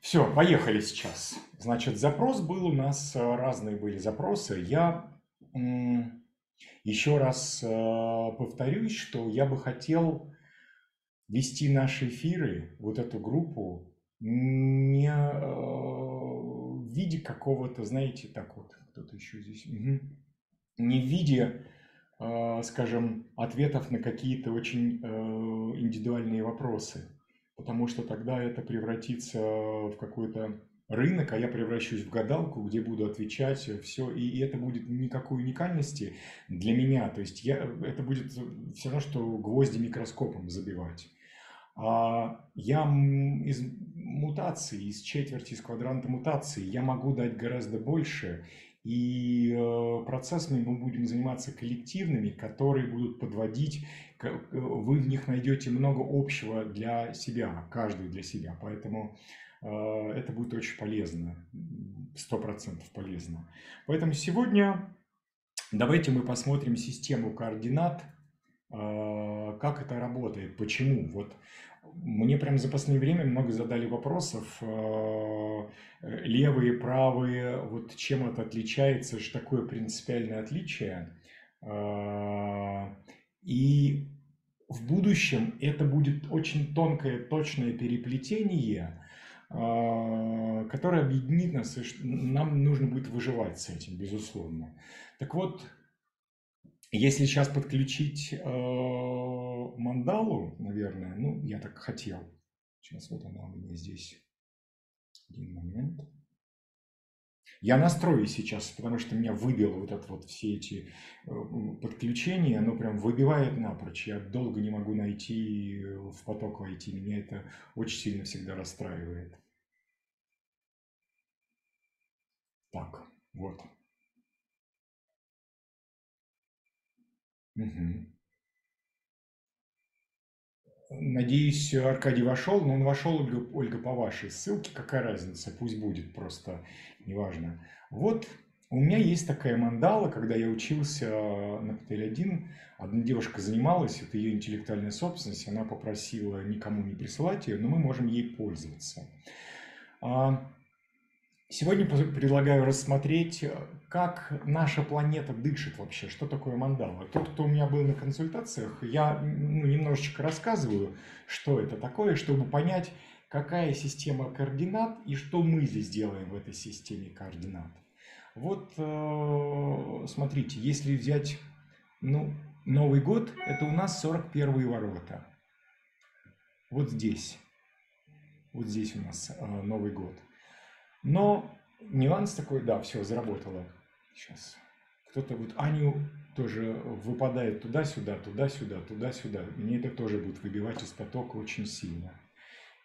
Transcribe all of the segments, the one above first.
Все, поехали сейчас. Значит, запрос был у нас, э, разные были запросы. Я еще раз э, повторюсь, что я бы хотел вести наши эфиры, вот эту группу, не э, в виде какого-то, знаете, так вот, кто-то еще здесь, угу. не в виде, скажем, ответов на какие-то очень индивидуальные вопросы потому что тогда это превратится в какой-то рынок, а я превращусь в гадалку, где буду отвечать все, и, это будет никакой уникальности для меня, то есть я, это будет все равно, что гвозди микроскопом забивать. А я из мутации, из четверти, из квадранта мутации, я могу дать гораздо больше, и э, процессами мы будем заниматься коллективными, которые будут подводить, э, вы в них найдете много общего для себя, каждый для себя. Поэтому э, это будет очень полезно, сто процентов полезно. Поэтому сегодня давайте мы посмотрим систему координат, как это работает, почему. Вот мне прям за последнее время много задали вопросов, э, левые, правые, вот чем это отличается, что такое принципиальное отличие. Э, и в будущем это будет очень тонкое, точное переплетение, э, которое объединит нас, и нам нужно будет выживать с этим, безусловно. Так вот, если сейчас подключить э, мандалу, наверное, ну, я так хотел. Сейчас вот она у меня здесь. Один момент. Я настрою сейчас, потому что меня выбило вот это вот все эти э, подключения, оно прям выбивает напрочь. Я долго не могу найти в поток войти. Меня это очень сильно всегда расстраивает. Так, вот. Мгм. Надеюсь, Аркадий вошел, но он вошел, Ольга, Ольга, по вашей ссылке, какая разница, пусть будет просто, неважно. Вот у меня есть такая мандала, когда я учился на ПТЛ-1, одна девушка занималась, это ее интеллектуальная собственность, она попросила никому не присылать ее, но мы можем ей пользоваться. А, Сегодня предлагаю рассмотреть, э, как наша планета дышит вообще, что такое мандала. Тот, кто у меня был на консультациях, я ну, немножечко рассказываю, что это такое, чтобы понять, какая система координат и что мы здесь делаем в этой системе координат. Вот э, смотрите, если взять ну, Новый год, это у нас 41 ворота. Вот здесь. Вот здесь у нас э, Новый год. Но нюанс такой, да, все, заработало. Сейчас. Кто-то вот Аню тоже выпадает туда-сюда, туда-сюда, туда-сюда. Мне это тоже будет выбивать из потока очень сильно.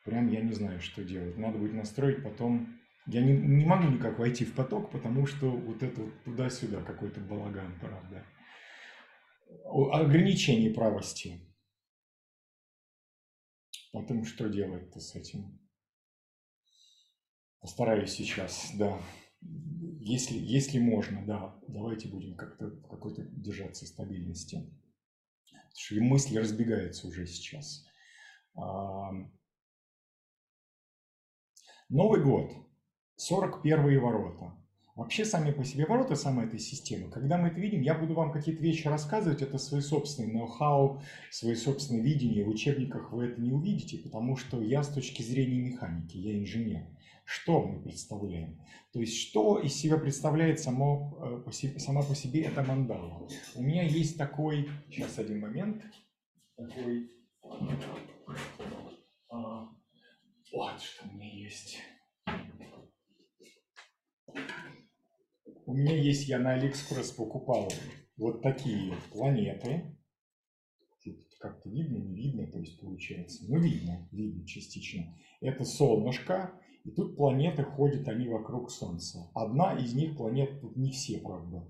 Прям я не знаю, что делать. Надо будет настроить потом. Я не, не могу никак войти в поток, потому что вот это вот туда-сюда какой-то балаган, правда. Ограничение правости. Потом что делать-то с этим? Постараюсь сейчас, да. Если, если можно, да, давайте будем как-то какой-то держаться стабильности. Что мысли разбегаются уже сейчас. Новый год. 41 ворота. Вообще сами по себе ворота самой этой системы, когда мы это видим, я буду вам какие-то вещи рассказывать, это свои собственные ноу-хау, свои собственные видения, в учебниках вы это не увидите, потому что я с точки зрения механики, я инженер что мы представляем. То есть, что из себя представляет само, э, по себе, сама по себе эта мандала. У меня есть такой, сейчас один момент, такой, а, вот что у меня есть. У меня есть, я на Алиэкспресс покупал вот такие планеты. Как-то видно, не видно, то есть получается. Ну, видно, видно частично. Это солнышко, и тут планеты ходят они вокруг Солнца. Одна из них планет, тут не все, правда,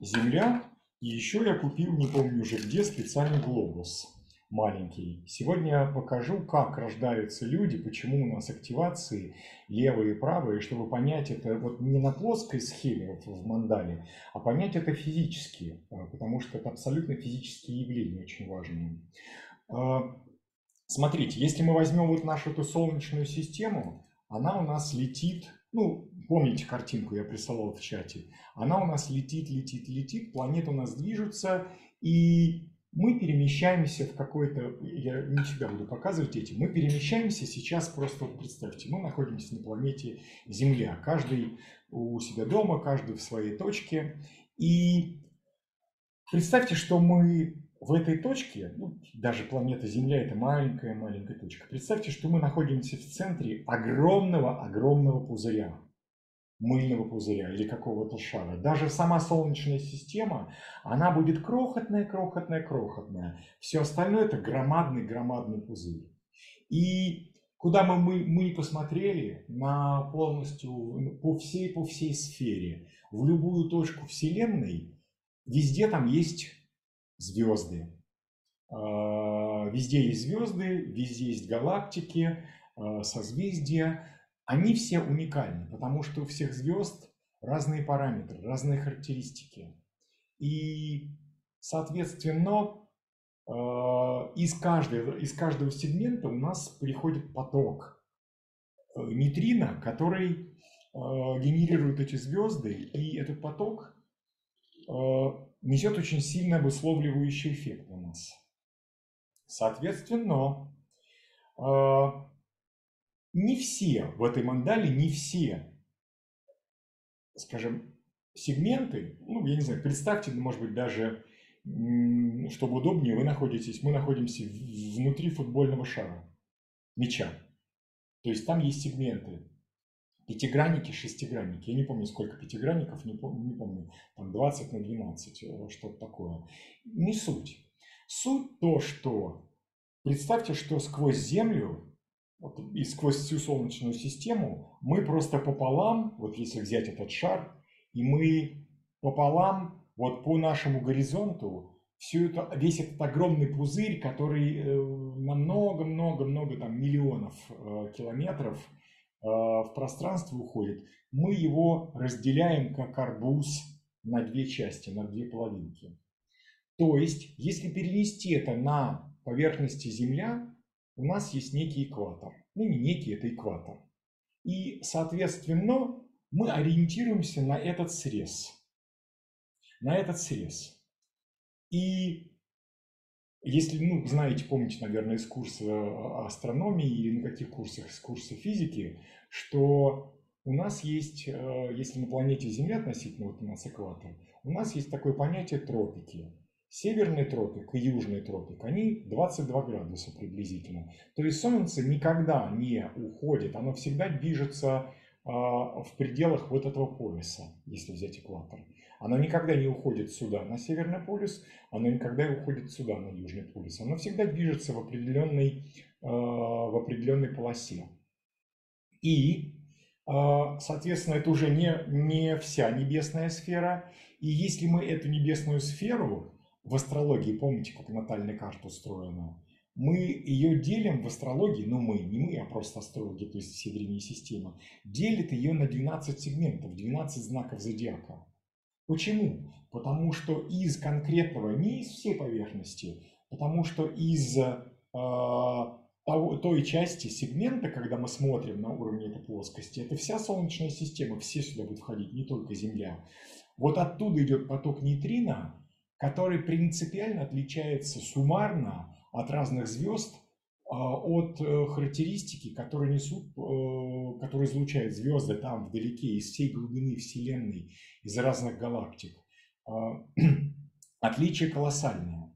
Земля. И еще я купил, не помню уже где, специальный глобус маленький. Сегодня я покажу, как рождаются люди, почему у нас активации левые и правые, чтобы понять это вот не на плоской схеме в мандале, а понять это физически, э, потому что это абсолютно физические явления очень важные. Э, смотрите, если мы возьмем вот нашу эту солнечную систему, она у нас летит, ну, помните картинку, я присылал в чате, она у нас летит, летит, летит, планеты у нас движутся, и мы перемещаемся в какой-то, я не всегда буду показывать эти, мы перемещаемся сейчас просто, представьте, мы находимся на планете Земля, каждый у себя дома, каждый в своей точке, и представьте, что мы в этой точке, ну, даже планета Земля это маленькая-маленькая точка, представьте, что мы находимся в центре огромного-огромного пузыря мыльного пузыря или какого-то шара. Даже сама Солнечная система, она будет крохотная, крохотная, крохотная. Все остальное это громадный, громадный пузырь. И куда мы, мы, мы посмотрели, на полностью, по всей, по всей сфере, в любую точку Вселенной, везде там есть звезды. А, везде есть звезды, везде есть галактики, а, созвездия они все уникальны, потому что у всех звезд разные параметры, разные характеристики. И, соответственно, э, из каждого, из каждого сегмента у нас приходит поток э, нейтрино, который генерирует эти звезды, и этот поток несет очень сильный обусловливающий эффект на нас. Соответственно, не все в этой мандале, не все, скажем, сегменты, ну, я не знаю, представьте, может быть, даже, чтобы удобнее, вы находитесь, мы находимся внутри футбольного шара, мяча. То есть там есть сегменты, пятигранники, шестигранники. Я не помню, сколько пятигранников, не помню, не помню там 20 на 12, э, что-то такое. Не суть. Суть то, что представьте, что сквозь землю вот, и сквозь всю Солнечную систему мы просто пополам, вот если взять этот шар, и мы пополам вот по нашему горизонту всю это, весь этот огромный пузырь, который э, на много-много-много там миллионов э, километров в пространство уходит, мы его разделяем как арбуз на две части, на две половинки. То есть, если перенести это на поверхности Земля, у нас есть некий экватор. Ну, не некий, это экватор. И, соответственно, мы ориентируемся на этот срез. На этот срез. И если, ну, знаете, помните, наверное, из курса астрономии или на каких курсах, из курса физики, что у нас есть, э, если на планете Земля относительно вот у нас экватор, у нас есть такое понятие тропики. Северный тропик и южный тропик, они 22 градуса приблизительно. То есть Солнце никогда не уходит, оно всегда движется а, в пределах вот этого пояса, если взять экватор. Оно никогда не уходит сюда, на Северный полюс, оно никогда не уходит сюда, на Южный полюс. Оно всегда движется в определенной, а, в определенной полосе. И, а, соответственно, это уже не, не вся небесная сфера. И если мы эту небесную сферу в астрологии, помните, как натальная карта устроена? Мы ее делим в астрологии, ну мы, не мы, а просто астрологи, то есть все древние системы, делят ее на 12 сегментов, 12 знаков зодиака. Почему? Потому что из конкретного, не из всей поверхности, потому что из э, того, той части сегмента, когда мы смотрим на уровне этой плоскости, это вся Солнечная система, все сюда будут входить, не только Земля. Вот оттуда идет поток нейтрино, который принципиально отличается суммарно от разных звезд, от э, характеристики, которые несут, э, которые излучают звезды там вдалеке, из всей глубины Вселенной, из разных галактик. А, отличие колоссальное.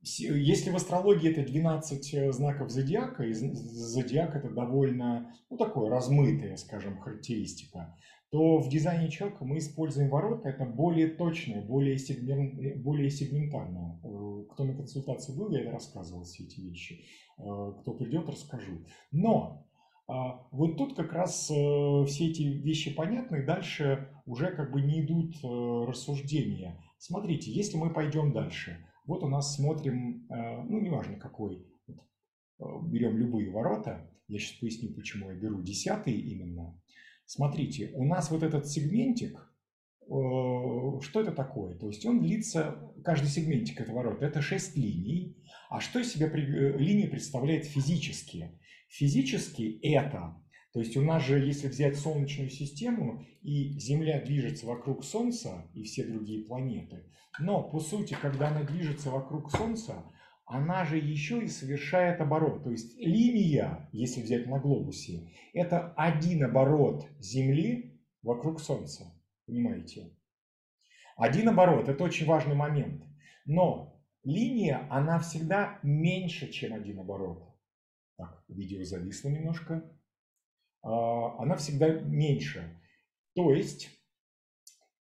Если в астрологии это 12 э, знаков зодиака, и зодиак это довольно, ну, такое размытая, скажем, характеристика, то в дизайне человека мы используем ворота, это более точное, более, сегмент, более сегментарное. Э, кто на консультации был, я рассказывал, все эти вещи. Э, кто придет, расскажу. Но а, вот тут как раз э, все эти вещи понятны, дальше уже как бы не идут рассуждения. Смотрите, если мы пойдем дальше, вот у нас смотрим, ну неважно какой, берем любые ворота, я сейчас поясню, почему я беру десятые именно, Смотрите, у нас вот этот сегментик, э, что это такое? То есть он длится, каждый сегментик этого рода, это 6 линий. А что из себя э, линии представляет физически? Физически это, то То есть у нас же, если взять Солнечную систему, и Земля движется вокруг Солнца, и все другие планеты, но по сути, когда она движется вокруг Солнца, она же еще и совершает оборот. То есть линия, если взять на глобусе, это один оборот Земли вокруг Солнца. Понимаете? Один оборот – это очень важный момент. Но линия, она всегда меньше, чем один оборот. Так, видео зависло немножко. А, она всегда меньше. То есть,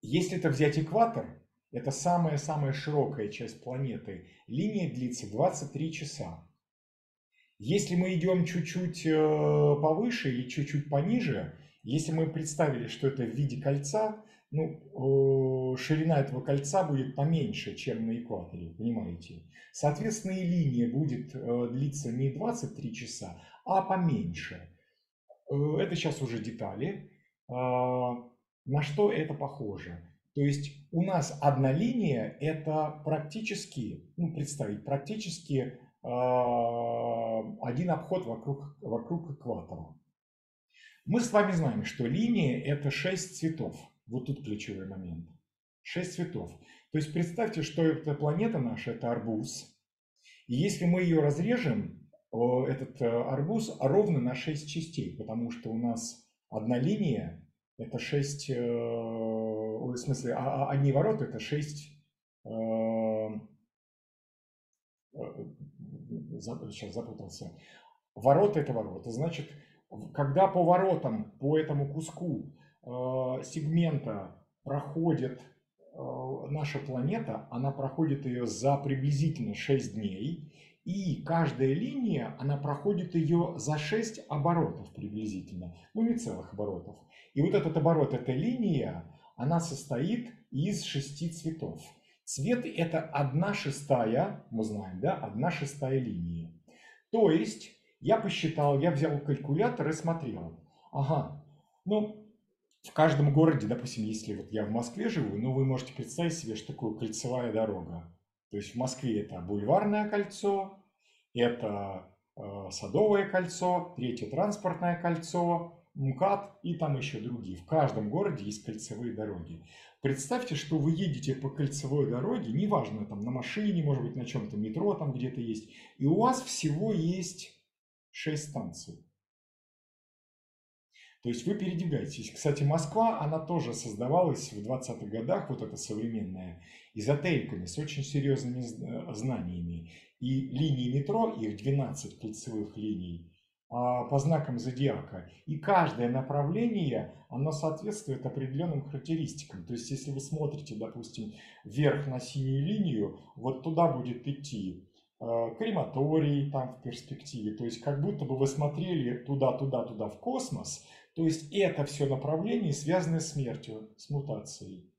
если это взять экватор, это самая-самая широкая часть планеты, линия длится 23 часа. Если мы идем чуть-чуть э, повыше или чуть-чуть пониже, если мы представили, что это в виде кольца, ну, ширина этого кольца будет поменьше, чем на экваторе, понимаете? Соответственно, и линия будет э, длиться не 23 часа, а поменьше. Э, это сейчас уже детали. А, на что это похоже? То есть у нас одна линия – это практически, ну, представить, практически а, один обход вокруг, вокруг экватора. Мы с вами знаем, что линия – это 6 цветов. Вот тут ключевой момент. 6 цветов. То есть представьте, что эта планета наша – это арбуз. И если мы ее разрежем, этот э, арбуз ровно на 6 частей, потому что у нас одна линия – это 6, э, в смысле, а, а одни ворота – это 6 сейчас запутался. Ворота это ворота. Значит, когда по воротам, по этому куску э, сегмента проходит э, наша планета, она проходит ее за приблизительно 6 дней, и каждая линия, она проходит ее за 6 оборотов приблизительно, ну не целых оборотов. И вот этот оборот, эта линия, она состоит из шести цветов. Цвет это одна шестая, мы знаем, да, одна шестая линии. То есть я посчитал, я взял калькулятор и смотрел. Ага, ну, в каждом городе, допустим, если вот я в Москве живу, ну, вы можете представить себе, что такое кольцевая дорога. То есть в Москве это бульварное кольцо, это э, Садовое кольцо, третье транспортное кольцо, МКАД и там еще другие. В каждом городе есть кольцевые дороги. Представьте, что вы едете по кольцевой дороге, неважно, там на машине, может быть, на чем-то метро там где-то есть, и у вас всего есть 6 станций. То есть вы передвигаетесь. Кстати, Москва, она тоже создавалась в 20-х годах, вот эта современная, эзотериками, с очень серьезными э, знаниями. И линии метро, их 12 кольцевых линий, по знакам зодиака. И каждое направление, оно соответствует определенным характеристикам. То есть, если вы смотрите, допустим, вверх на синюю линию, вот туда будет идти Э, крематорий там в перспективе. То есть как будто бы вы смотрели туда, туда, туда в космос. То есть это все направление связано с смертью, с мутацией.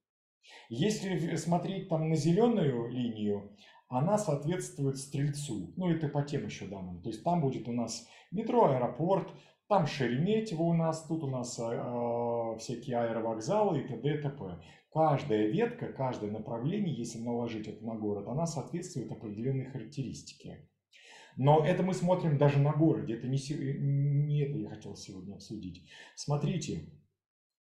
Если смотреть там на зеленую линию, она соответствует стрельцу. Ну, это по тем еще данным. То есть там будет у нас метро, аэропорт, там Шереметьево у нас, тут у нас э, э всякие аэровокзалы и т.д. и т.п. Каждая ветка, каждое направление, если наложить это на город, она соответствует определенной характеристике. Но это мы смотрим даже на городе, это не, не это я хотел сегодня обсудить. Смотрите,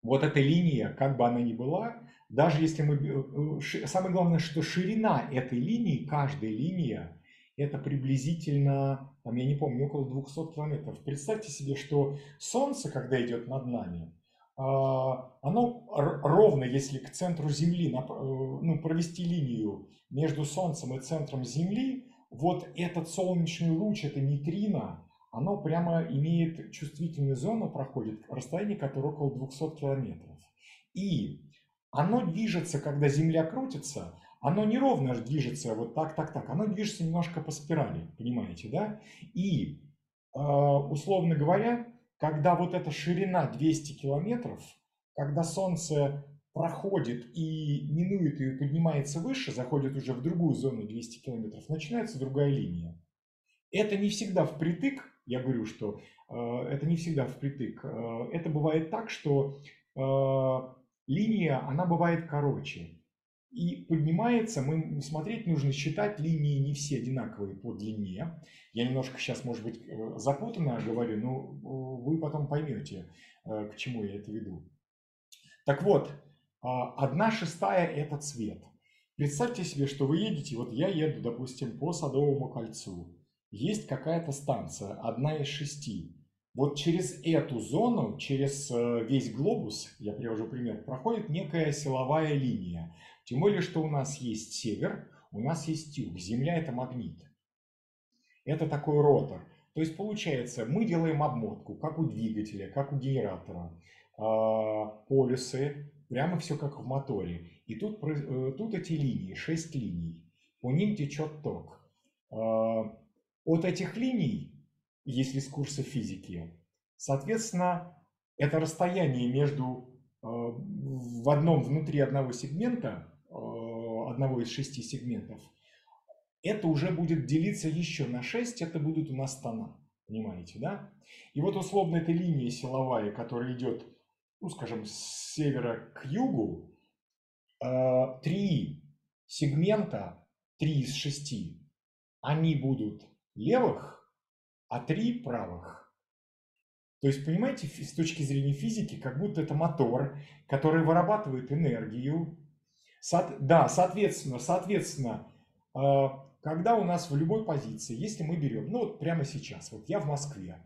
вот эта линия, как бы она ни была, даже если мы... Э, э, самое главное, что ширина этой линии, каждая линия, это приблизительно, там, я не помню, около 200 километров. Представьте себе, что Солнце, когда идет над нами, а, оно ровно, если к центру Земли э, ну, провести линию между Солнцем и центром Земли, вот этот солнечный луч, это нейтрино, оно прямо имеет чувствительную зону, проходит расстояние, которое около 200 километров. И оно движется, когда Земля крутится, оно не ровно движется вот так, так, так, оно движется немножко по спирали, понимаете, да? И, а, условно говоря, когда вот эта ширина 200 километров, когда Солнце проходит и минует ее, поднимается выше, заходит уже в другую зону 200 километров, начинается другая линия. Это не всегда впритык, я говорю, что э, это не всегда впритык. Э, это бывает так, что э, линия, она бывает короче. и поднимается, мы смотреть нужно, считать линии не все одинаковые по длине. Я немножко сейчас, может быть, запутанно говорю, но вы потом поймете, к чему я это веду. Так вот, одна шестая – это цвет. Представьте себе, что вы едете, вот я еду, допустим, по Садовому кольцу. Есть какая-то станция, одна из шести. Вот через эту зону, через э, весь глобус, я привожу пример, проходит некая силовая линия. Тем более, что у нас есть север, у нас есть юг. Земля – это магнит. Это такой ротор. То есть, получается, мы делаем обмотку, как у двигателя, как у генератора. А, полюсы, прямо все как в моторе. И тут, э, тут эти линии, 6 линий, по ним течет ток. От этих линий, если с курса физики, соответственно, это расстояние между а, в одном внутри одного сегмента, одного из шести сегментов, это уже будет делиться еще на 6, это будут у нас тона. Понимаете, да? И вот условно эта линия силовая, которая идет ну, скажем, с севера к югу, э, три сегмента, три из шести, они будут левых, а три правых. То есть, понимаете, с точки зрения физики, как будто это мотор, который вырабатывает энергию. Со, да, соответственно, соответственно, э, когда у нас в любой позиции, если мы берем, ну вот прямо сейчас, вот я в Москве,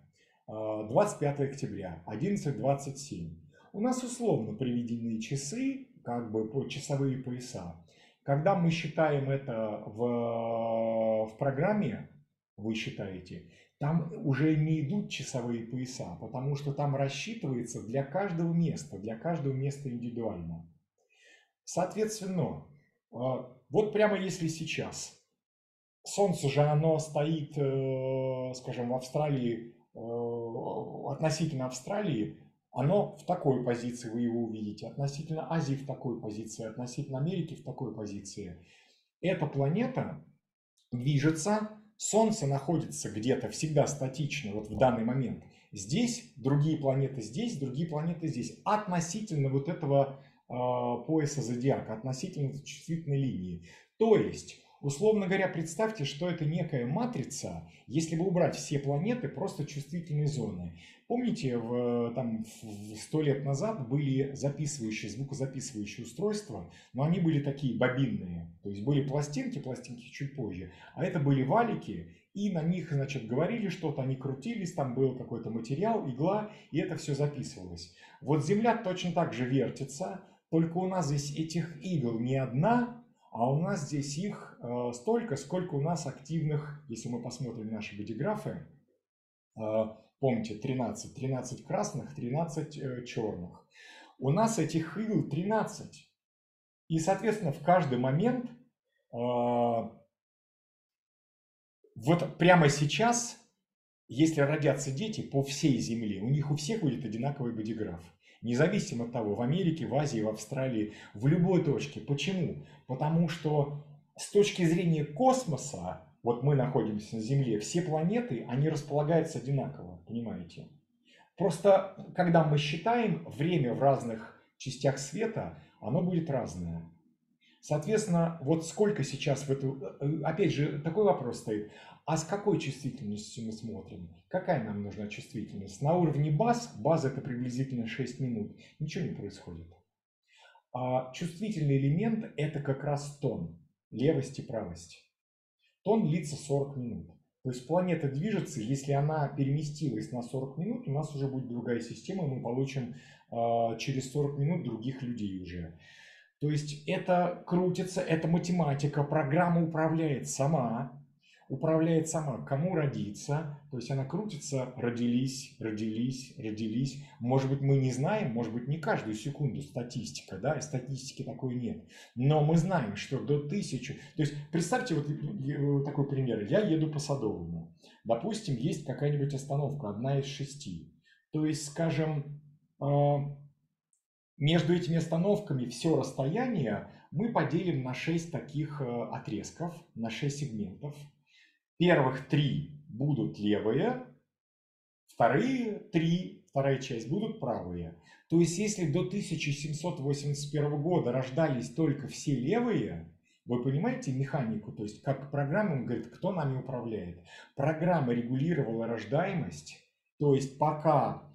25 э, октября, 11.27, у нас условно приведены часы, как бы часовые пояса. Когда мы считаем это в, в программе, вы считаете, там уже не идут часовые пояса, потому что там рассчитывается для каждого места, для каждого места индивидуально. Соответственно, а, вот прямо если сейчас Солнце же оно стоит, э, скажем, в Австралии, э, относительно Австралии, оно в такой позиции, вы его увидите, относительно Азии в такой позиции, относительно Америки в такой позиции. Эта планета движется, Солнце находится где-то всегда статично, вот в данный момент. Здесь, другие планеты здесь, другие планеты здесь. Относительно вот этого э, пояса зодиака, относительно чувствительной линии. То есть Условно говоря, представьте, что это некая матрица, если бы убрать все планеты, просто чувствительные зоны. Помните, в, там, сто лет назад были записывающие, звукозаписывающие устройства, но они были такие бобинные. То есть были пластинки, пластинки чуть позже, а это были валики, и на них, значит, говорили что-то, они крутились, там был какой-то материал, игла, и это все записывалось. Вот Земля точно так же вертится, только у нас здесь этих игл не одна, а у нас здесь их столько, сколько у нас активных, если мы посмотрим наши бодиграфы, э, помните, 13, 13 красных, 13 э, черных. У нас этих игл 13. И, соответственно, в каждый момент, вот прямо сейчас, если родятся дети по всей Земле, у них у всех будет одинаковый бодиграф. Независимо от того, в Америке, в Азии, в Австралии, в любой точке. Почему? Потому что с точки зрения космоса, вот мы находимся на Земле, все планеты, они располагаются одинаково, понимаете? Просто, когда мы считаем время в разных частях света, оно будет разное. Соответственно, вот сколько сейчас в эту... Э, опять же, такой вопрос стоит. А с какой чувствительностью мы смотрим? Какая нам нужна чувствительность? На уровне баз, база это приблизительно 6 минут, ничего не происходит. А чувствительный элемент это как раз тон, левость и правость. Тон длится 40 минут. То есть планета движется, если она переместилась на 40 минут, у нас уже будет другая система, мы получим э, через 40 минут других людей уже. То есть это крутится, это математика, программа управляет сама, управляет сама, кому родиться, то есть она крутится, родились, родились, родились. Может быть, мы не знаем, может быть, не каждую секунду статистика, да, и статистики такой нет. Но мы знаем, что до тысячи... То есть представьте вот такой пример. Я еду по Садовому. Допустим, есть какая-нибудь остановка, одна из шести. То есть, скажем, а, между этими остановками все расстояние мы поделим на 6 таких э, отрезков, на 6 сегментов – Первых три будут левые, вторые три вторая часть будут правые. То есть если до 1781 года рождались только все левые, вы понимаете механику, то есть как программа, он говорит, кто нами управляет. Программа регулировала рождаемость, то есть пока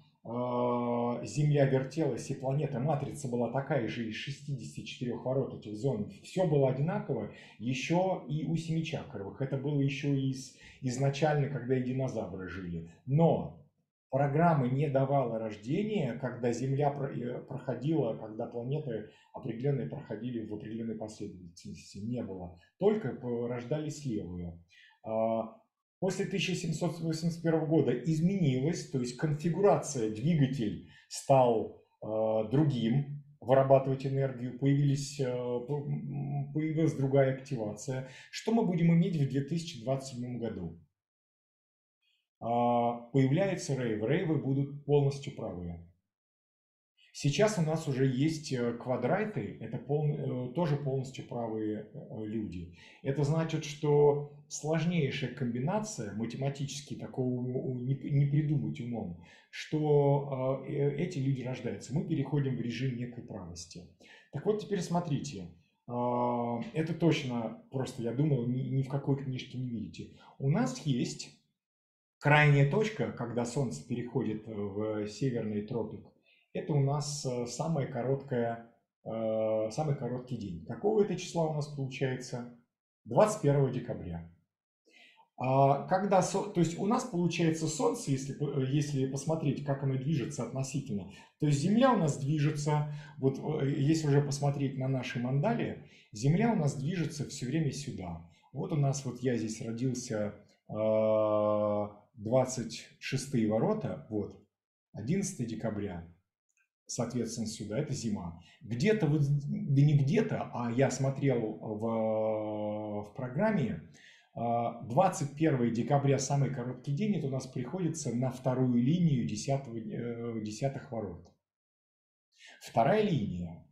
Земля вертелась и планета матрица была такая же из 64 ворот этих зон, все было одинаково, еще и у семичакровых. Это было еще из, изначально, когда и динозавры жили. Но программа не давала рождения, когда Земля э, проходила, когда планеты определенные проходили в определенной последовательности. Не было. Только рождались левые. А, после 1781 года изменилось, то есть конфигурация, двигатель стал а, другим, вырабатывать энергию, появились, а, появилась другая активация. Что мы будем иметь в 2027 году? Появляются рейвы. Рейвы будут полностью правые. Сейчас у нас уже есть э, квадраты, это пол, э, тоже полностью правые э, люди. Это значит, что сложнейшая комбинация, математически такого не, не придумать умом, что эти люди рождаются. Мы переходим в режим некой правости. Так вот, теперь смотрите. Это точно просто, я думал, ни, ни в какой книжке не видите. У нас есть крайняя точка, когда Солнце переходит в северный тропик – это у нас э, самая короткая, э, самый короткий день. Какого это числа у нас получается? 21 декабря. А когда, то есть у нас получается Солнце, если, э, если посмотреть, как оно движется относительно, то есть Земля у нас движется, вот если уже посмотреть на наши мандали, Земля у нас движется все время сюда. Вот у нас, вот я здесь родился 26 ворота, вот, 11 декабря, соответственно, сюда, это зима. Где-то, вот, да не где-то, а я смотрел в, в программе, 21 а, декабря, самый короткий день, это у нас приходится на вторую линию десятого, э, десятых ворот. Вторая линия.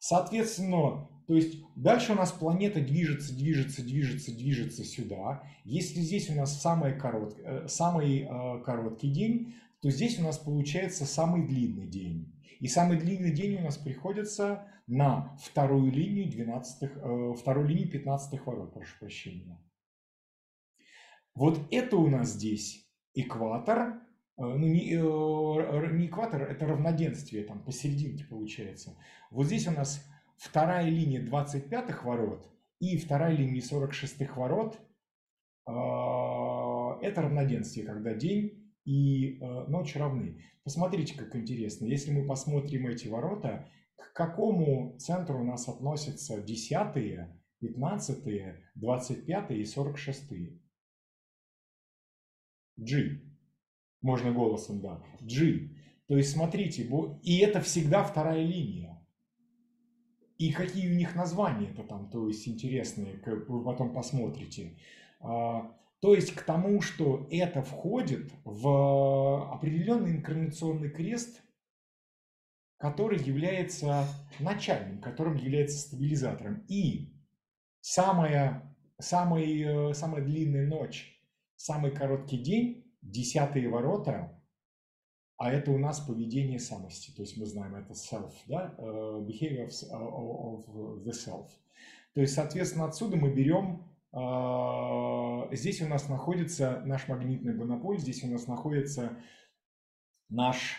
Соответственно, то есть дальше у нас планета движется, движется, движется, движется сюда. Если здесь у нас самый, корот, э, самый э, короткий день, то здесь у нас получается самый длинный день. И самый длинный день у нас приходится на вторую линию 12, э, вторую линию 15 ворот, прошу прощения. Вот это у нас здесь экватор, э, ну не, э, не экватор, это равноденствие, там посерединке получается. Вот здесь у нас вторая линия 25 ворот и вторая линия 46 ворот. Э, это равноденствие, когда день и э, ночь равны. Посмотрите, как интересно. Если мы посмотрим эти ворота, к какому центру у нас относятся 10, 15, 25 и 46? G. Можно голосом, да. G. То есть, смотрите, и это всегда вторая линия. И какие у них названия это там, то есть интересные, вы потом посмотрите. То есть к тому, что это входит в определенный инкарнационный крест, который является начальным, которым является стабилизатором. И самая, самая, самая длинная ночь, самый короткий день, десятые ворота, а это у нас поведение самости, то есть мы знаем это self, да, э, behavior of the self. То есть, соответственно, отсюда мы берем здесь у нас находится наш магнитный монополь, здесь у нас находится наш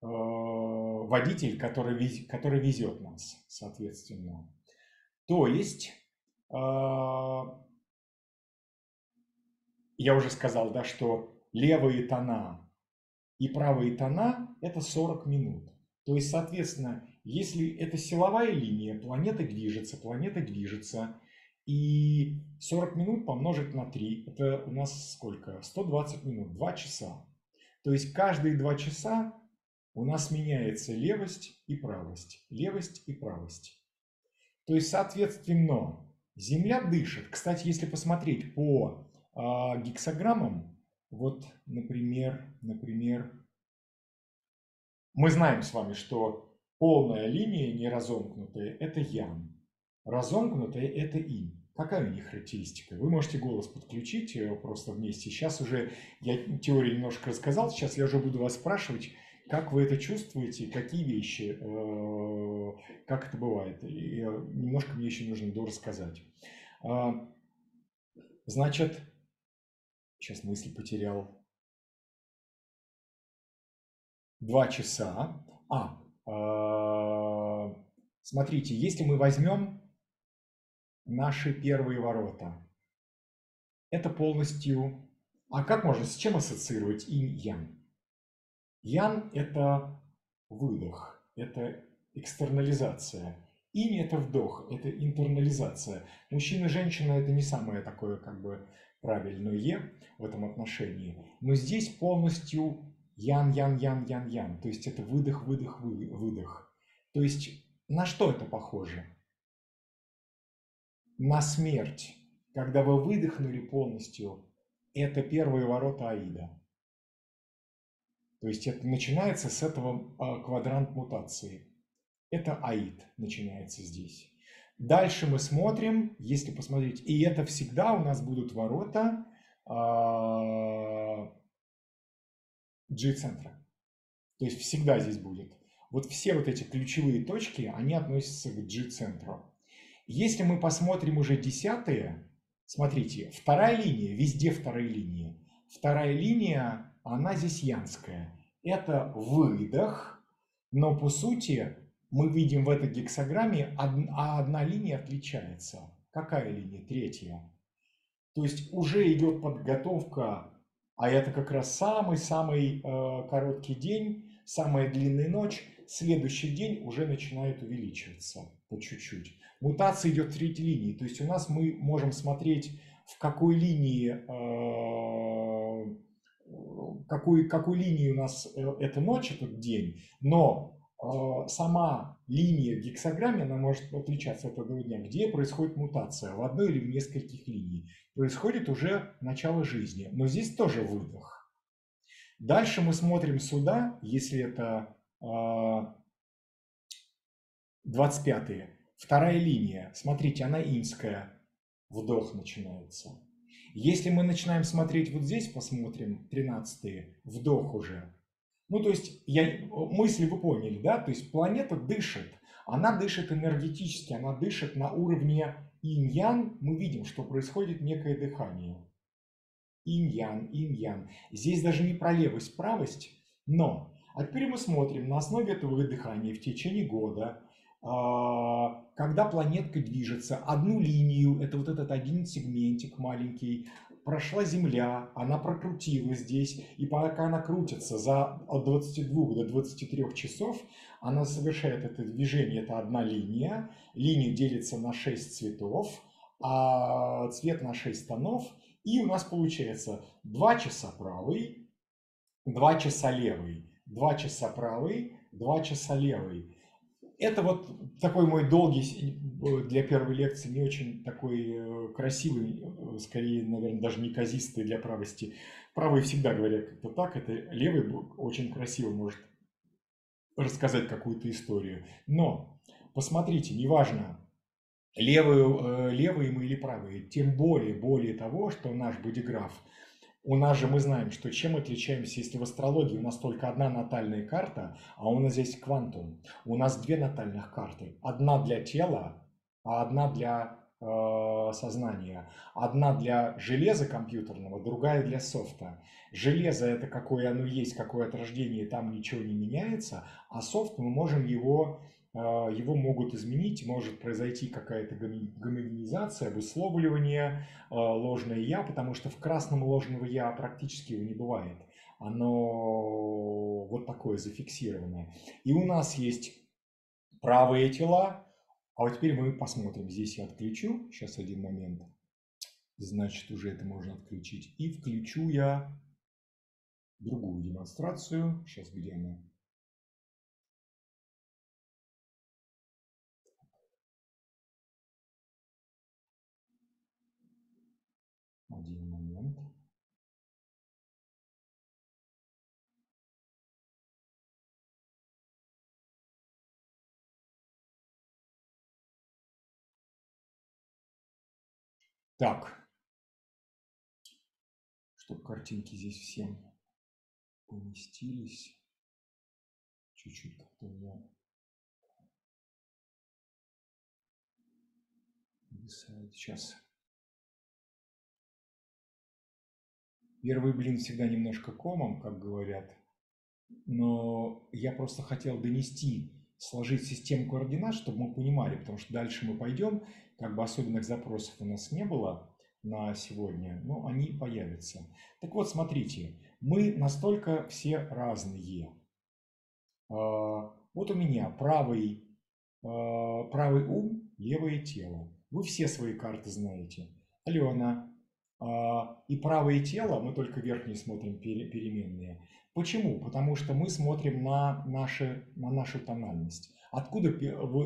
э, водитель, который, который везет нас, соответственно. То есть, а, я уже сказал, да, что левые тона и правые тона – это 40 минут. То есть, соответственно, если это силовая линия, планета движется, планета движется – и 40 минут помножить на 3, это у нас сколько? 120 минут, 2 часа. То есть каждые 2 часа у нас меняется левость и правость, левость и правость. То есть, соответственно, Земля дышит. Кстати, если посмотреть по а, гексограммам, вот, например, например, мы знаем с вами, что полная линия неразомкнутая – это Ян. Разомкнутое – это им. Какая у них характеристика? Вы можете голос подключить э, просто вместе. Сейчас уже я теорию немножко рассказал, сейчас я уже буду вас спрашивать, как вы это чувствуете, какие вещи, э, как это бывает. И немножко мне еще нужно дорассказать. А, значит, сейчас мысль потерял. Два часа. А, а, смотрите, если мы возьмем наши первые ворота, это полностью... А как можно, с чем ассоциировать инь-ян? Ян – это выдох, это экстернализация. Инь – это вдох, это интернализация. Мужчина и женщина – это не самое такое как бы правильное в этом отношении. Но здесь полностью ян, ян, ян, ян, ян. То есть это выдох, выдох, выдох. То есть на что это похоже? На смерть. Когда вы выдохнули полностью, это первые ворота Аида. То есть это начинается с этого а, квадрант мутации. Это Аид начинается здесь. Дальше мы смотрим, если посмотреть, и это всегда у нас будут ворота G-центра. А, То есть всегда здесь будет. Вот все вот эти ключевые точки, они относятся к G-центру. Если мы посмотрим уже десятые, Смотрите, вторая линия, везде вторая линия. Вторая линия, она здесь янская. Это выдох, но по сути мы видим в этой гексограмме, а одна линия отличается. Какая линия? Третья. То есть уже идет подготовка, а это как раз самый-самый э, короткий день, самая длинная ночь. Следующий день уже начинает увеличиваться по чуть-чуть. Мутация идет в третьей линии, то есть у нас мы можем смотреть, в какой линии, э, какой, какой линии у нас э, эта ночь, этот день, но э, сама линия в гексограмме, она может отличаться от этого дня, где происходит мутация, в одной или в нескольких линий. Происходит уже начало жизни, но здесь тоже выдох. Дальше мы смотрим сюда, если это 25-е. Вторая линия, смотрите, она инская, вдох начинается. Если мы начинаем смотреть вот здесь, посмотрим, 13 вдох уже. Ну, то есть, я, мысли вы поняли, да? То есть, планета дышит, она дышит энергетически, она дышит на уровне инь-ян. Мы видим, что происходит некое дыхание. Инь-ян, инь-ян. Здесь даже не про левость, правость, но... А теперь мы смотрим на основе этого дыхания в течение года, когда планетка движется, одну линию, это вот этот один сегментик маленький, прошла Земля, она прокрутила здесь, и пока она крутится за от 22 до 23 часов, она совершает это движение, это одна линия, линия делится на 6 цветов, а цвет на 6 тонов, и у нас получается 2 часа правый, 2 часа левый, 2 часа правый, 2 часа левый. Это вот такой мой долгий, э, для первой лекции, не очень такой э, красивый, э, скорее, наверное, даже неказистый для правости. Правые всегда говорят как-то так, это левый очень красиво может рассказать какую-то историю. Но, посмотрите, неважно, левые, левые мы или правые, тем более, более того, что наш бодиграф – у нас же мы знаем, что чем отличаемся, если в астрологии у нас только одна натальная карта, а у нас здесь квантум. У нас две натальных карты. Одна для тела, а одна для э, сознания. Одна для железа компьютерного, другая для софта. Железо это какое оно есть, какое от рождения, там ничего не меняется, а софт мы можем его его могут изменить, может произойти какая-то гомогенизация, обусловливание, а, ложное «я», потому что в красном ложного «я» практически его не бывает. Оно вот такое зафиксированное. И у нас есть правые тела, а вот теперь мы посмотрим. Здесь я отключу, сейчас один момент. Значит, уже это можно отключить. И включу я другую демонстрацию. Сейчас где она? Так, чтобы картинки здесь всем поместились. Чуть-чуть как-то меня Сейчас. Первый блин всегда немножко комом, как говорят. Но я просто хотел донести, сложить систему координат, чтобы мы понимали, потому что дальше мы пойдем, как бы особенных запросов у нас не было на сегодня, но они появятся. Так вот, смотрите, мы настолько все разные. А, вот у меня правый, а, правый ум, левое тело. Вы все свои карты знаете. Алена. А, и правое тело, мы только верхние смотрим переменные. Почему? Потому что мы смотрим на, наши, на нашу тональность. Откуда,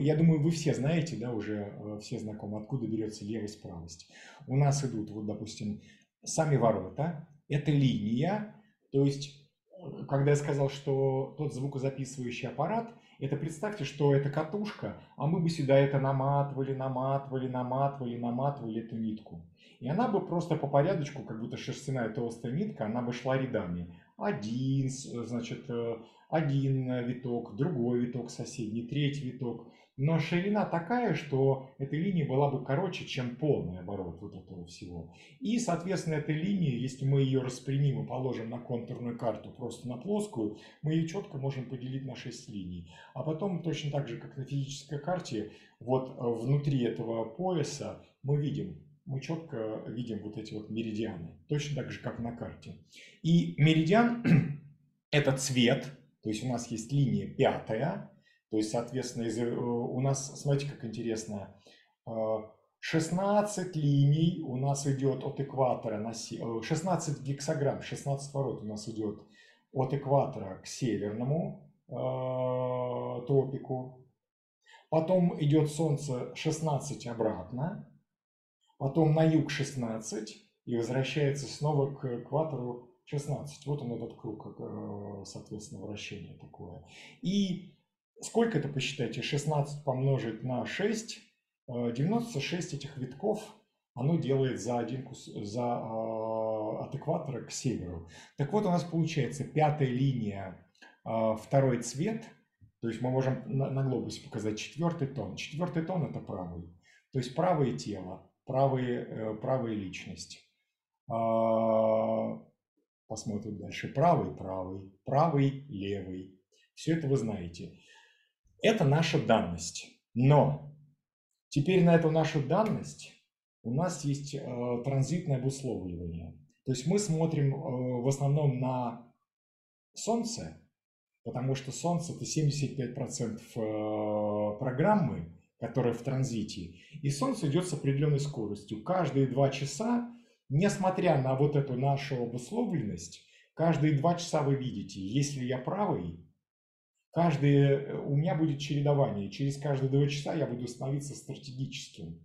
я думаю, вы все знаете, да, уже э, все знакомы, откуда берется левость, правость. У нас идут, вот, допустим, сами ворота, это линия, то есть, э, когда я сказал, что тот звукозаписывающий аппарат – это представьте, что это катушка, а мы бы сюда это наматывали, наматывали, наматывали, наматывали эту нитку. И она бы просто по порядочку, как будто шерстяная толстая нитка, она бы шла рядами. Один, значит, э, один виток, другой виток соседний, третий виток но ширина такая, что эта линия была бы короче, чем полный оборот вот этого всего. И, соответственно, эта линия, если мы ее распрямим и положим на контурную карту, просто на плоскую, мы ее четко можем поделить на 6 линий. А потом, точно так же, как на физической карте, вот э, внутри этого пояса мы видим, мы четко видим вот эти вот меридианы, точно так же, как на карте. И меридиан – это цвет, то есть у нас есть линия пятая, то есть, соответственно, э, у нас, смотрите, как интересно, 16 э, линий у нас идет от экватора, на 16 э, гексограмм, 16 ворот у нас идет от экватора к северному э, тропику. Потом идет Солнце 16 обратно, потом на юг 16 и возвращается снова к экватору 16. Вот он этот круг, соответственно, вращение такое. И Сколько это посчитайте? 16 помножить на 6. 96 э, этих витков оно делает за, один, за э, от экватора к северу. Так вот у нас получается пятая линия, э, второй цвет. То есть мы можем на, на глобусе показать четвертый тон. Четвертый тон это правый. То есть правое тело, правые, правая личность. Посмотрим дальше. Правый, правый, правый, левый. Все это вы знаете. Это наша данность. Но теперь на эту нашу данность у нас есть э, транзитное обусловливание. То есть мы смотрим э, в основном на Солнце, потому что Солнце это 75% э, программы, которая в транзите. И Солнце идет с определенной скоростью. Каждые два часа, несмотря на вот эту нашу обусловленность, каждые два часа вы видите, если я правый, каждый, у меня будет чередование. Через каждые два часа я буду становиться стратегическим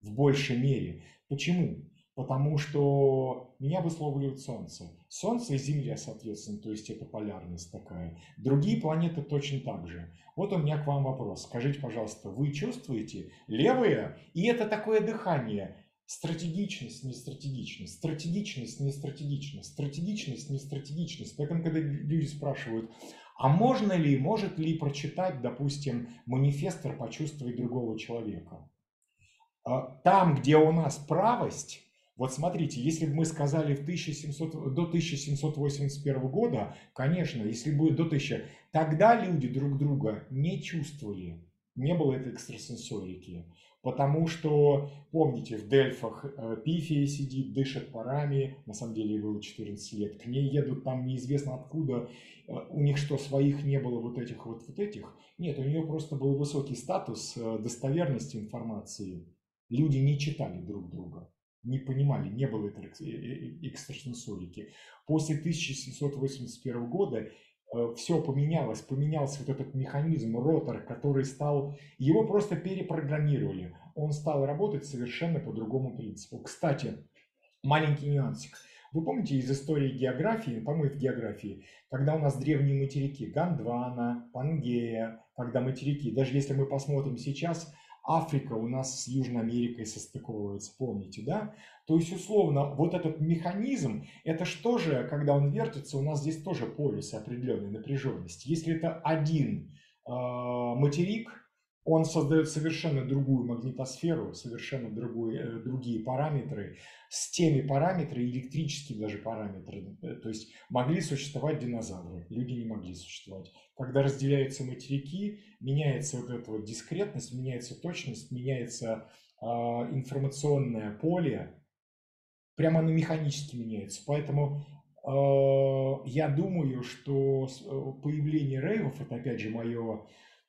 в большей мере. Почему? Потому что меня высловливает Солнце. Солнце и Земля, соответственно, то есть это полярность такая. Другие планеты точно так же. Вот у меня к вам вопрос. Скажите, пожалуйста, вы чувствуете левое? И это такое дыхание. Стратегичность, не стратегичность, стратегичность, не стратегичность, стратегичность, не стратегичность. Поэтому, когда люди спрашивают, а можно ли, может ли прочитать, допустим, манифестор «Почувствовать другого человека»? А, там, где у нас правость, вот смотрите, если бы мы сказали в 1700, до 1781 года, конечно, если будет до 1000, тогда люди друг друга не чувствовали, не было этой экстрасенсорики. Потому что, помните, в Дельфах э, Пифия сидит, дышит парами, на самом деле ей было 14 лет, к ней едут там неизвестно откуда, э, у них что, своих не было вот этих вот, вот этих? Нет, у нее просто был высокий статус э, достоверности информации. Люди не читали друг друга, не понимали, не было экстрасенсорики. После 1781 года все поменялось, поменялся вот этот механизм, ротор, который стал, его просто перепрограммировали. Он стал работать совершенно по другому принципу. Кстати, маленький нюансик. Вы помните из истории географии, по-моему, в географии, когда у нас древние материки, Гондвана, Пангея, когда материки, даже если мы посмотрим сейчас, Африка у нас с Южной Америкой состыковывается, помните, да? То есть, условно, вот этот механизм, это что же, когда он вертится, у нас здесь тоже полюсы определенной напряженности. Если это один э, материк, он создает совершенно другую магнитосферу, совершенно другой, э, другие параметры, с теми параметрами, электрические даже параметры. Э, то есть могли существовать динозавры, люди не могли существовать. Когда разделяются материки, меняется вот эта вот дискретность, меняется точность, меняется э, информационное поле, прямо оно механически меняется. Поэтому э, я думаю, что э, появление рейвов, это опять же мое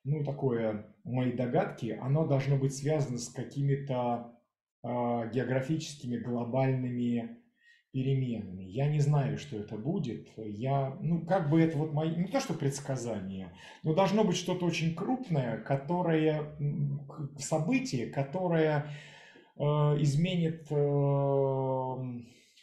ну, такое, мои догадки, оно должно быть связано с какими-то э, географическими глобальными переменами. Я не знаю, что это будет. Я, ну, как бы это вот мои, не то что предсказание, но должно быть что-то очень крупное, которое, событие, которое э, изменит э,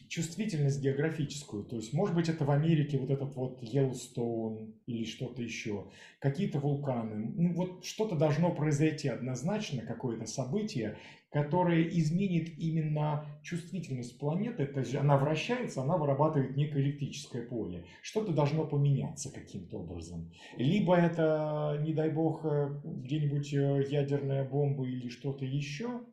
чувствительность географическую. То есть, может быть, это в Америке вот этот вот Йеллоустоун или что-то еще, какие-то вулканы. Ну, вот что-то должно произойти однозначно, какое-то событие, которое изменит именно чувствительность планеты. То есть она вращается, она вырабатывает некое электрическое поле. Что-то должно поменяться каким-то образом. Либо это, не дай бог, э, где-нибудь э, ядерная бомба или что-то еще –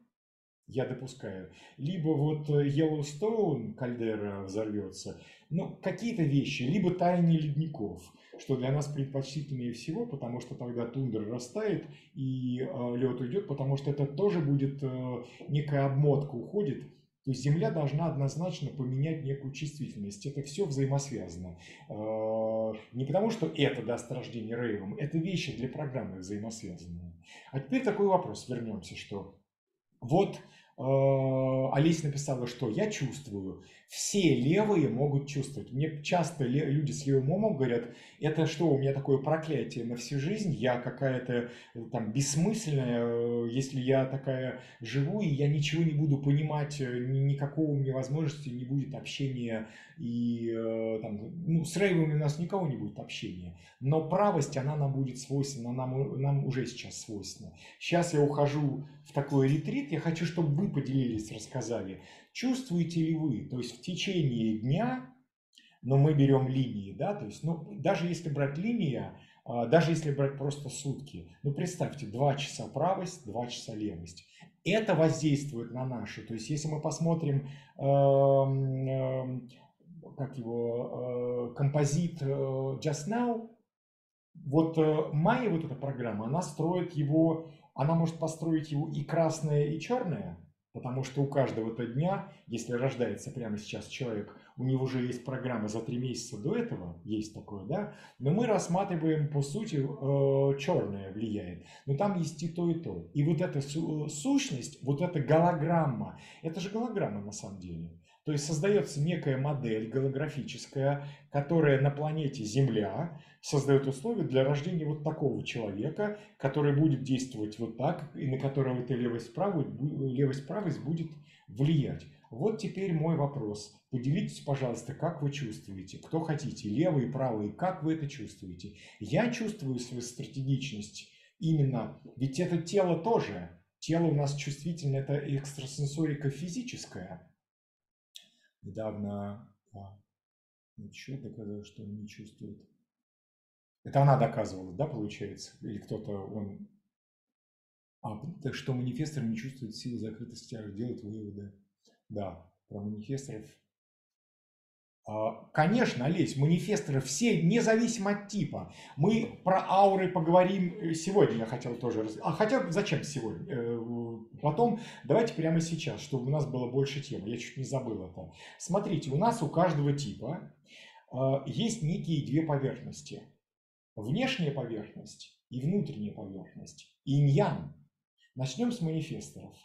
я допускаю. Либо вот Йеллоустоун, э, кальдера взорвется, ну, какие-то вещи, либо таяние ледников, что для нас предпочтительнее всего, потому что тогда тундра растает и э, лед уйдет, потому что это тоже будет э, некая обмотка уходит. То есть Земля должна однозначно поменять некую чувствительность. Это все взаимосвязано. Э, не потому, что это даст рождение рейвом, это вещи для программы взаимосвязанные. А теперь такой вопрос, вернемся, что вот э, Олеся написала, что я чувствую, все левые могут чувствовать. Мне часто люди с левым умом говорят, это что, у меня такое проклятие на всю жизнь, я какая-то э, там бессмысленная, э, если я такая живу, и я ничего не буду понимать, никакого у меня возможности не будет общения, и там, ну, с рейвами у нас никого не будет общения. Но правость, она нам будет свойственна, нам, нам уже сейчас свойственна. Сейчас я ухожу в такой ретрит, я хочу, чтобы вы поделились, рассказали, чувствуете ли вы, то есть в течение дня, но мы берем линии, да, то есть, ну, даже если брать линия, а, даже если брать просто сутки, ну, представьте, 2 часа правость, 2 часа левость. Это воздействует на наши, то есть, если мы посмотрим, эм, эм, как его, композит э, Just Now, вот э, Майя, вот эта программа, она строит его, она может построить его и красное, и черное, Потому что у каждого-то дня, если рождается прямо сейчас человек, у него уже есть программа за три месяца до этого, есть такое, да, но мы рассматриваем, по сути, э, черное влияет. Но там есть и то, и то. И вот эта сущность, вот эта голограмма, это же голограмма на самом деле. То есть создается некая модель голографическая, которая на планете Земля создает условия для рождения вот такого человека, который будет действовать вот так, и на которого эта левость правость, левость правость будет влиять. Вот теперь мой вопрос. Поделитесь, пожалуйста, как вы чувствуете, кто хотите, левый, правый, как вы это чувствуете. Я чувствую свою стратегичность именно, ведь это тело тоже. Тело у нас чувствительное, это экстрасенсорика физическая. Недавно а, еще что он не чувствует. Это она доказывала, да, получается? Или кто-то, он... А, так что манифестор не чувствует силы закрытости, а делает выводы. Да, про манифесторов. А, конечно, Олесь, манифесторы все независимо от типа. Мы про ауры поговорим э, сегодня, я хотел тоже... А хотя зачем сегодня? Э, потом давайте прямо сейчас, чтобы у нас было больше тем. Я чуть не забыл это. Смотрите, у нас у каждого типа а, есть некие две поверхности внешняя поверхность и внутренняя поверхность, инь-ян. Начнем с манифесторов.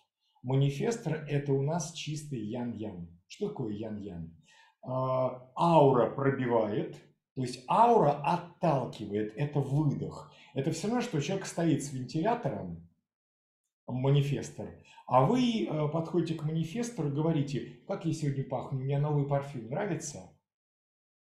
Манифестор – это у нас чистый ян-ян. Что такое ян-ян? А, аура пробивает, то есть аура отталкивает, это выдох. Это все равно, что человек стоит с вентилятором, манифестор, а вы э, подходите к манифестору и говорите, как я сегодня пахну, мне новый парфюм нравится?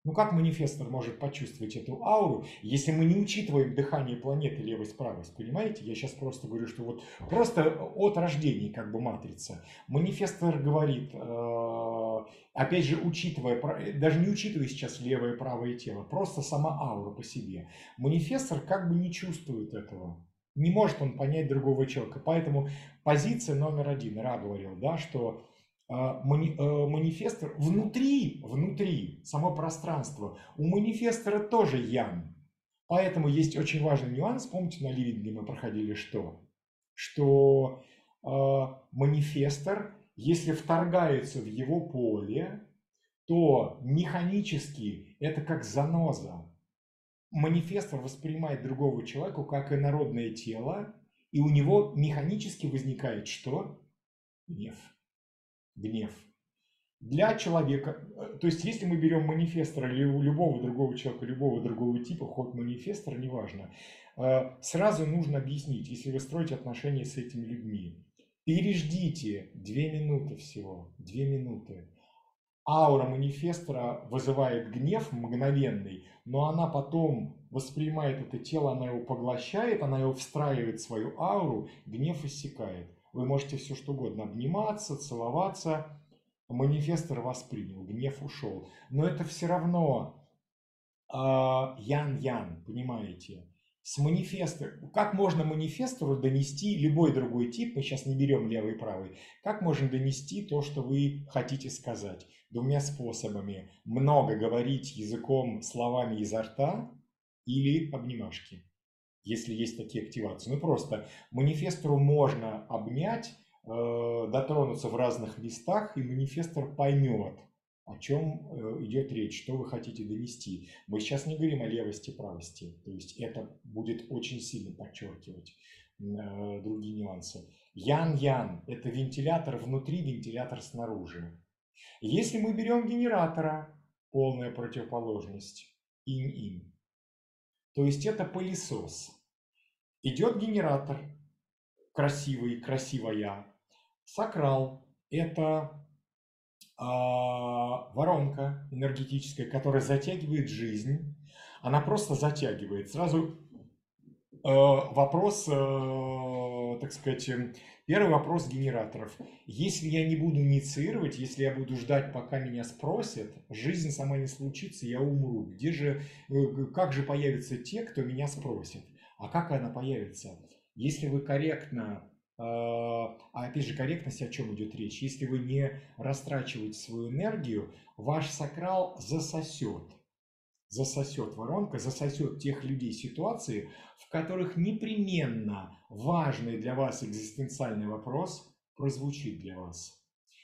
Ну как манифестор может почувствовать эту ауру, если мы не учитываем дыхание планеты левость-правость, понимаете? Я сейчас просто говорю, что вот просто от рождения как бы матрица. Манифестор говорит, э, опять же, учитывая, даже не учитывая сейчас левое и правое тело, просто сама аура по себе. Манифестор как бы не чувствует этого. Не может он понять другого человека. Поэтому позиция номер один, Ра говорил, да, что а, мани, э, манифестор внутри, внутри, само пространство, у манифестора тоже ян. Поэтому есть очень важный нюанс, помните, на ливинге мы проходили что? Что э, манифестор, если вторгается в его поле, то механически это как заноза. Манифестор воспринимает другого человека как инородное тело, и у него механически возникает что? Гнев гнев. Для человека, э, то есть если мы берем манифестора или любого другого человека, любого другого типа, ход манифестора, неважно, э, сразу нужно объяснить, если вы строите отношения с этими людьми, переждите две минуты всего, две минуты. Аура манифестора вызывает гнев мгновенный, но она потом воспринимает это тело, она его поглощает, она его встраивает в свою ауру, гнев иссякает. Вы можете все что угодно обниматься, целоваться. Манифестор вас принял, гнев ушел. Но это все равно а, ян-ян, понимаете? С манифеста, как можно манифестору донести любой другой тип, мы сейчас не берем левый и правый, как можно донести то, что вы хотите сказать? Двумя способами. Много говорить языком, словами изо рта или обнимашки если есть такие активации. Ну просто манифестору можно обнять, э, дотронуться в разных местах, и манифестор поймет, о чем э, идет речь, что вы хотите донести. Мы сейчас не говорим о левости и правости, то есть это будет очень сильно подчеркивать э, другие нюансы. Ян-ян – это вентилятор внутри, вентилятор снаружи. Если мы берем генератора, полная противоположность, инь-инь, то есть это пылесос. Идет генератор, красивый, красивая. Сакрал – это э, воронка энергетическая, которая затягивает жизнь. Она просто затягивает. Сразу э, вопрос, э, так сказать, первый вопрос генераторов. Если я не буду инициировать, если я буду ждать, пока меня спросят, жизнь сама не случится, я умру. Где же, э, как же появятся те, кто меня спросит? А как она появится? Если вы корректно, а, а опять же корректность, о чем идет речь, если вы не растрачиваете свою энергию, ваш сакрал засосет, засосет воронка, засосет тех людей ситуации, в которых непременно важный для вас экзистенциальный вопрос прозвучит для вас.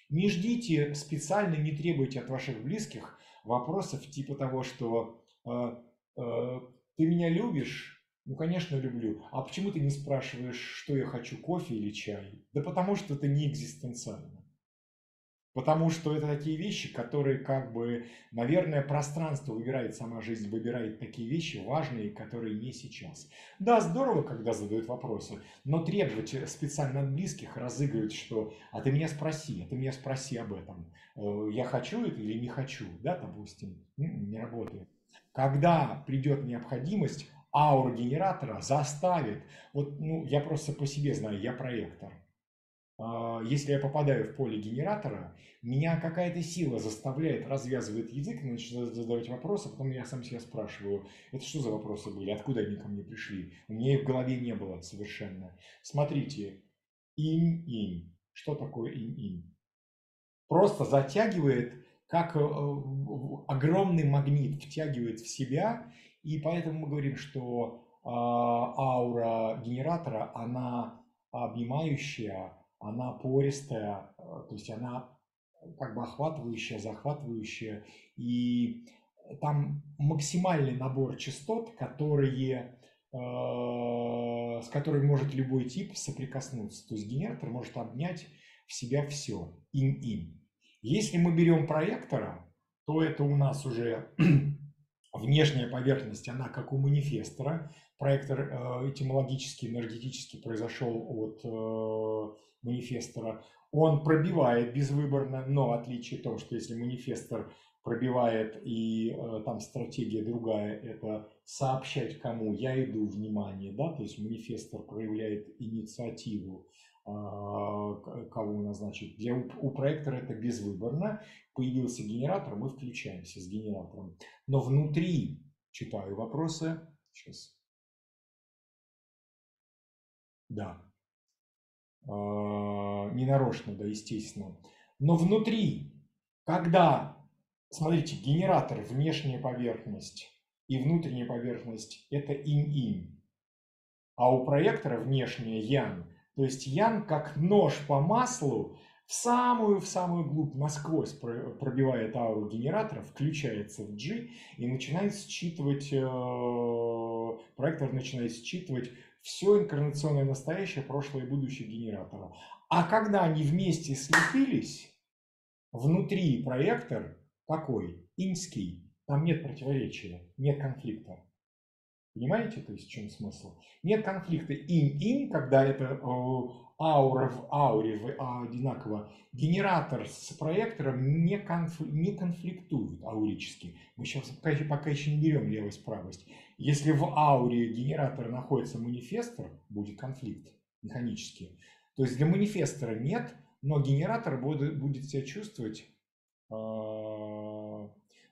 Не ждите специально, не требуйте от ваших близких вопросов типа того, что э, э, ты меня любишь, ну, конечно, люблю. А почему ты не спрашиваешь, что я хочу, кофе или чай? Да потому что это не экзистенциально. Потому что это такие вещи, которые как бы, наверное, пространство выбирает, сама жизнь выбирает такие вещи важные, которые не сейчас. Да, здорово, когда задают вопросы, но требовать специально от близких, разыгрывать, что «а ты меня спроси, а ты меня спроси об этом, э, я хочу это или не хочу», да, допустим, не работает. Когда придет необходимость, аура генератора заставит, вот ну, я просто по себе знаю, я проектор. А, если я попадаю в поле генератора, меня какая-то сила заставляет, развязывает язык, начинает задавать вопросы, а потом я сам себя спрашиваю, это что за вопросы были, откуда они ко мне пришли? У меня их в голове не было совершенно. Смотрите, инь-инь. Что такое инь-инь? Просто затягивает, как э, огромный магнит втягивает в себя и поэтому мы говорим, что э, аура генератора, она обнимающая, она пористая, э, то есть она как бы охватывающая, захватывающая. И там максимальный набор частот, которые, э, с которыми может любой тип соприкоснуться. То есть генератор может обнять в себя все, им-им. Если мы берем проектора, то это у нас уже внешняя поверхность, она как у манифестора. Проектор э, этимологически, энергетически произошел от э, манифестора. Он пробивает безвыборно, но в отличие от того, что если манифестор пробивает, и э, там стратегия другая, это сообщать кому я иду внимание, да, то есть манифестор проявляет инициативу, э, кого назначить. Для, у проектора это безвыборно. Появился генератор, мы включаемся с генератором. Но внутри, читаю вопросы, сейчас. Да. Э, не нарочно, да, естественно. Но внутри, когда Смотрите, генератор, внешняя поверхность и внутренняя поверхность – это инь-инь. А у проектора внешняя ян. То есть ян как нож по маслу в самую в самую глубь насквозь пробивает ауру генератора, включается в G и начинает считывать, э, проектор начинает считывать все инкарнационное настоящее, прошлое и будущее генератора. А когда они вместе слепились, внутри проектор какой? Инский. Там нет противоречия, нет конфликта. Понимаете, то есть в чем смысл? Нет конфликта ин-ин, когда это э, аура в ауре а, одинаково. Генератор с проектором не, конф, не конфликтуют аурически. Мы сейчас пока, пока еще не берем левость-правость. Если в ауре генератора находится манифестор, будет конфликт механический. То есть для манифестора нет, но генератор будет, будет себя чувствовать а,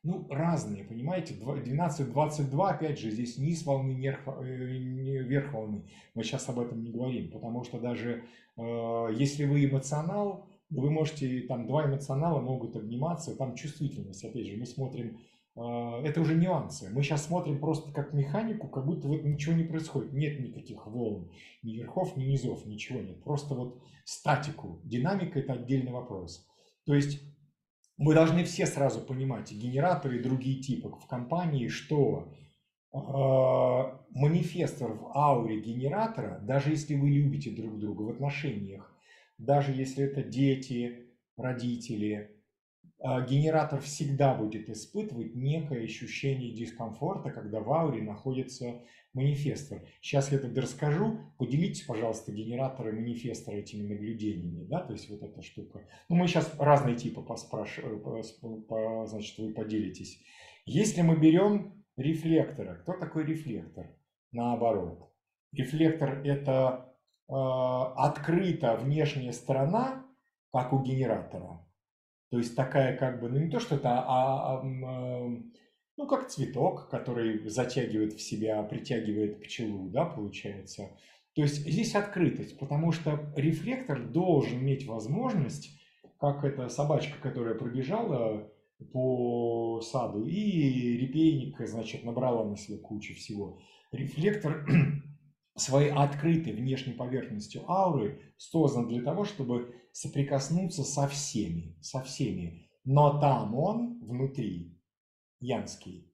ну, разные, понимаете, 12-22, опять же, здесь низ волны, э, верх волны. Мы сейчас об этом не говорим, потому что даже э, если вы эмоционал, вы можете, там, два эмоционала могут обниматься, там чувствительность, опять же, мы смотрим, э, это уже нюансы. Мы сейчас смотрим просто как механику, как будто вот ничего не происходит, нет никаких волн, ни верхов, ни низов, ничего нет, просто вот статику. Динамика – это отдельный вопрос. То есть мы должны все сразу понимать, генераторы, и другие типы в компании, что э, манифестор в ауре генератора, даже если вы любите друг друга в отношениях, даже если это дети, родители, генератор всегда будет испытывать некое ощущение дискомфорта, когда в ауре находится манифестор. Сейчас я это расскажу. Поделитесь, пожалуйста, генераторы манифестора этими наблюдениями. Да? То есть вот эта штука. Ну, мы сейчас разные типы поспрашиваем, по, значит, вы поделитесь. Если мы берем рефлектора, кто такой рефлектор? Наоборот. Рефлектор – это э, открыта внешняя сторона, как у генератора. То есть такая как бы, ну не то, что это а, а, а, ну, как цветок, который затягивает в себя, притягивает пчелу, да, получается. То есть здесь открытость, потому что рефлектор должен иметь возможность, как эта собачка, которая пробежала по саду и репейник, значит, набрала на себе кучу всего. Рефлектор своей открытой внешней поверхностью ауры создан для того, чтобы соприкоснуться со всеми, со всеми. Но там он внутри янский,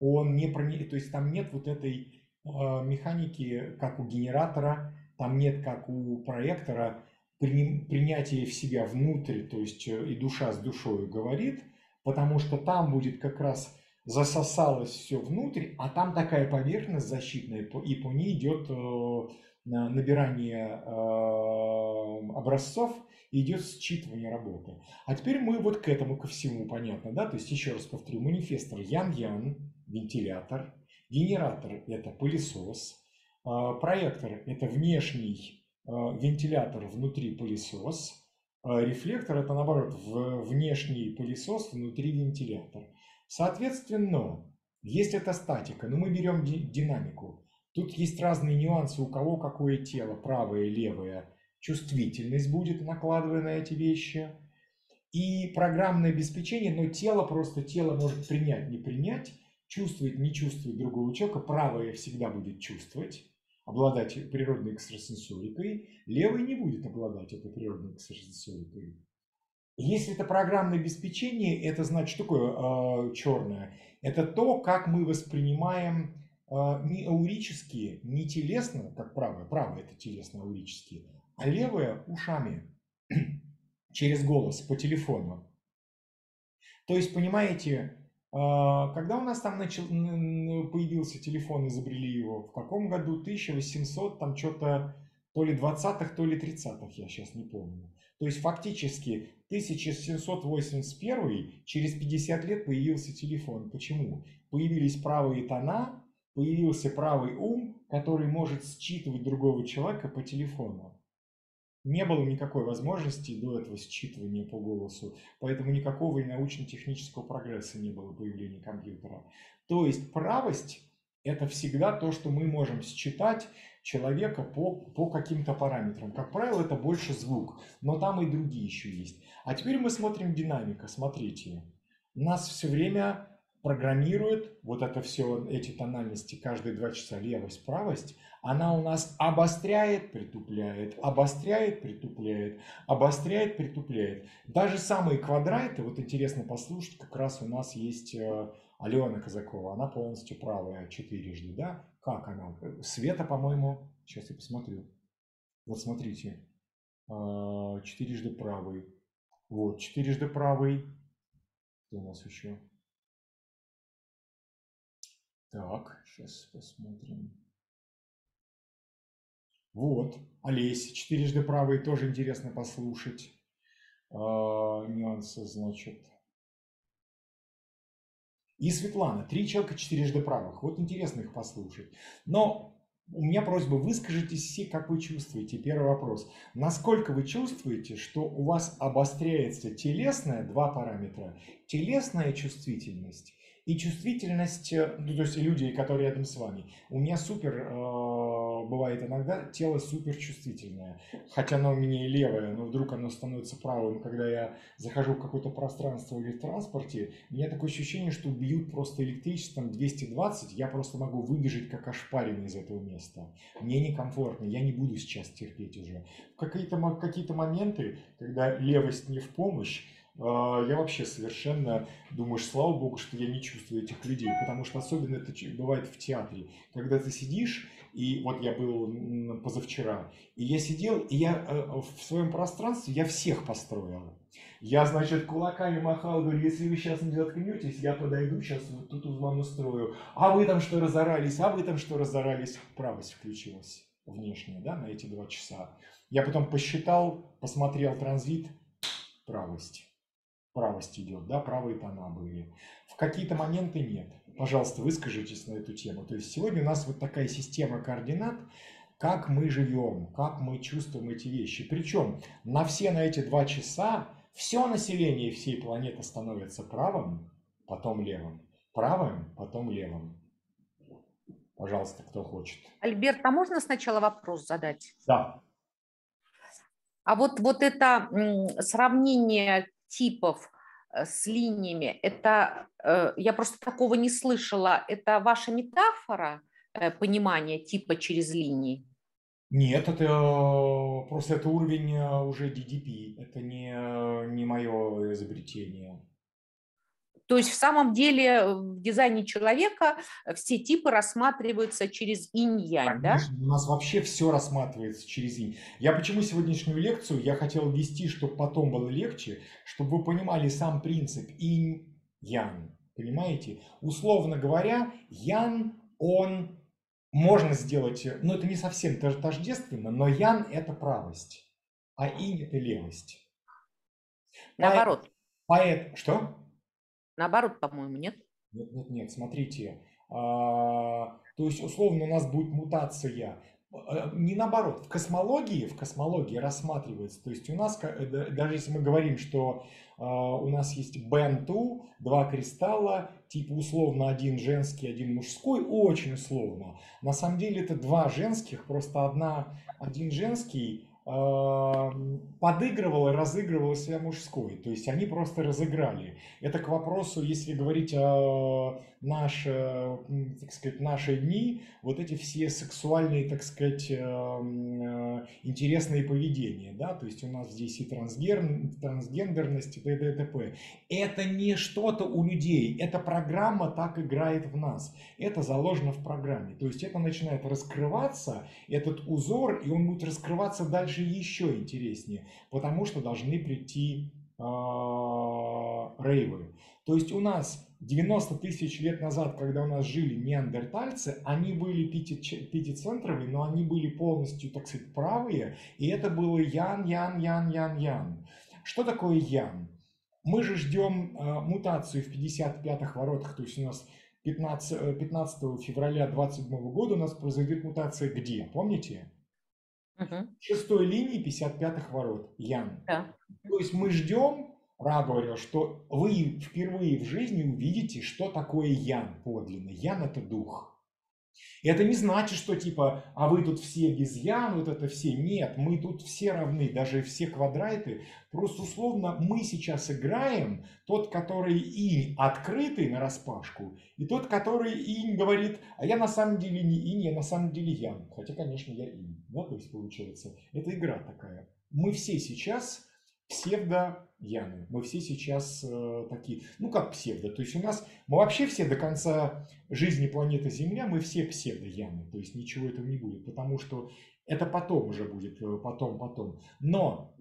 он не прони... то есть там нет вот этой э, механики, как у генератора, там нет, как у проектора, при... принятия в себя внутрь, то есть э, и душа с душой говорит, потому что там будет как раз засосалось все внутрь, а там такая поверхность защитная, и по ней идет э, набирание э, образцов, идет считывание работы. А теперь мы вот к этому, ко всему понятно, да, то есть еще раз повторю, манифестор Ян-Ян, вентилятор, генератор – это пылесос, а, проектор – это внешний а, вентилятор внутри пылесос, рефлектор – это, наоборот, внешний пылесос внутри вентилятор. Соответственно, если это статика, но ну, мы берем динамику, тут есть разные нюансы, у кого какое тело, правое, левое – чувствительность будет, накладывая на эти вещи, и программное обеспечение, но тело просто, тело может принять, не принять, чувствовать, не чувствовать другого человека, правое всегда будет чувствовать, обладать природной экстрасенсорикой, левый не будет обладать этой природной экстрасенсорикой. Если это программное обеспечение, это значит, такое э, черное? Это то, как мы воспринимаем э, не аурические, не телесно, как правое, правое это телесно-аурические, а левая ушами, через голос, по телефону. То есть, понимаете, а, когда у нас там начал, появился телефон, изобрели его, в каком году? 1800, там что-то то ли 20-х, то ли 30-х, я сейчас не помню. То есть фактически 1781 через 50 лет появился телефон. Почему? Появились правые тона, появился правый ум, который может считывать другого человека по телефону. Не было никакой возможности до этого считывания по голосу, поэтому никакого и научно-технического прогресса не было появления компьютера. То есть правость – это всегда то, что мы можем считать человека по, по каким-то параметрам. Как правило, это больше звук, но там и другие еще есть. А теперь мы смотрим динамика. Смотрите, нас все время программирует вот это все, эти тональности каждые два часа, левость, правость, она у нас обостряет, притупляет, обостряет, притупляет, обостряет, притупляет. Даже самые квадраты, вот интересно послушать, как раз у нас есть э, Алена Казакова, она полностью правая четырежды, да? Как она? Света, по-моему, сейчас я посмотрю. Вот смотрите, э, четырежды правый. Вот, четырежды правый. Что у нас еще? Так, сейчас посмотрим. Вот, Олеся, четырежды правый, тоже интересно послушать. А, нюансы, значит. И Светлана, три человека четырежды правых. Вот интересно их послушать. Но у меня просьба, выскажитесь все, как вы чувствуете. Первый вопрос. Насколько вы чувствуете, что у вас обостряется телесная, два параметра, телесная чувствительность и чувствительность, э, ну, то есть люди, которые рядом с вами. У меня супер, э, бывает иногда, тело супер чувствительное, хотя оно у меня и левое, но вдруг оно становится правым, когда я захожу в какое-то пространство или в транспорте, у меня такое ощущение, что бьют просто электричеством 220, я просто могу выбежать как ошпаренный из этого места. Мне некомфортно, я не буду сейчас терпеть уже. В какие-то какие моменты, когда левость не в помощь, я вообще совершенно думаю, слава богу, что я не чувствую этих людей, потому что особенно это бывает в театре, когда ты сидишь, и вот я был позавчера, и я сидел, и я э, в своем пространстве, я всех построил. Я, значит, кулаками махал, говорю, если вы сейчас не заткнетесь, я подойду, сейчас вот тут вам устрою. А вы там что разорались, а вы там что разорались. Правость включилась внешне, да, на эти два часа. Я потом посчитал, посмотрел транзит, правость правость идет, да, правые тона были. В какие-то моменты нет. Пожалуйста, выскажитесь на эту тему. То есть сегодня у нас вот такая система координат, как мы живем, как мы чувствуем эти вещи. Причем на все на эти два часа все население всей планеты становится правым, потом левым. Правым, потом левым. Пожалуйста, кто хочет. Альберт, а можно сначала вопрос задать? Да. А вот, вот это сравнение типов э, с линиями, это, э, я просто такого не слышала, это ваша метафора э, понимания типа через линии? Нет, это просто это уровень уже DDP, это не, не мое изобретение. То есть в самом деле э, в дизайне человека э, все типы рассматриваются через инь-янь, да? У нас вообще все рассматривается через инь. Я почему сегодняшнюю лекцию я хотел ввести, чтобы потом было легче, чтобы вы понимали сам принцип инь-ян. Понимаете? Условно говоря, ян, он можно сделать, э, но это не совсем тождественно, но ян – это правость, а инь – это левость. Наоборот. Поэт, что? Наоборот, по-моему, нет? Нет, нет, нет, смотрите. А, то есть, условно, у нас будет мутация. А, не наоборот, в космологии, в космологии рассматривается, то есть у нас, даже если мы говорим, что а, у нас есть бенту, два кристалла, типа условно один женский, один мужской, очень условно. На самом деле это два женских, просто одна, один женский, подыгрывал и разыгрывал себя мужской. То есть они просто разыграли. Это к вопросу, если говорить о наши, так сказать, наши дни, вот эти все сексуальные, так сказать, эм, э, интересные поведения, да, то есть у нас здесь и трансгер, трансгендерность, и т.д. и т.п. Это не что-то у людей, эта программа так играет в нас, это заложено в программе, то есть это начинает раскрываться, этот узор, и он будет раскрываться дальше еще интереснее, потому что должны прийти э, рейвы. То есть у нас 90 тысяч лет назад, когда у нас жили неандертальцы, они были пяти, пятицентровые, но они были полностью, так сказать, правые, и это было ян, ян, ян, ян, ян. Что такое ян? Мы же ждем э, мутацию в 55-х воротах, то есть у нас 15, 15 э, февраля 27 года у нас произойдет мутация где? Помните? Угу. Шестой линии 55-х ворот, Ян. Да. То есть мы ждем, Ра говорил, что вы впервые в жизни увидите, что такое Ян подлинно. Ян – это дух. И это не значит, что типа, а вы тут все без ян, вот это все. Нет, мы тут все равны, даже все квадраты. Просто условно мы сейчас играем тот, который инь открытый на распашку, и тот, который инь говорит, а я на самом деле не инь, я на самом деле ян. Хотя, конечно, я инь. Да, то есть получается, это игра такая. Мы все сейчас псевдо-яны. Мы все сейчас э, такие, ну как псевдо, то есть у нас, мы вообще все до конца жизни планеты Земля, мы все псевдо-яны, то есть ничего этого не будет, потому что это потом уже будет, э, потом, потом. Но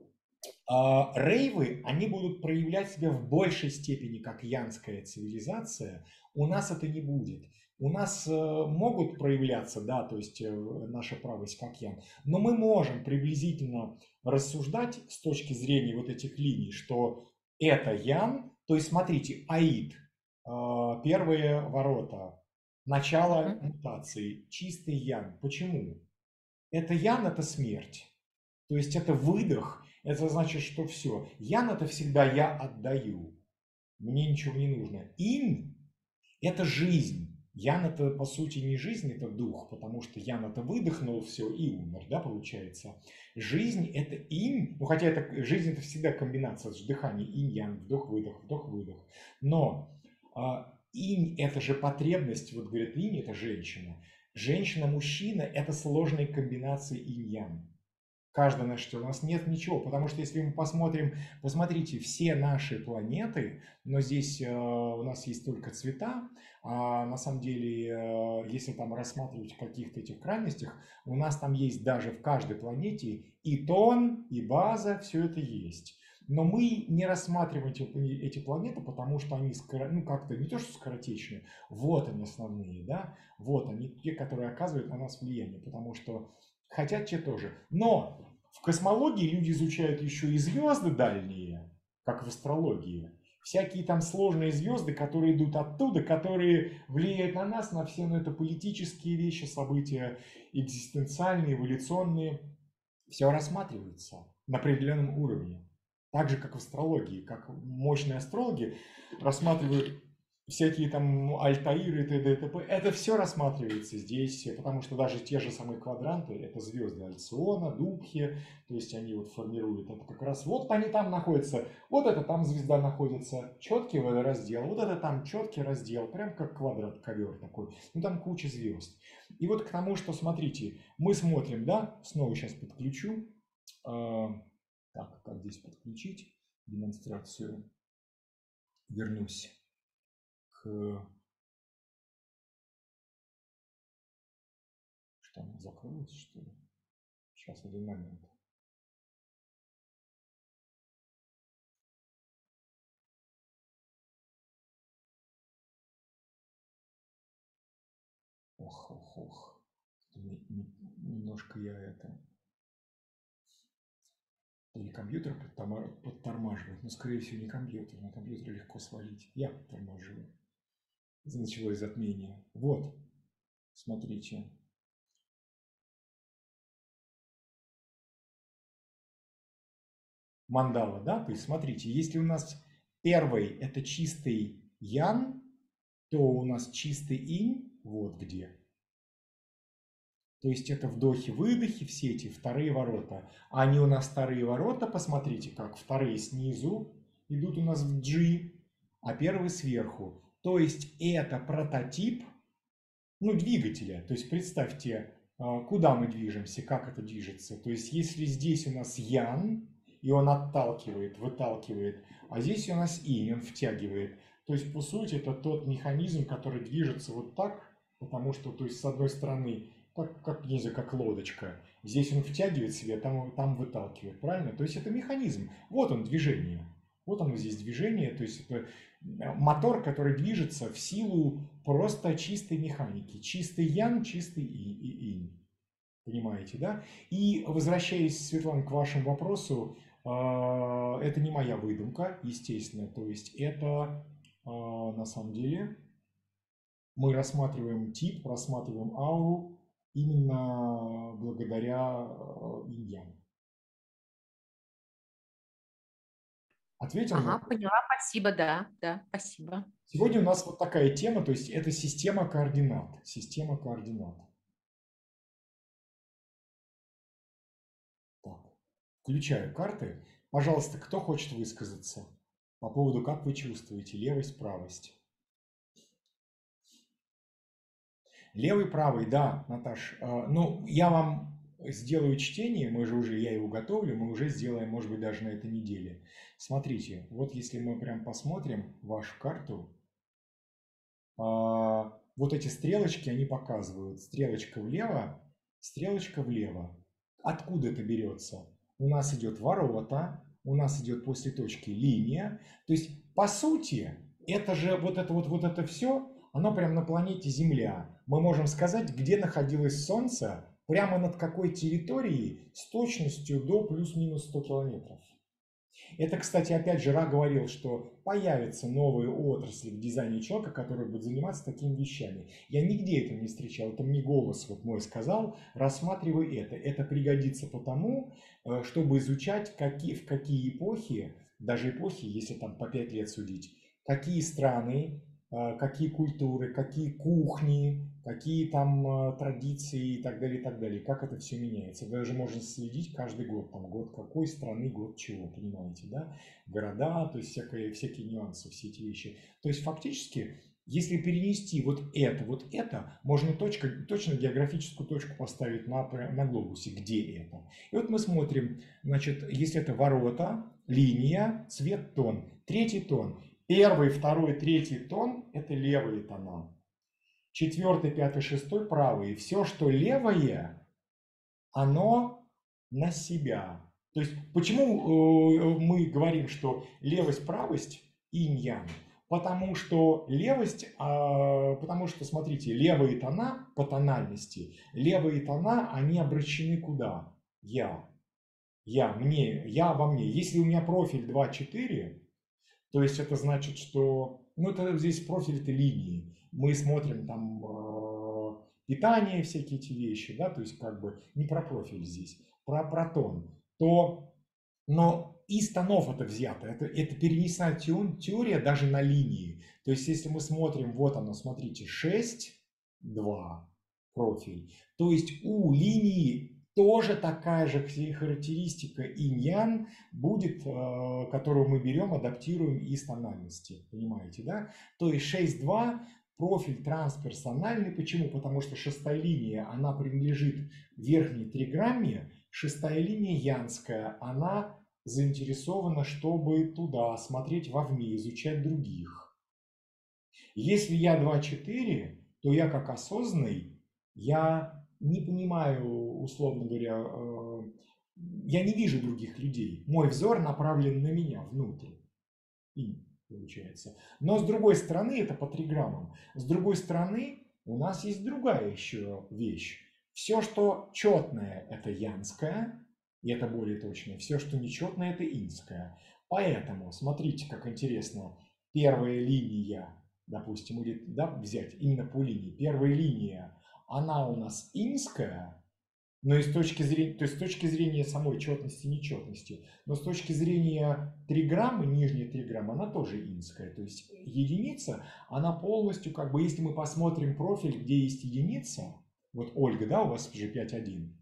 э, рейвы, они будут проявлять себя в большей степени как янская цивилизация, у нас это не будет. У нас э, могут проявляться, да, то есть э, наша правость как ян, но мы можем приблизительно рассуждать с точки зрения вот этих линий, что это Ян, то есть смотрите, Аид, э, первые ворота, начало мутации, чистый Ян. Почему? Это Ян – это смерть. То есть это выдох, это значит, что все. Ян – это всегда я отдаю. Мне ничего не нужно. Ин – это жизнь. Ян это по сути не жизнь, это дух, потому что Ян это выдохнул все и умер, да, получается. Жизнь это инь, ну хотя это, жизнь это всегда комбинация с дыханием, инь-ян, вдох-выдох, вдох-выдох. Но а, инь это же потребность, вот говорят, инь это женщина. Женщина-мужчина это сложная комбинация инь-ян каждое наше тело. У нас нет ничего, потому что если мы посмотрим, посмотрите, все наши планеты, но здесь э, у нас есть только цвета, а на самом деле, э, если там рассматривать каких-то этих крайностях, у нас там есть даже в каждой планете и тон, и база, все это есть. Но мы не рассматриваем эти, эти планеты, потому что они ну, как-то не то что скоротечные, вот они основные, да, вот они те, которые оказывают на нас влияние, потому что хотят те тоже. Но в космологии люди изучают еще и звезды дальние, как в астрологии. Всякие там сложные звезды, которые идут оттуда, которые влияют на нас, на все, ну это политические вещи, события экзистенциальные, эволюционные. Все рассматривается на определенном уровне. Так же, как в астрологии, как мощные астрологи рассматривают всякие там Альтаиры, т.д. и т.п. Это все рассматривается здесь, потому что даже те же самые квадранты, это звезды Альциона, Дубхи, то есть они вот формируют это как раз, вот они там находятся, вот это там звезда находится, четкий раздел, вот это там четкий раздел, прям как квадрат, ковер такой, ну там куча звезд. И вот к тому, что, смотрите, мы смотрим, да, снова сейчас подключу, э, так, как здесь подключить демонстрацию, вернусь что она закрылась, что ли? Сейчас, один момент. Ох, ох, ох. Немножко я это... Или компьютер подтормаживает, но, скорее всего, не компьютер. На компьютере легко свалить. Я подтормаживаю началось затмение. Вот, смотрите. Мандала, да? То есть смотрите, если у нас первый это чистый ян, то у нас чистый инь вот где. То есть это вдохи-выдохи, все эти вторые ворота. А они у нас вторые ворота, посмотрите, как вторые снизу идут у нас в G, а первый сверху. То есть это прототип ну, двигателя. То есть представьте, а, куда мы движемся, как это движется. То есть если здесь у нас ян, и он отталкивает, выталкивает, а здесь у нас и, он втягивает. То есть, по сути, это тот механизм, который движется вот так, потому что, то есть, с одной стороны, как, как, не знаю, как лодочка, здесь он втягивает себя, там, там выталкивает, правильно? То есть, это механизм. Вот он, движение. Вот оно здесь движение, то есть это мотор, который движется в силу просто чистой механики. Чистый ян, чистый и, инь. Понимаете, да? И возвращаясь, Светлана, к вашему вопросу, а, это не моя выдумка, естественно. То есть это а, на самом деле мы рассматриваем тип, рассматриваем ауру именно благодаря а, Ответил? Ага, поняла, спасибо, да, да, спасибо. Сегодня у нас вот такая тема, то есть это система координат. Система координат. Так, включаю карты. Пожалуйста, кто хочет высказаться по поводу, как вы чувствуете левость, правость? Левый, правый, да, Наташ. А, ну, я вам сделаю чтение, мы же уже, я его готовлю, мы уже сделаем, может быть, даже на этой неделе. Смотрите, вот если мы прям посмотрим вашу карту, а, вот эти стрелочки, они показывают. Стрелочка влево, стрелочка влево. Откуда это берется? У нас идет ворота, у нас идет после точки линия. То есть, по сути, это же вот это вот, вот это все, оно прям на планете Земля. Мы можем сказать, где находилось Солнце, прямо над какой территорией с точностью до плюс-минус 100 километров. Это, кстати, опять же, Ра говорил, что появятся новые отрасли в дизайне человека, которые будут заниматься такими вещами. Я нигде этого не встречал, это мне голос вот мой сказал, рассматривай это. Это пригодится потому, э, чтобы изучать, какие, в какие эпохи, даже эпохи, если там по пять лет судить, какие страны, э, какие культуры, какие кухни, какие там э, традиции и так далее, и так далее, как это все меняется. Даже можно следить каждый год, там год какой страны, год чего, понимаете, да, города, то есть всякие, всякие нюансы, все эти вещи. То есть фактически, если перенести вот это, вот это, можно точка, точно географическую точку поставить на, на глобусе, где это. И вот мы смотрим, значит, если это ворота, линия, цвет, тон, третий тон. Первый, второй, третий тон – это левые тона четвертый, пятый, шестой правый. все, что левое, оно на себя. То есть почему э, мы говорим, что левость, правость инь-ян? Потому что левость, а, потому что, смотрите, левые тона по тональности, левые тона, они обращены куда? Я. Я, мне, я во мне. Если у меня профиль 2-4, то есть это значит, что, ну это здесь профиль это линии мы смотрим там э, питание, всякие эти вещи, да, то есть как бы не про профиль здесь, про протон, то, но из тонов это взято, это, это перенесена теория даже на линии. То есть если мы смотрим, вот оно, смотрите, 6, 2 профиль, то есть у линии тоже такая же характеристика инь будет, э, которую мы берем, адаптируем из тональности. Понимаете, да? То есть 6.2 профиль трансперсональный. Почему? Потому что шестая линия, она принадлежит верхней триграмме, шестая линия янская, она заинтересована, чтобы туда смотреть вовне, изучать других. Если я 2-4, то я как осознанный, я не понимаю, условно говоря, э, я не вижу других людей. Мой взор направлен на меня внутрь получается. Но с другой стороны, это по триграммам. С другой стороны, у нас есть другая еще вещь. Все, что четное, это янское, и это более точно. Все, что нечетное, это инское. Поэтому, смотрите, как интересно, первая линия, допустим, или да, взять именно по линии, первая линия, она у нас инская, но и с точки зрения, то есть с точки зрения самой четности, нечетности, но с точки зрения триграммы, нижняя триграмма, она тоже инская. То есть единица, она полностью, как бы, если мы посмотрим профиль, где есть единица, вот Ольга, да, у вас же 5.1,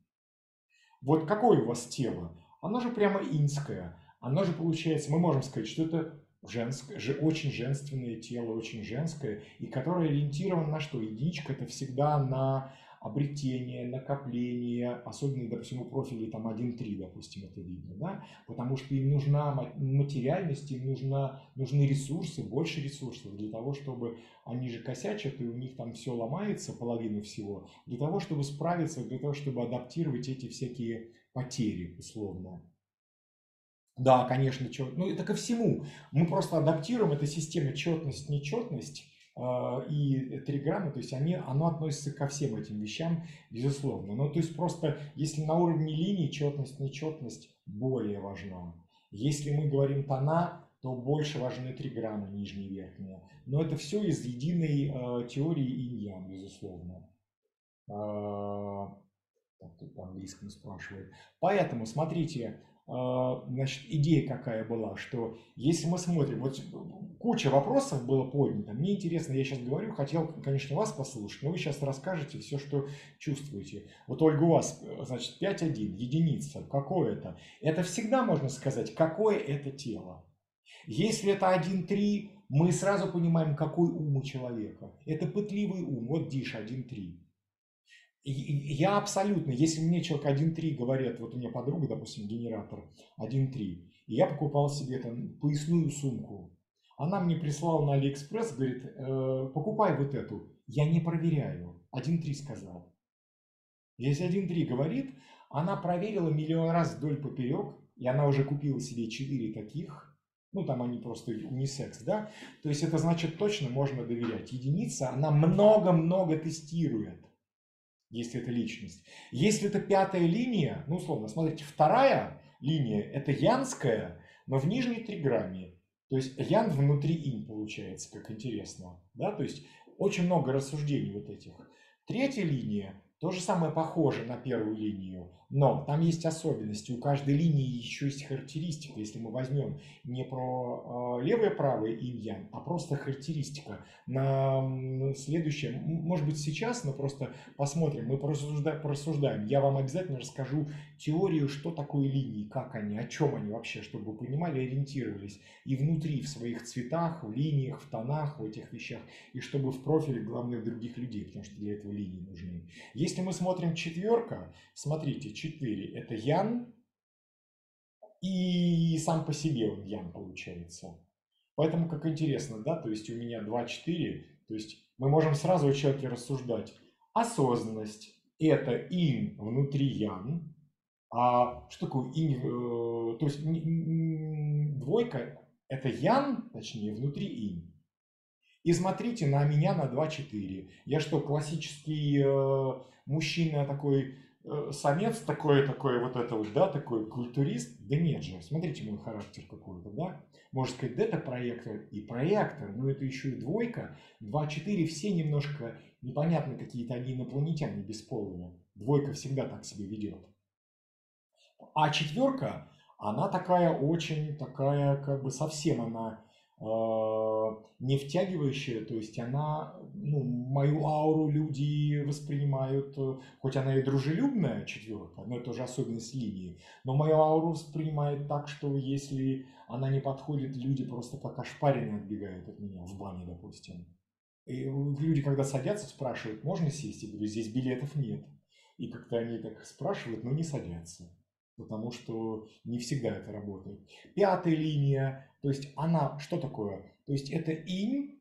вот какое у вас тело? Оно же прямо инское. Оно же получается, мы можем сказать, что это женское, очень женственное тело, очень женское, и которое ориентировано на что? Единичка это всегда на обретение, накопление, особенно, допустим, у профилей там 1.3, допустим, это видно, да, потому что им нужна материальность, им нужна, нужны ресурсы, больше ресурсов для того, чтобы они же косячат, и у них там все ломается, половину всего, для того, чтобы справиться, для того, чтобы адаптировать эти всякие потери, условно. Да, конечно, чет... ну это ко всему. Мы просто адаптируем эту систему четность, нечетность э, и триграммы, то есть они, оно относится ко всем этим вещам, безусловно. Ну, то есть просто, если на уровне линии четность, нечетность более важна. Если мы говорим тона, то больше важны триграммы нижние и верхние. Но это все из единой э, теории инь безусловно. Э, так, тут по-английскому спрашивает. Поэтому, смотрите, а, значит, идея какая была, что если мы смотрим, вот куча вопросов было поднято, мне интересно, я сейчас говорю, хотел, конечно, вас послушать, но вы сейчас расскажете все, что чувствуете. Вот, Ольга, у вас, значит, 5.1, единица, какое это? Это всегда можно сказать, какое это тело. Если это 1.3, мы сразу понимаем, какой ум у человека. Это пытливый ум, вот Диш 1.3. Я абсолютно, если мне человек 1.3 говорят, вот у меня подруга, допустим, генератор 1.3, и я покупал себе там поясную сумку, она мне прислала на Алиэкспресс, говорит, э, покупай вот эту. Я не проверяю. 1.3 сказал. Если 1.3 говорит, она проверила миллион раз вдоль поперек, и она уже купила себе 4 таких. Ну, там они просто унисекс, да? То есть это значит точно можно доверять. Единица, она много-много тестирует если это личность. Если это пятая линия, ну, условно, смотрите, вторая линия – это янская, но в нижней триграмме. То есть ян внутри инь получается, как интересно. Да? То есть очень много рассуждений вот этих. Третья линия то же самое похоже на первую линию, но там есть особенности. У каждой линии еще есть характеристика. Если мы возьмем не про э, левое правое инь а просто характеристика на следующее, может быть сейчас, но просто посмотрим, мы просуждаем. Я вам обязательно расскажу теорию, что такое линии, как они, о чем они вообще, чтобы вы понимали, ориентировались и внутри, в своих цветах, в линиях, в тонах, в этих вещах, и чтобы в профиле, главное, других людей, потому что для этого линии нужны. Есть если мы смотрим четверка, смотрите, 4 это Ян, и сам по себе он Ян получается. Поэтому как интересно, да, то есть у меня 2-4, то есть мы можем сразу у человека рассуждать. Осознанность – это ин внутри Ян, а что такое ин, э, то есть двойка – это Ян, точнее, внутри ин. И смотрите на меня на 2-4. Я что, классический э, мужчина такой, э, самец такой, такой вот это вот, да, такой культурист? Да нет же, смотрите мой характер какой-то, да? Можно сказать, да, это проектор и проектор, но это еще и двойка. 2-4 все немножко непонятно какие-то они инопланетяне бесполые. Двойка всегда так себя ведет. А четверка, она такая очень, такая как бы совсем она не втягивающая, то есть она, ну, мою ауру люди воспринимают, э, хоть она и дружелюбная четверка, но это уже особенность линии, но мою ауру воспринимает так, что если она не подходит, люди просто как ошпаренные отбегают от меня в бане, допустим. И люди, когда садятся, спрашивают, можно сесть? Я говорю, здесь билетов нет. И как-то они так спрашивают, но не садятся потому что не всегда это работает. Пятая линия, то есть она, что такое? То есть это инь,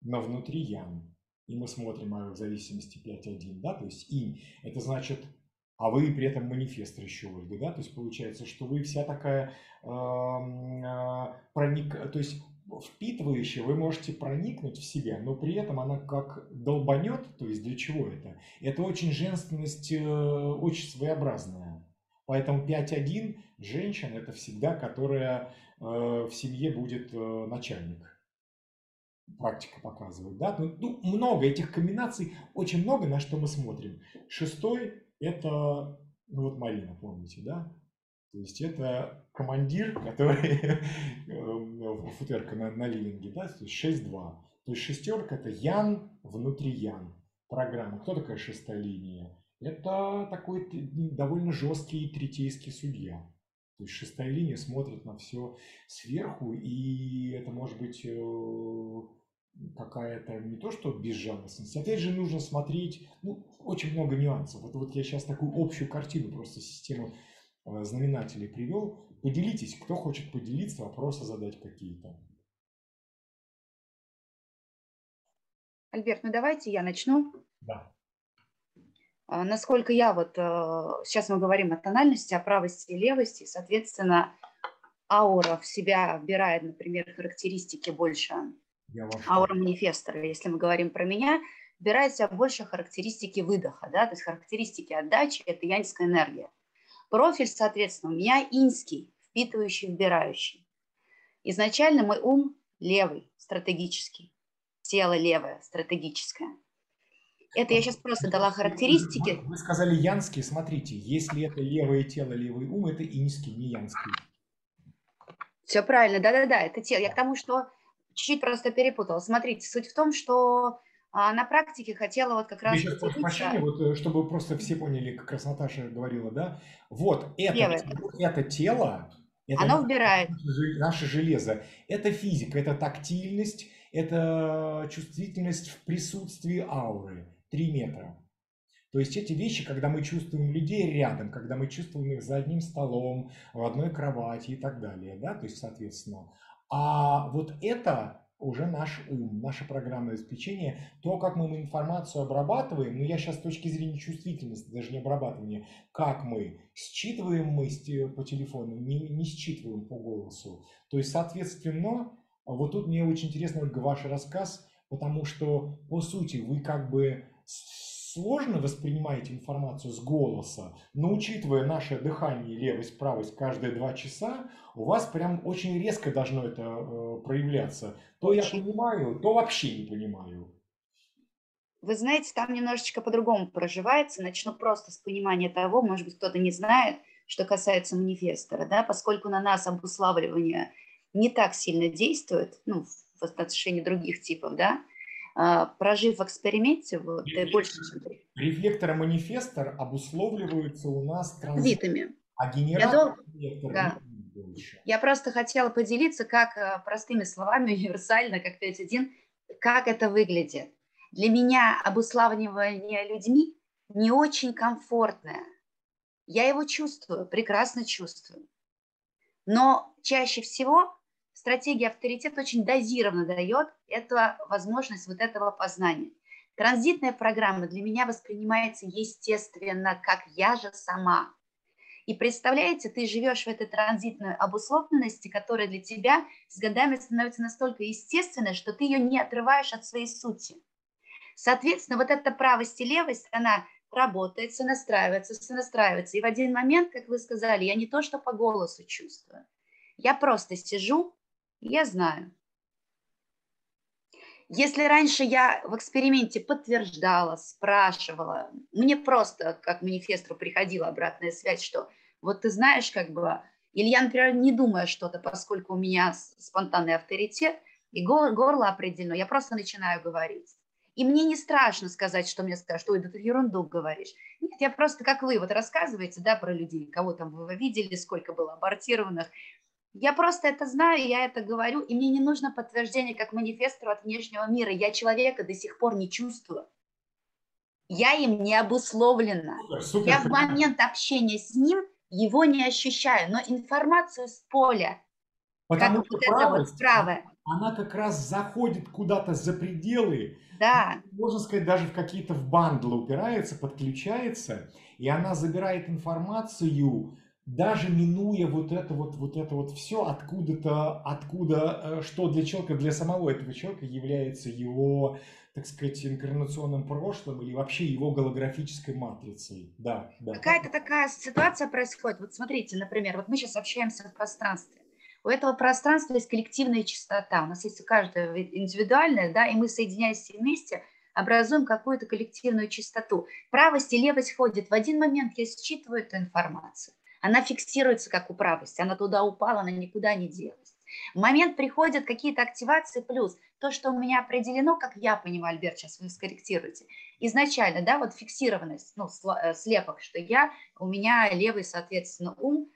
но внутри ян. И мы смотрим а в зависимости 5.1, да, то есть инь, это значит, а вы при этом манифест Ольга, да, то есть получается, что вы вся такая э, э, проник, то есть впитывающая, вы можете проникнуть в себя, но при этом она как долбанет, то есть для чего это? Это очень женственность, э, очень своеобразная. Поэтому 5.1 женщина это всегда, которая э, в семье будет э, начальник. Практика показывает, да? Ну, ну, много этих комбинаций, очень много, на что мы смотрим. Шестой это, ну вот Марина, помните, да? То есть это командир, который э, футерка на, на ливинге, да, то есть 6-2. То есть шестерка это Ян внутри Ян. Программа. Кто такая шестая линия? Это такой довольно жесткий третейский судья. То есть шестая линия смотрит на все сверху, и это может быть э, какая-то не то что безжалостность. Опять же, нужно смотреть, ну, очень много нюансов. Вот, вот я сейчас такую общую картину, просто систему э, знаменателей привел. Поделитесь, кто хочет поделиться, вопросы задать какие-то. Альберт, ну давайте я начну. Да. А, насколько я вот, э, сейчас мы говорим о тональности, о правости и левости, соответственно, аура в себя вбирает, например, характеристики больше, аура манифестора, если мы говорим про меня, вбирает в себя больше характеристики выдоха, да, то есть характеристики отдачи – это янская энергия. Профиль, соответственно, у меня инский, впитывающий, вбирающий. Изначально мой ум левый, стратегический, тело левое, стратегическое. Это я сейчас просто дала характеристики. Вы сказали янский, смотрите, если это левое тело, левый ум, это инский, не янский. Все правильно, да-да-да, это тело. Я к тому, что чуть-чуть просто перепутала. Смотрите, суть в том, что а, на практике хотела вот как раз... Я сейчас прошу прощения, вот, э, чтобы просто все поняли, как раз Наташа говорила, да? Вот это, это тело, это Оно вбирает. Наше железо. Это физика, это тактильность, это чувствительность в присутствии ауры. 3 метра. То есть эти вещи, когда мы чувствуем людей рядом, когда мы чувствуем их за одним столом, в одной кровати и так далее, да, то есть соответственно. А вот это уже наш ум, наше программное обеспечение, то, как мы информацию обрабатываем, ну я сейчас с точки зрения чувствительности, даже не обрабатывания, как мы считываем мы по телефону, не, не считываем по голосу. То есть, соответственно, вот тут мне очень интересно, ваш рассказ, потому что, по сути, вы как бы сложно воспринимаете информацию с голоса, но учитывая наше дыхание левость, правость каждые два часа, у вас прям очень резко должно это э, проявляться. То я понимаю, то вообще не понимаю. Вы знаете, там немножечко по-другому проживается. Начну просто с понимания того, может быть, кто-то не знает, что касается манифестора, да, поскольку на нас обуславливание не так сильно действует, ну, в отношении других типов, да, прожив в эксперименте, вот, ты больше, чем Рефлектор и манифестор обусловливаются у нас транзитами. А генератор Я, дол... да. Я просто хотела поделиться, как э, простыми словами, универсально, как 5.1, как это выглядит. Для меня обуславливание людьми не очень комфортное. Я его чувствую, прекрасно чувствую. Но чаще всего стратегия авторитет очень дозированно дает эту возможность вот этого познания. Транзитная программа для меня воспринимается естественно, как я же сама. И представляете, ты живешь в этой транзитной обусловленности, которая для тебя с годами становится настолько естественной, что ты ее не отрываешь от своей сути. Соответственно, вот эта правость и левость, она работает, сонастраивается, сонастраивается. И в один момент, как вы сказали, я не то, что по голосу чувствую. Я просто сижу я знаю. Если раньше я в эксперименте подтверждала, спрашивала, мне просто как манифестру приходила обратная связь, что вот ты знаешь, как бы, или я, например, не думаю что-то, поскольку у меня спонтанный авторитет, и горло, горло определено, я просто начинаю говорить. И мне не страшно сказать, что мне скажут, ой, да ты ерунду говоришь. Нет, я просто, как вы, вот рассказываете, да, про людей, кого там вы видели, сколько было абортированных, я просто это знаю, я это говорю, и мне не нужно подтверждение как манифестору от внешнего мира. Я человека до сих пор не чувствую. Я им не обусловлена. Супер, супер. Я в момент общения с ним его не ощущаю, но информацию с поля, Потому как вот правость, вот правая, она как раз заходит куда-то за пределы. Да. Можно сказать, даже в какие-то в бандлы упирается, подключается, и она забирает информацию, даже минуя вот это вот, вот это вот все, откуда-то, откуда, э, что для человека, для самого этого человека является его, так сказать, инкарнационным прошлым или вообще его голографической матрицей. Да, да. Какая-то такая ситуация происходит. Вот смотрите, например, вот мы сейчас общаемся в пространстве. У этого пространства есть коллективная частота. У нас есть у каждого индивидуальная, да, и мы, соединяясь вместе, образуем какую-то коллективную частоту. Правость и левость ходят. В один момент я считываю эту информацию она фиксируется как управость, она туда упала, она никуда не делась. В момент приходят какие-то активации плюс то, что у меня определено, как я понимаю, Альберт, сейчас вы скорректируете, изначально, да, вот фиксированность, ну, э, слепок, что я, у меня левый, соответственно, ум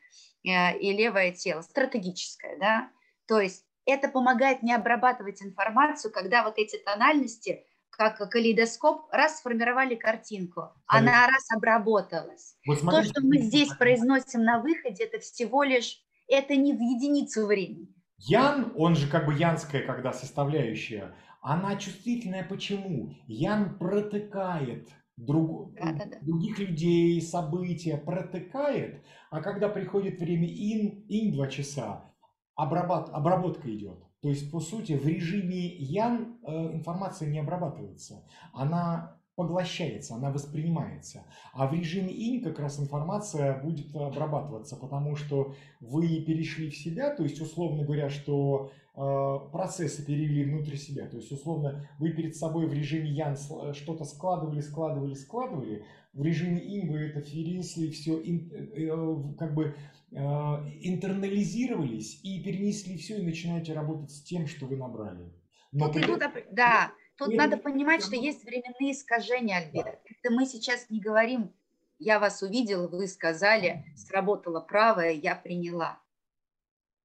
э, и левое тело, стратегическое, да, то есть это помогает не обрабатывать информацию, когда вот эти тональности как калейдоскоп, раз сформировали картинку, она раз обработалась. Вот То, что мы здесь произносим на выходе, это всего лишь, это не в единицу времени. Ян, он же как бы янская, когда составляющая, она чувствительная почему? Ян протыкает друг, да, да, да. других людей, события, протыкает, а когда приходит время ин, ин два часа, обработ, обработка идет. То есть, по сути, в режиме Ян э, информация не обрабатывается. Она поглощается, она воспринимается. А в режиме инь как раз информация будет обрабатываться, потому что вы перешли в себя, то есть, условно говоря, что процессы перевели внутрь себя. То есть, условно, вы перед собой в режиме ян что-то складывали, складывали, складывали. В режиме инь вы это перенесли все э, как бы э, интернализировались и перенесли все и начинаете работать с тем, что вы набрали. Но Тут при... идут, да, Тут и, надо понимать, что есть временные искажения, Альбера. Это мы сейчас не говорим, я вас увидела, вы сказали, сработало правое, я приняла.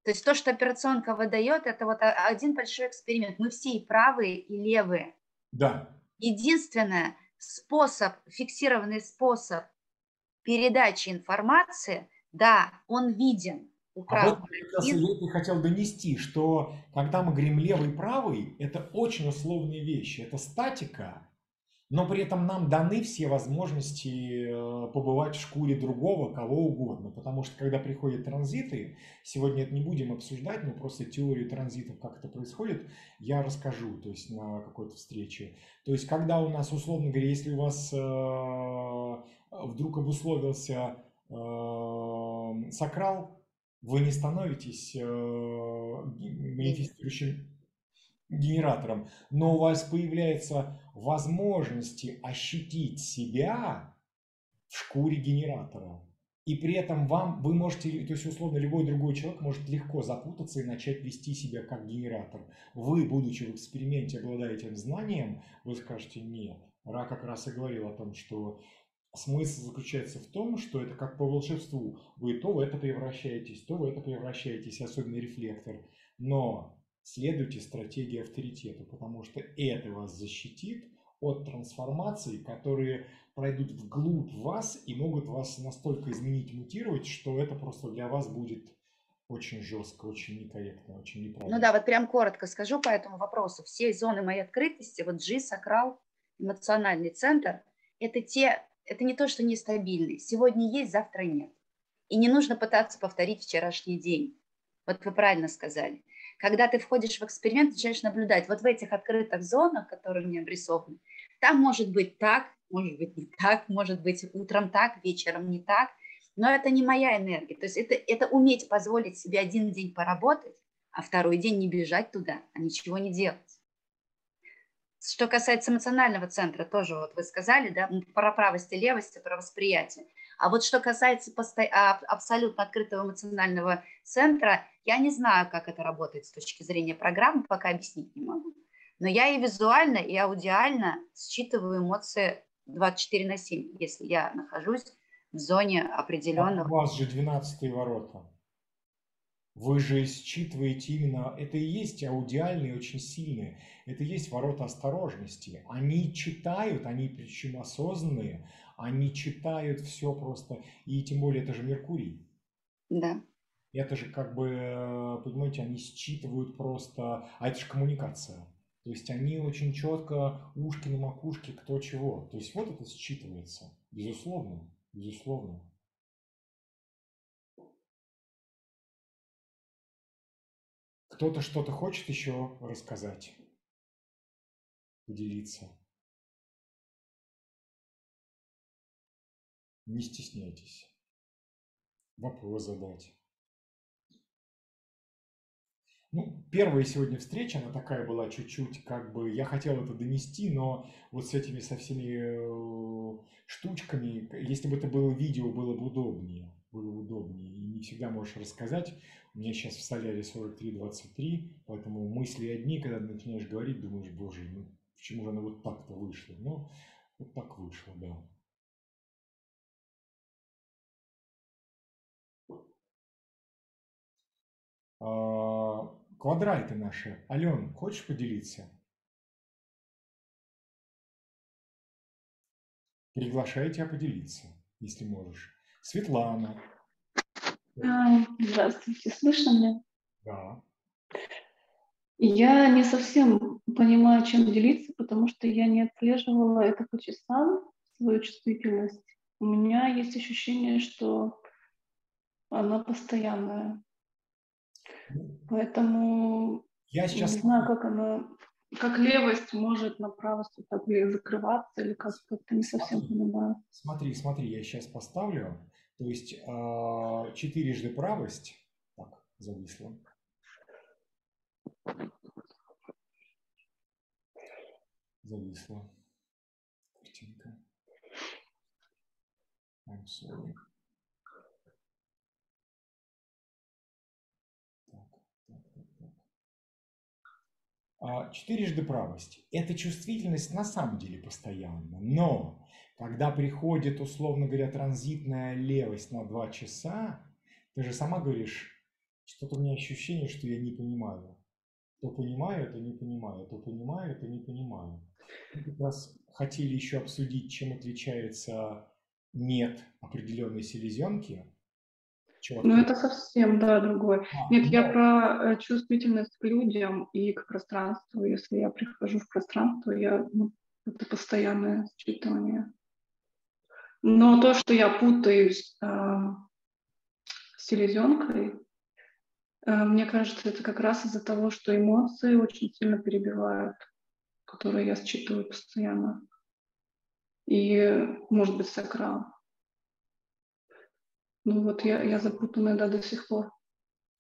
То есть то, что операционка выдает, это вот один большой эксперимент. Мы все и правые, и левые. Да. Единственное, способ, фиксированный способ передачи информации, да, он виден. А вот я и... хотел донести, что когда мы говорим левый и правый, это очень условные вещи. Это статика, но при этом нам даны все возможности э, побывать в шкуре другого, кого угодно. Потому что когда приходят транзиты, сегодня это не будем обсуждать, но просто теорию транзитов, как это происходит, я расскажу, то есть на какой-то встрече. То есть когда у нас, условно говоря, если у вас э, вдруг обусловился э, сакрал, вы не становитесь манифестирующим генератором, но у вас появляется возможности ощутить себя в шкуре генератора. И при этом вам, вы можете, то есть условно любой другой человек может легко запутаться и начать вести себя как генератор. Вы, будучи в эксперименте, обладаете этим знанием, вы скажете нет. Ра как раз и говорил о том, что смысл заключается в том, что это как по волшебству. Вы то в это превращаетесь, то в это превращаетесь, особенно рефлектор. Но следуйте стратегии авторитета, потому что это вас защитит от трансформаций, которые пройдут вглубь вас и могут вас настолько изменить, мутировать, что это просто для вас будет очень жестко, очень некорректно, очень неправильно. Ну да, вот прям коротко скажу по этому вопросу. Все зоны моей открытости, вот G, сакрал, эмоциональный центр, это те это не то, что нестабильный. Сегодня есть, завтра нет. И не нужно пытаться повторить вчерашний день. Вот вы правильно сказали. Когда ты входишь в эксперимент, начинаешь наблюдать. Вот в этих открытых зонах, которые мне обрисованы, там может быть так, может быть не так, может быть утром так, вечером не так. Но это не моя энергия. То есть это, это уметь позволить себе один день поработать, а второй день не бежать туда, а ничего не делать. Что касается эмоционального центра, тоже вот вы сказали, да, про правость и левость, про восприятие. А вот что касается. А, абсолютно открытого эмоционального центра, я не знаю, как это работает с точки зрения программы, пока объяснить не могу. Но я и визуально, и аудиально считываю эмоции 24 на 7, если я нахожусь в зоне определенного. У вас же 12 ворота. Вы же считываете именно, это и есть аудиальные, очень сильные, это и есть ворота осторожности. Они читают, они причем осознанные, они читают все просто, и тем более это же Меркурий. Да. Это же как бы, понимаете, они считывают просто, а это же коммуникация. То есть они очень четко ушки на макушке, кто чего. То есть вот это считывается, безусловно, безусловно. Кто-то что-то хочет еще рассказать, поделиться. Не стесняйтесь. Вопрос задать. Ну, первая сегодня встреча, она такая была чуть-чуть, как бы, я хотел это донести, но вот с этими со всеми э, штучками, если бы это было видео, было бы удобнее, было бы удобнее, и не всегда можешь рассказать. У меня сейчас в соляре 43-23, поэтому мысли одни, когда начинаешь говорить, думаешь, боже, ну почему же оно вот так-то вышло? Ну, вот так вышло, да. А, квадраты наши. Ален, хочешь поделиться? Приглашаю тебя поделиться, если можешь. Светлана, а, здравствуйте, слышно меня? Да. Я не совсем понимаю, чем делиться, потому что я не отслеживала это по часам, свою чувствительность. У меня есть ощущение, что она постоянная. Поэтому Я сейчас... не знаю, как она, как левость может на правость так ли закрываться, или как это не совсем Смотри. понимаю. Смотри, смотри, я сейчас поставлю. То есть а, четырежды правость. Так, зависло. Зависла. Картинка. I'm sorry. Так, так, так, так. А, Четырежды правость. Это чувствительность на самом деле постоянно. Но когда приходит, условно говоря, транзитная левость на два часа, ты же сама говоришь, что-то у меня ощущение, что я не понимаю. То понимаю, то не понимаю, то понимаю, то не понимаю. Мы как раз хотели еще обсудить, чем отличается нет определенной селезенки. Четко. Ну, это совсем, да, другое. А, Нет, я но- про э, чувствительность к людям и к пространству. Если я прихожу в пространство, я, ну, это постоянное считывание. Но то, что я путаюсь э, с селезенкой, э, мне кажется, это как раз из-за того, что эмоции очень сильно перебивают, которые я считываю постоянно. И, может быть, сакрал. Ну вот я, я запутанная да, до сих пор.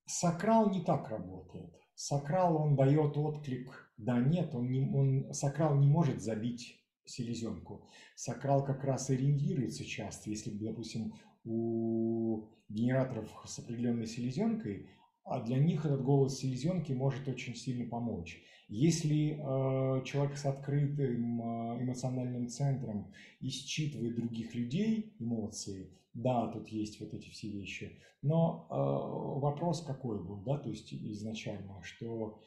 Сакрал не так работает. Сакрал, он дает отклик да-нет, он не, он, сакрал не может забить селезенку. Сакрал как раз ориентируется часто, если, допустим, у генераторов с определенной селезенкой, а для них этот голос селезенки может очень сильно помочь. Если э, человек с открытым э, эмоциональным центром и считывает других людей эмоции, да, тут есть вот эти все вещи, но э, вопрос какой был, да, то есть изначально, что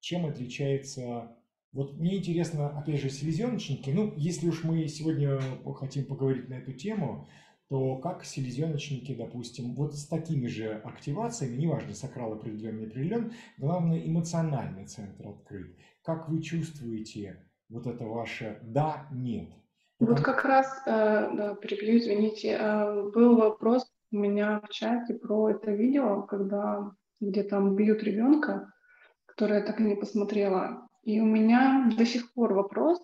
чем отличается... Вот мне интересно, опять же, селезеночники, ну, если уж мы сегодня хотим поговорить на эту тему, то как селезеночники, допустим, вот с такими же активациями, неважно, сакрал определен, не определен, главное, эмоциональный центр открыт. Как вы чувствуете вот это ваше «да», «нет»? Вот как раз, э, да, перебью, извините, э, был вопрос у меня в чате про это видео, когда где там бьют ребенка, которое я так и не посмотрела. И у меня до сих пор вопрос,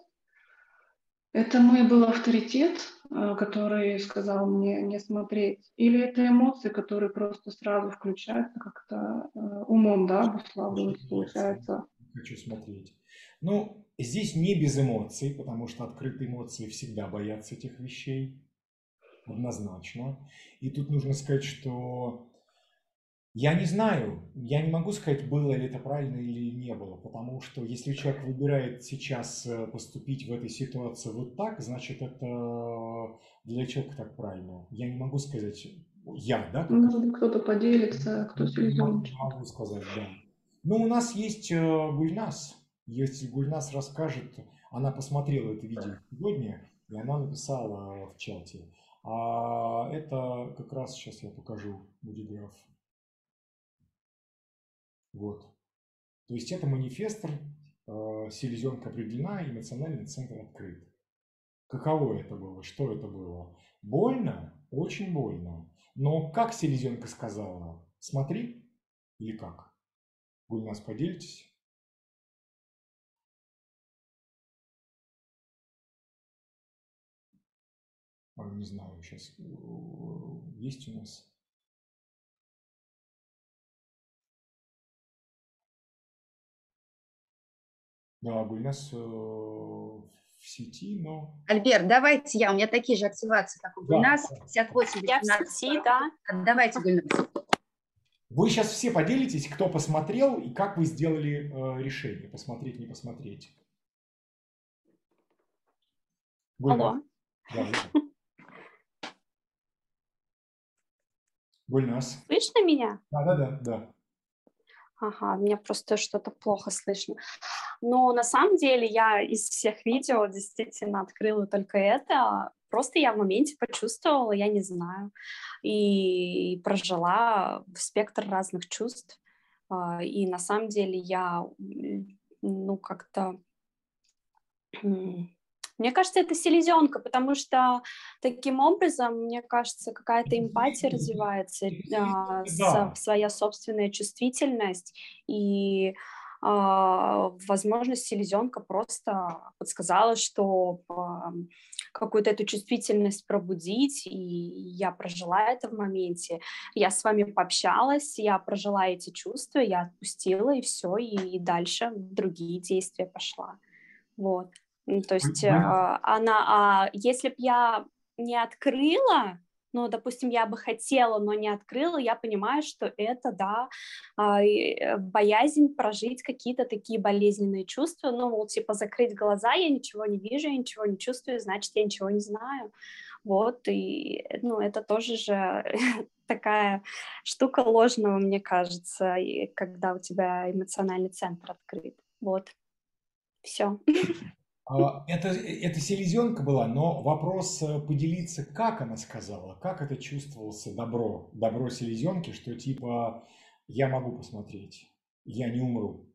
это мой был авторитет, э, который сказал мне не смотреть, или это эмоции, которые просто сразу включаются как-то умом, да, обуславливаются, получается. Хочу смотреть. Ну, здесь не без эмоций, потому что открытые эмоции всегда боятся этих вещей. Однозначно. И тут нужно сказать, что я не знаю, я не могу сказать, было ли это правильно или не было, потому что если человек выбирает сейчас э, поступить в этой ситуации вот так, значит это для человека так правильно. Я не могу сказать, я, да, как Может быть, кто-то поделится, кто не селезеночник. могу сказать, да. Ну, у нас есть э, Гульнас. Если Гульнас расскажет, она посмотрела это видео сегодня, и она написала в чате. А это как раз сейчас я покажу будиграф. Вот. То есть это манифестор, э, селезенка определена, эмоциональный центр открыт. Каково это было? Что это было? Больно? Очень больно. Но как селезенка сказала? Смотри. Или как? Гульнас, поделитесь? Не знаю, сейчас есть у нас. Да, Гульнас э, в сети, но... Альберт, давайте я, у меня такие же активации, как у Гульнас, да. 58 Я в 18. сети, да. Давайте, Гульнас. Вы сейчас все поделитесь, кто посмотрел и как вы сделали э, решение, посмотреть, не посмотреть. Гульнас. Алло. Да. Гульнас. Слышно меня? Да, да, да, да. Ага, мне просто что-то плохо слышно. Но на самом деле я из всех видео действительно открыла только это. Просто я в моменте почувствовала, я не знаю, и прожила спектр разных чувств. А, И на самом деле я, ну, как-то Мне кажется, это селезенка, потому что таким образом, мне кажется, какая-то эмпатия развивается, а, Да. своя собственная чувствительность и а, возможность селезенка просто подсказала, что а, какую-то эту чувствительность пробудить, и я прожила это в моменте. Я с вами пообщалась, я прожила эти чувства, я отпустила, и все, и дальше другие действия пошла. Вот. Ну, то есть а, она, а если б я не открыла, ну, допустим, я бы хотела, но не открыла, я понимаю, что это, да, а, э, боязнь прожить какие-то такие болезненные чувства, ну, мол, типа закрыть глаза, я ничего не вижу, я ничего не чувствую, значит, я ничего не знаю. Вот, и, ну, это тоже же такая штука ложного, мне кажется, и когда у тебя эмоциональный центр открыт. Вот, все. А, Это, это селезенка была, но вопрос э, поделиться, как она сказала, как это чувствовался добро, добро селезенки, что типа я могу посмотреть, я не умру.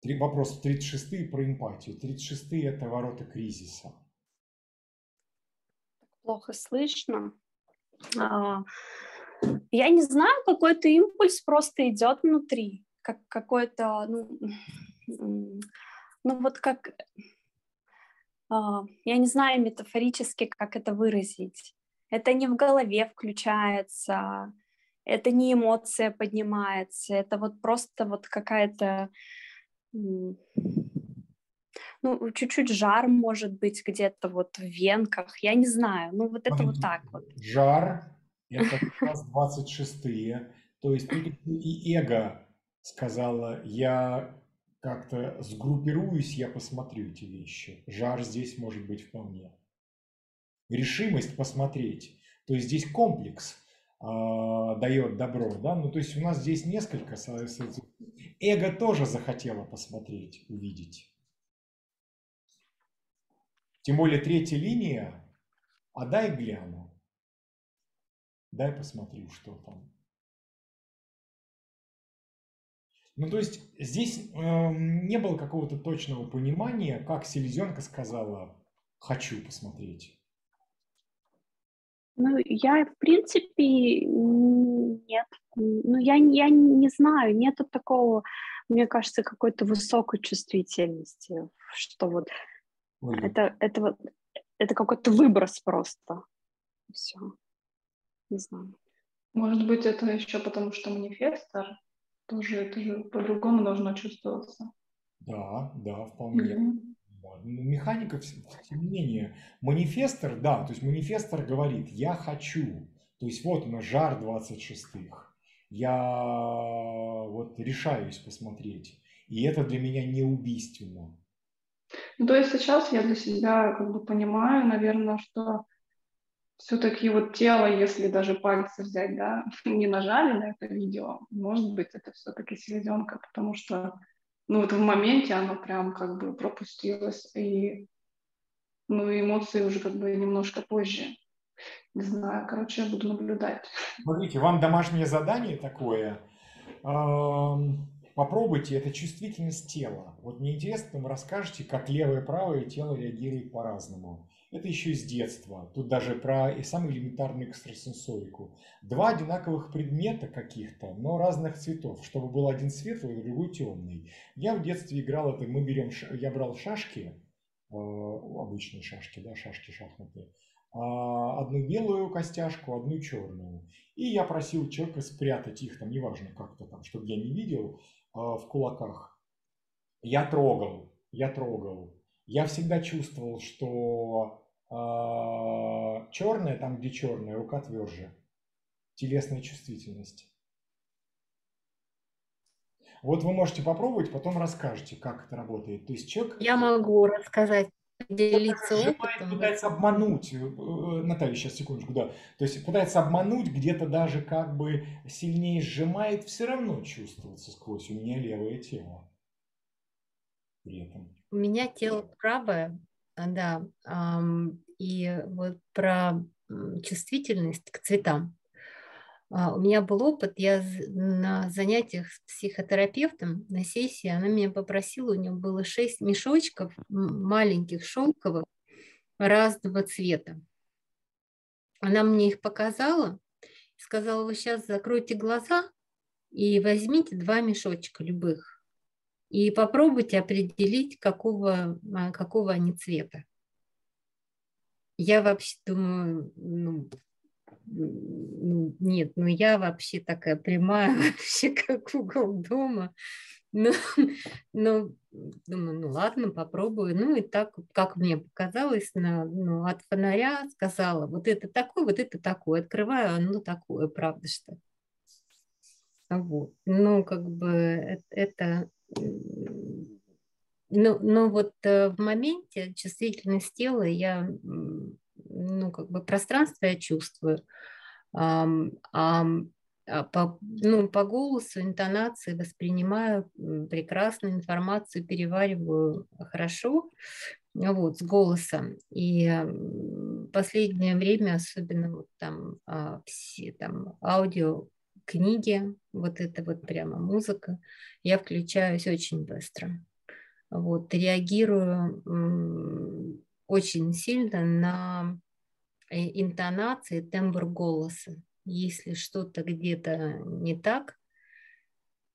Три, вопрос 36 про эмпатию. 36 это ворота кризиса. плохо слышно. А, Я не знаю, какой-то импульс просто идет внутри, как какой-то, ну, ну вот как, а, я не знаю метафорически, как это выразить. Это не в голове включается, это не эмоция поднимается, это вот просто вот какая-то, ну, чуть-чуть жар может быть где-то вот в венках, я не знаю, ну вот это вот так вот. Жар, это как раз 26-е. То есть и эго сказала, я как-то сгруппируюсь, я посмотрю эти вещи. Жар здесь может быть вполне. Решимость посмотреть. То есть здесь комплекс а, дает добро, да? Ну, то есть у нас здесь несколько. Эго тоже захотело посмотреть, увидеть. Тем более третья линия, а дай гляну. Дай посмотрю, что там. Ну, то есть здесь эм, не было какого-то точного понимания, как селезенка сказала «хочу посмотреть». Ну, я, в принципе, нет. Ну, я, не- я не знаю, нету такого, мне кажется, какой-то высокой чувствительности, что вот это, это вот, это какой-то выброс просто. Все. Не знаю. Может быть, это еще потому, что манифестор тоже это же по-другому должно чувствоваться. да, да, вполне. Ну, Механика, тем не менее, манифестор, да, то есть манифестор говорит, я хочу, то есть вот у нас жар 26-х, я вот решаюсь посмотреть, и это для меня не убийственно. Ну, то есть сейчас я для себя как бы понимаю, наверное, что все-таки вот тело, если даже пальцы взять, да, не нажали на это видео, может быть, это все-таки селезенка, потому что, ну, вот в моменте оно прям как бы пропустилось, и, ну, эмоции уже как бы немножко позже. Не знаю, короче, я буду наблюдать. Смотрите, вам домашнее задание такое. Попробуйте, это чувствительность тела. Вот мне интересно, вы расскажете, как левое и правое тело реагирует по-разному. Это еще из детства. Тут даже про и самую элементарную экстрасенсорику. Два одинаковых предмета каких-то, но разных цветов, чтобы был один светлый, другой темный. Я в детстве играл это, мы берем, я брал шашки, э, обычные шашки, да, шашки шахматы, а, одну белую костяшку, одну черную. И я просил человека спрятать их, там, неважно как-то там, чтобы я не видел, а, в кулаках. Я трогал, я трогал. Я всегда чувствовал, что черная, там, где черная, рука тверже. Телесная чувствительность. Вот вы можете попробовать, потом расскажете, как это работает. То есть человек Я могу рассказать, сжимает, опытом. пытается обмануть. э, э, Наталья, сейчас секундочку, да. То есть пытается обмануть, где-то даже как бы сильнее сжимает, все равно чувствуется сквозь у меня левое тело. При этом. У меня тело правое, а, да, и вот про чувствительность к цветам. А, у меня был опыт, я на занятиях с психотерапевтом, на сессии, она меня попросила, у нее было шесть мешочков маленьких шелковых разного цвета. Она мне их показала, сказала, вы сейчас закройте глаза и возьмите два мешочка любых и попробуйте определить, какого, а, какого они цвета. Я вообще думаю, ну, ну, нет, ну я вообще такая прямая, вообще как угол дома. Ну, ну, думаю, ну ладно, попробую. Ну и так, как мне показалось, на, ну, от фонаря сказала, вот это такое, вот это такое. Открываю, ну такое, правда что. Вот. Ну, как бы э, это... Ну, но вот э, в моменте чувствительность тела я, ну, как бы пространство я чувствую, а, а по, ну, по голосу, интонации воспринимаю прекрасную информацию, перевариваю хорошо вот, с голосом. И последнее время, особенно вот там а, все там аудио, книги, вот это вот прямо музыка, я включаюсь очень быстро. Вот, реагирую очень сильно на интонации, тембр голоса. Если что-то где-то не так,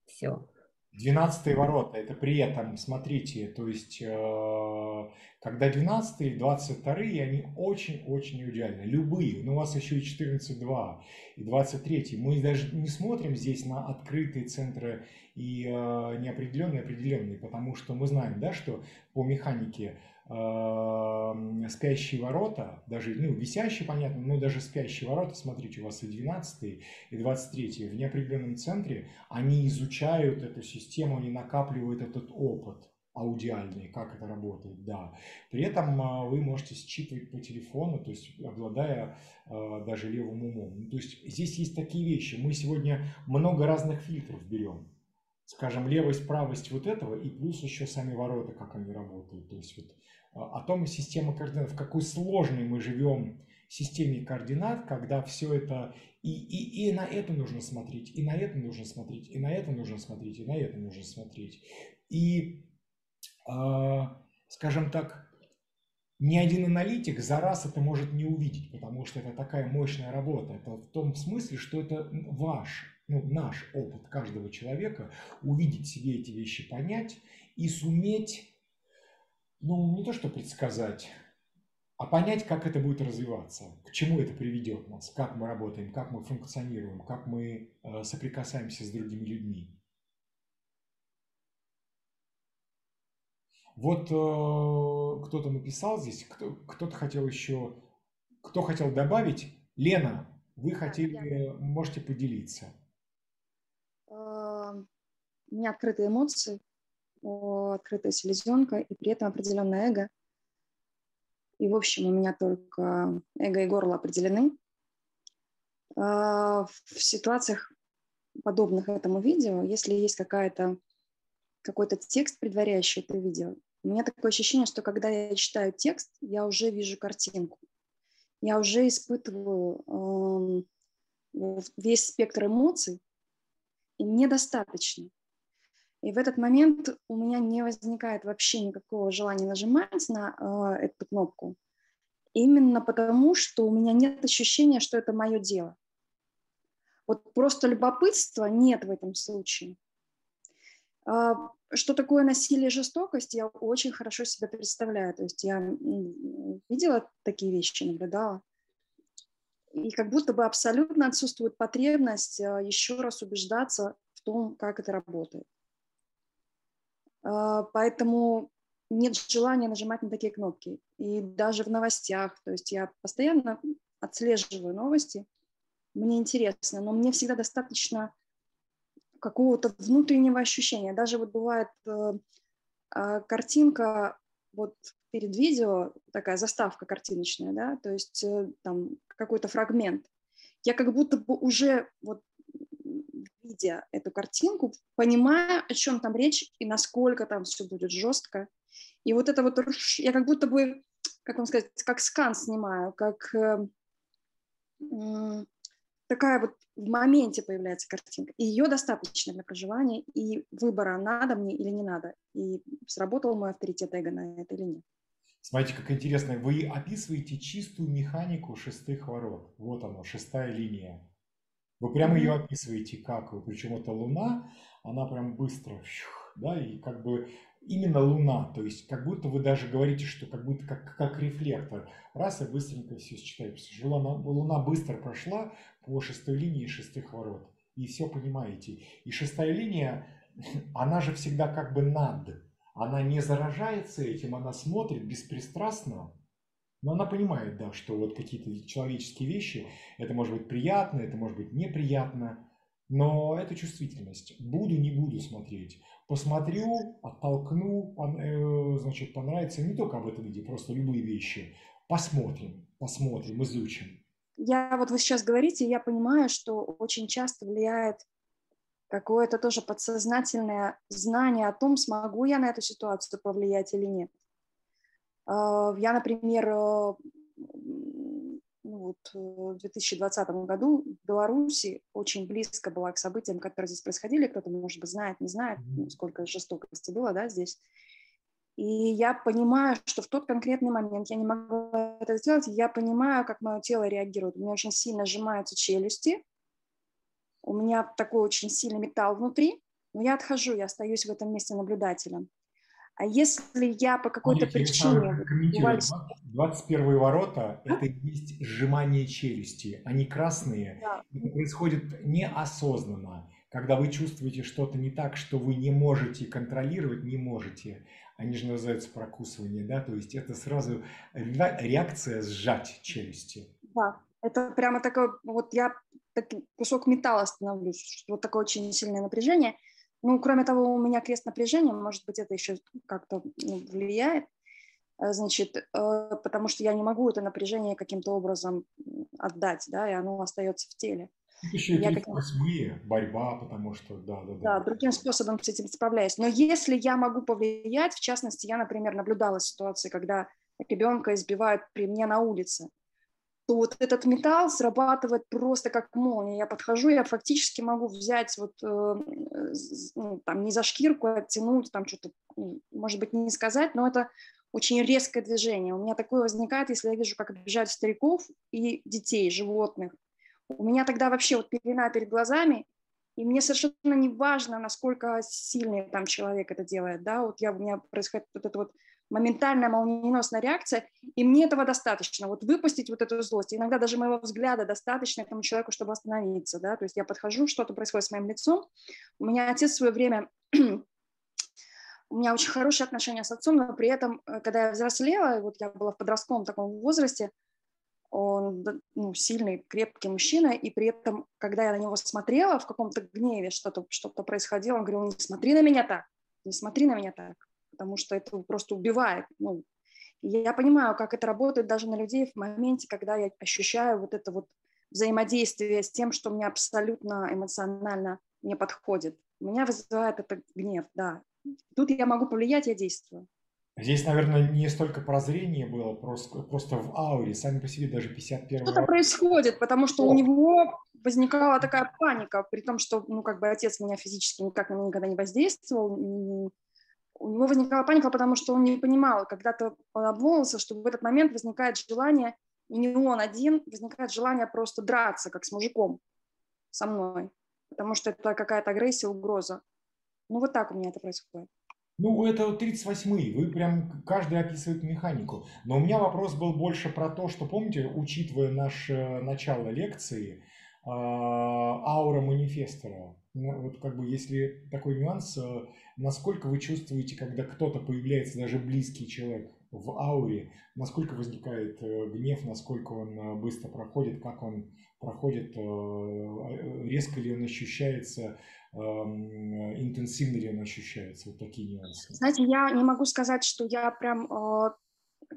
все. Двенадцатые ворота, это при этом, смотрите, то есть, э, когда 12 и 22, они очень-очень идеальны. Любые, но у вас еще и 14.2, и 23. Мы даже не смотрим здесь на открытые центры и э, неопределенные, определенные, потому что мы знаем, да, что по механике спящие ворота, даже, ну, висящие, понятно, но даже спящие ворота, смотрите, у вас и 12 и 23 в неопределенном центре, они изучают эту систему, они накапливают этот опыт аудиальный, как это работает, да. При этом а, вы можете считывать по телефону, то есть обладая а, даже левым умом. Ну, то есть здесь есть такие вещи. Мы сегодня много разных фильтров берем скажем, левость, правость вот этого, и плюс еще сами ворота, как они работают. То есть вот о том система координат, в какой сложной мы живем системе координат, когда все это и, и, и на это нужно смотреть, и на это нужно смотреть, и на это нужно смотреть, и на это нужно смотреть. И, э, скажем так, ни один аналитик за раз это может не увидеть, потому что это такая мощная работа. Это в том смысле, что это ваш, ну, наш опыт каждого человека, увидеть себе эти вещи, понять и суметь ну, не то что предсказать, а понять, как это будет развиваться, к чему это приведет нас, как мы работаем, как мы функционируем, как мы э, соприкасаемся с другими людьми. Вот э, кто-то написал здесь, кто, кто-то хотел еще, кто хотел добавить. Лена, вы хотели, можете поделиться. Э, у меня открытые эмоции, открытая селезенка и при этом определенное эго. И, в общем, у меня только эго и горло определены. А, в ситуациях, подобных этому видео, если есть какая-то какой-то текст, предваряющий это видео, у меня такое ощущение, что когда я читаю текст, я уже вижу картинку. Я уже испытываю э, весь спектр эмоций, и мне достаточно. И в этот момент у меня не возникает вообще никакого желания нажимать на э, эту кнопку, именно потому, что у меня нет ощущения, что это мое дело. Вот просто любопытства нет в этом случае. Э, что такое насилие и жестокость, я очень хорошо себе представляю. То есть я видела такие вещи, наблюдала. И как будто бы абсолютно отсутствует потребность э, еще раз убеждаться в том, как это работает. А, поэтому нет желания нажимать на такие кнопки. И даже в новостях, то есть я постоянно отслеживаю новости, мне интересно, но мне всегда достаточно какого-то внутреннего ощущения. Даже вот бывает э, э, картинка вот перед видео, такая заставка картиночная, да, то есть э, там какой-то фрагмент. Я как будто бы уже вот видя эту картинку, понимая, о чем там речь и насколько там все будет жестко. И вот это вот, я как будто бы, как вам сказать, как скан снимаю, как, э, такая вот в моменте появляется картинка. И ее достаточно для проживания и выбора, надо мне или не надо. И сработал мой авторитет эго на это или нет. Смотрите, как интересно. Вы описываете чистую механику шестых ворот. Вот оно, шестая линия. Вы прямо ее описываете как? Причем это Луна, она прям быстро, да, и как бы именно Луна, то есть как будто вы даже говорите, что как будто как, как рефлектор. Раз и быстренько все считаю. Луна, Луна быстро прошла по шестой линии шестых ворот. И все понимаете. И шестая линия, она же всегда как бы над. Она не заражается этим, она смотрит беспристрастно, но она понимает, да, что вот какие-то человеческие вещи, это может быть приятно, это может быть неприятно, но это чувствительность. Буду, не буду смотреть. Посмотрю, оттолкну, э, значит, понравится не только об этом виде, просто любые вещи. Посмотрим, посмотрим, изучим. Я вот вы сейчас говорите, я понимаю, что очень часто влияет какое-то тоже подсознательное знание о том, смогу я на эту ситуацию повлиять или нет. А, я, например, э, ну вот, э, в 2020 году в Беларуси очень близко была к событиям, которые здесь происходили. Кто-то, может быть, знает, не знает, сколько жестокости было да, здесь. И я понимаю, что в тот конкретный момент я не могла это сделать. Я понимаю, как мое тело реагирует. У меня очень сильно сжимаются челюсти. У меня такой очень сильный металл внутри. Но я отхожу, я остаюсь в этом месте наблюдателем. А если я по какой-то причине... 21 ворота – это есть сжимание челюсти. Они красные. Да. Это происходит неосознанно. Когда вы чувствуете что-то не так, что вы не можете контролировать, не можете. Они же называются прокусывание, да? То есть это сразу реакция сжать челюсти. Да, это прямо такой, вот я так, кусок металла становлюсь, вот такое очень сильное напряжение – ну, кроме того, у меня крест напряжения, может быть, это еще как-то ну, влияет, э, значит, э, потому что я не могу это напряжение каким-то образом отдать, да, и оно остается в теле. Еще и каким... борьба, потому что, да, да, да. Да, другим способом с этим справляюсь. Но если я могу повлиять, в частности, я, например, наблюдала ситуации, когда ребенка избивают при мне на улице, то вот этот металл срабатывает просто как молния. Я подхожу, я фактически могу взять вот э, ну, там не за шкирку, а оттянуть, там что-то, может быть, не сказать, но это очень резкое движение. У меня такое возникает, если я вижу, как обижают стариков и детей, животных. У меня тогда вообще вот пелена перед глазами, и мне совершенно не важно, насколько сильный там человек это делает, да, вот я, у меня происходит вот это вот моментальная молниеносная реакция, и мне этого достаточно, вот выпустить вот эту злость. Иногда даже моего взгляда достаточно этому человеку, чтобы остановиться, да, то есть я подхожу, что-то происходит с моим лицом. У меня отец в свое время, у меня очень хорошие отношения с отцом, но при этом, э, когда я взрослела, вот я была в подростковом таком возрасте, он ну, сильный, крепкий мужчина, и при этом, когда я на него смотрела в каком-то гневе, что-то что происходило, он говорил, не смотри на меня так, не смотри на меня так потому что это просто убивает. Ну, я понимаю, как это работает даже на людей в моменте, когда я ощущаю вот это вот взаимодействие с тем, что мне абсолютно эмоционально не подходит. Меня вызывает это гнев, да. Тут я могу повлиять, я действую. Здесь, наверное, не столько прозрение было, просто, просто в ауре, сами по себе даже 51 Что-то происходит, потому что О. у него возникала такая паника, при том, что, ну, как бы отец меня физически никак на меня никогда не воздействовал, у него возникала паника, потому что он не понимал, когда-то он обмолвился, что в этот момент возникает желание, и не он один, возникает желание просто драться, как с мужиком, со мной, потому что это какая-то агрессия, угроза. Ну, вот так у меня это происходит. Ну, это 38-й, вы прям, каждый описывает механику. Но у меня вопрос был больше про то, что, помните, учитывая наше начало лекции, а, аура манифестора, вот как бы если такой нюанс, э, насколько вы чувствуете, когда кто-то появляется, даже близкий человек в ауре, насколько возникает э, гнев, насколько он э, быстро проходит, как он проходит, резко ли он ощущается, эм, интенсивно ли он ощущается, вот такие нюансы. Знаете, я не могу сказать, что я прям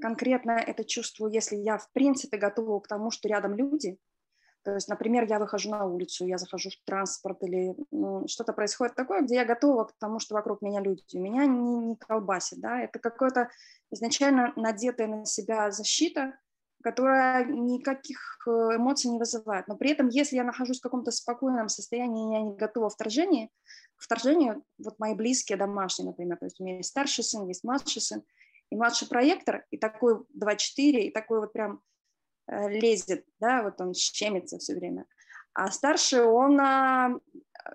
конкретно это чувствую, если я в принципе готова к тому, что рядом люди, то есть, например, я выхожу на улицу, я захожу в транспорт или ну, что-то происходит такое, где я готова к тому, что вокруг меня люди. Меня не, не колбасит, да, это какое-то изначально надетая на себя защита, которая никаких э, эмоций не вызывает. Но при этом, если я нахожусь в каком-то спокойном состоянии, я не готова к вторжению, к вторжению, вот мои близкие, домашние, например, то есть у меня есть старший сын, есть младший сын, и младший проектор, и такой 2-4, и такой вот прям лезет, да, вот он щемится все время. А старший, он а,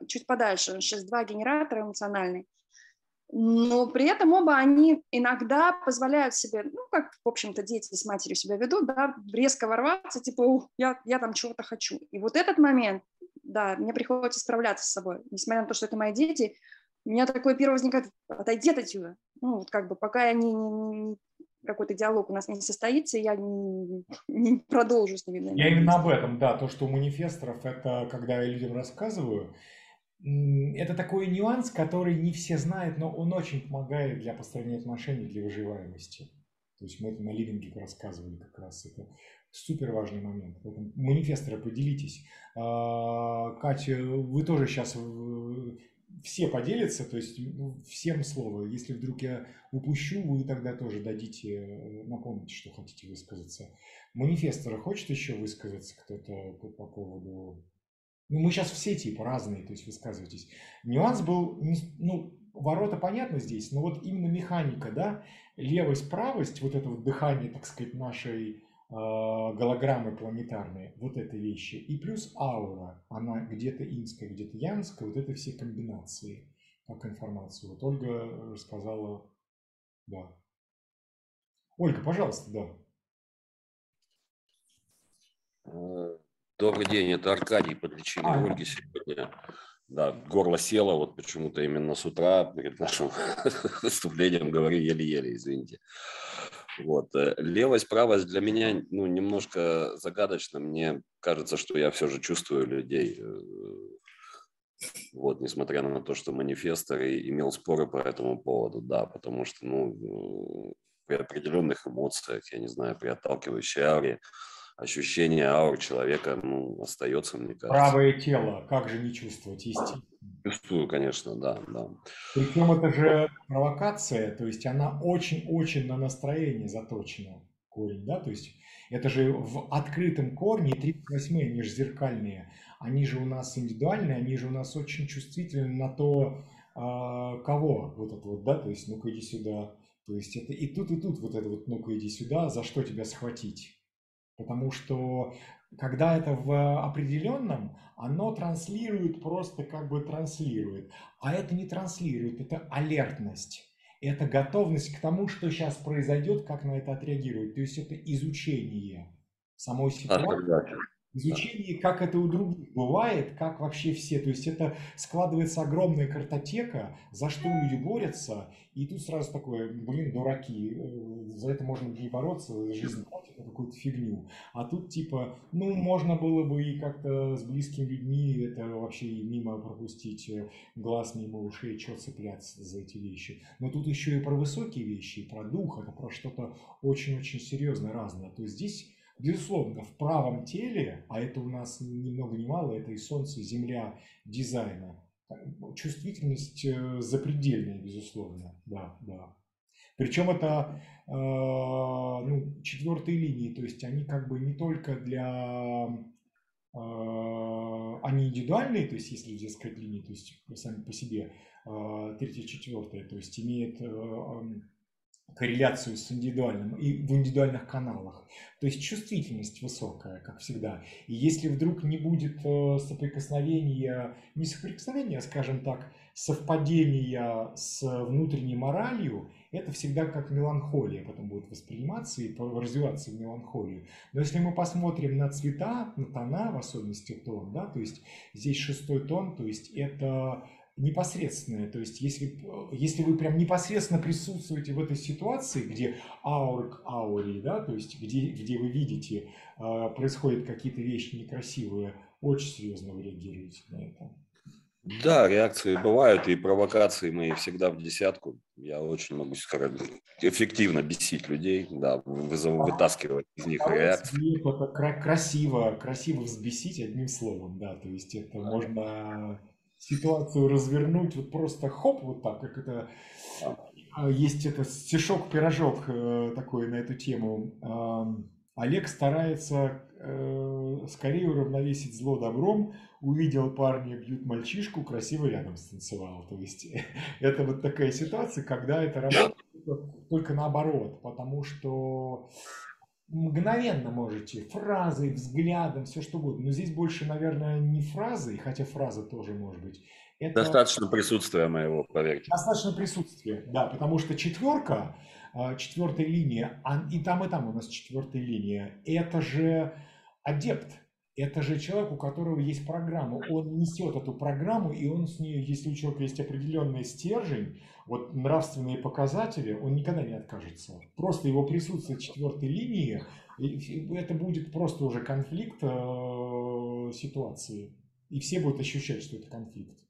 чуть подальше, он 6-2 генератор эмоциональный, но при этом оба они иногда позволяют себе, ну, как, в общем-то, дети с матерью себя ведут, да, резко ворваться, типа, я, я там чего-то хочу. И вот этот момент, да, мне приходится справляться с собой. Несмотря на то, что это мои дети, у меня такое первое возникает, отойди от отсюда. Ну, вот как бы пока я не, не какой-то диалог у нас не состоится, я не, не продолжу с ними. Я именно об этом, да, то, что у манифесторов, это когда я людям рассказываю, это такой нюанс, который не все знают, но он очень помогает для построения отношений, для выживаемости. То есть мы это на ливинге рассказывали как раз. Это супер важный момент. Поэтому манифесторы, поделитесь. А, Катя, вы тоже сейчас все поделятся, то есть ну, всем слово. Если вдруг я упущу, вы тогда тоже дадите, э, напомните, что хотите высказаться. Манифесторы хочет еще высказаться кто-то по поводу ну, мы сейчас все типа разные, то есть высказывайтесь. Нюанс был, ну, ворота понятно здесь, но вот именно механика, да, левость, правость, вот это вот дыхание, так сказать, нашей голограммы планетарной, вот это вещи. И плюс аура, она где-то инская, где-то янская, вот это все комбинации, как информацию. Вот Ольга рассказала, да. Ольга, пожалуйста, да. Э, Добрый день, это Аркадий подлечили а, Ольги сегодня. Да, горло село, вот почему-то именно с утра перед нашим выступлением говорю еле-еле, извините. Вот. Э, левость, правость для меня ну, немножко загадочно. Мне кажется, что я все же чувствую людей. Э, вот, несмотря на то, что манифестор и имел споры по этому поводу, да, потому что, ну, при определенных эмоциях, я не знаю, при отталкивающей ауре, ощущение аур человека ну, остается, мне кажется. Правое тело, как же не чувствовать, естественно. Чувствую, конечно, да, да. Причем это же провокация, то есть она очень-очень на настроение заточена, корень, да, то есть это же в открытом корне, 38 они же зеркальные, они же у нас индивидуальные, они же у нас очень чувствительны на то, а, кого, вот это вот, да, то есть ну-ка иди сюда, то есть это и тут, и тут вот это вот ну-ка иди сюда, за что тебя схватить. Потому что когда это в определенном, оно транслирует, просто как бы транслирует. А это не транслирует, это алертность. Это готовность к тому, что сейчас произойдет, как на это отреагирует. То есть это изучение самой ситуации изучении, как это у других бывает, как вообще все. То есть это складывается огромная картотека, за что люди борются, и тут сразу такое, блин, дураки, э, за это можно не бороться, жизнь платит на какую-то фигню. А тут типа, ну, можно было бы и как-то с близкими людьми это вообще мимо пропустить, э, глаз мимо ушей, что цепляться за эти вещи. Но тут еще и про высокие вещи, и про дух, это про что-то очень-очень серьезное, разное. То есть здесь Безусловно, в правом теле, а это у нас ни много ни мало, это и Солнце, и Земля дизайна, чувствительность э, запредельная, безусловно, да, да. Причем это э, ну, четвертые линии, то есть они как бы не только для э, они индивидуальные, то есть если сказать линии, то есть сами по себе, э, третья, четвертая, то есть имеет э, корреляцию с индивидуальным и в индивидуальных каналах. То есть чувствительность высокая, как всегда. И если вдруг не будет э, соприкосновения, не соприкосновения, а, скажем так, совпадения с внутренней моралью, это всегда как меланхолия потом будет восприниматься и развиваться в меланхолию. Но если мы посмотрим на цвета, на тона, в особенности тон, да, то есть здесь шестой тон, то есть это непосредственное. То есть, если, если вы прям непосредственно присутствуете в этой ситуации, где аур к ауре, да, то есть, где, где вы видите, э, происходят какие-то вещи некрасивые, очень серьезно вы реагируете на это. Да, реакции бывают, и провокации мои всегда в десятку. Я очень могу эффективно бесить людей, да, вызов, вытаскивать из них реакции. Это красиво, красиво взбесить одним словом, да, то есть это можно ситуацию развернуть вот просто хоп, вот так, как это... А, есть это стишок-пирожок э, такой на эту тему. Олег старается э, скорее уравновесить зло добром. Увидел парня, бьют мальчишку, красиво рядом станцевал. То есть это вот такая ситуация, когда это работает только наоборот, потому что мгновенно можете фразой, взглядом, все что угодно. Но здесь больше, наверное, не фразы, хотя фраза тоже может быть. Это... Достаточно присутствия моего, поверьте. Достаточно присутствия, да, потому что четверка, четвертая линия, а и там, и там у нас четвертая линия, это же адепт, это же человек, у которого есть программа, он несет эту программу, и он с ней, если у человека есть определенный стержень, вот нравственные показатели, он никогда не откажется. Просто его присутствие четвертой линии, это будет просто уже конфликт э, ситуации. И все будут ощущать, что это конфликт.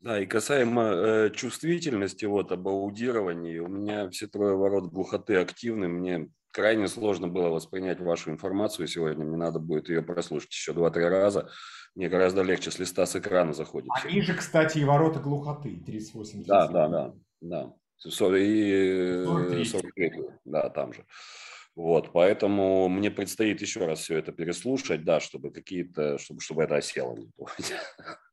Да, и касаемо э, чувствительности, вот, об аудировании, у меня все трое ворот глухоты активны, мне крайне сложно было воспринять вашу информацию сегодня, мне надо будет ее прослушать еще два-три раза, мне гораздо легче с листа с экрана заходит. Они же, кстати, и ворота глухоты, 38. Да, да, да, да. И 43. 43, да, там же. Вот, поэтому мне предстоит еще раз все это переслушать, да, чтобы какие-то, чтобы, чтобы это осело.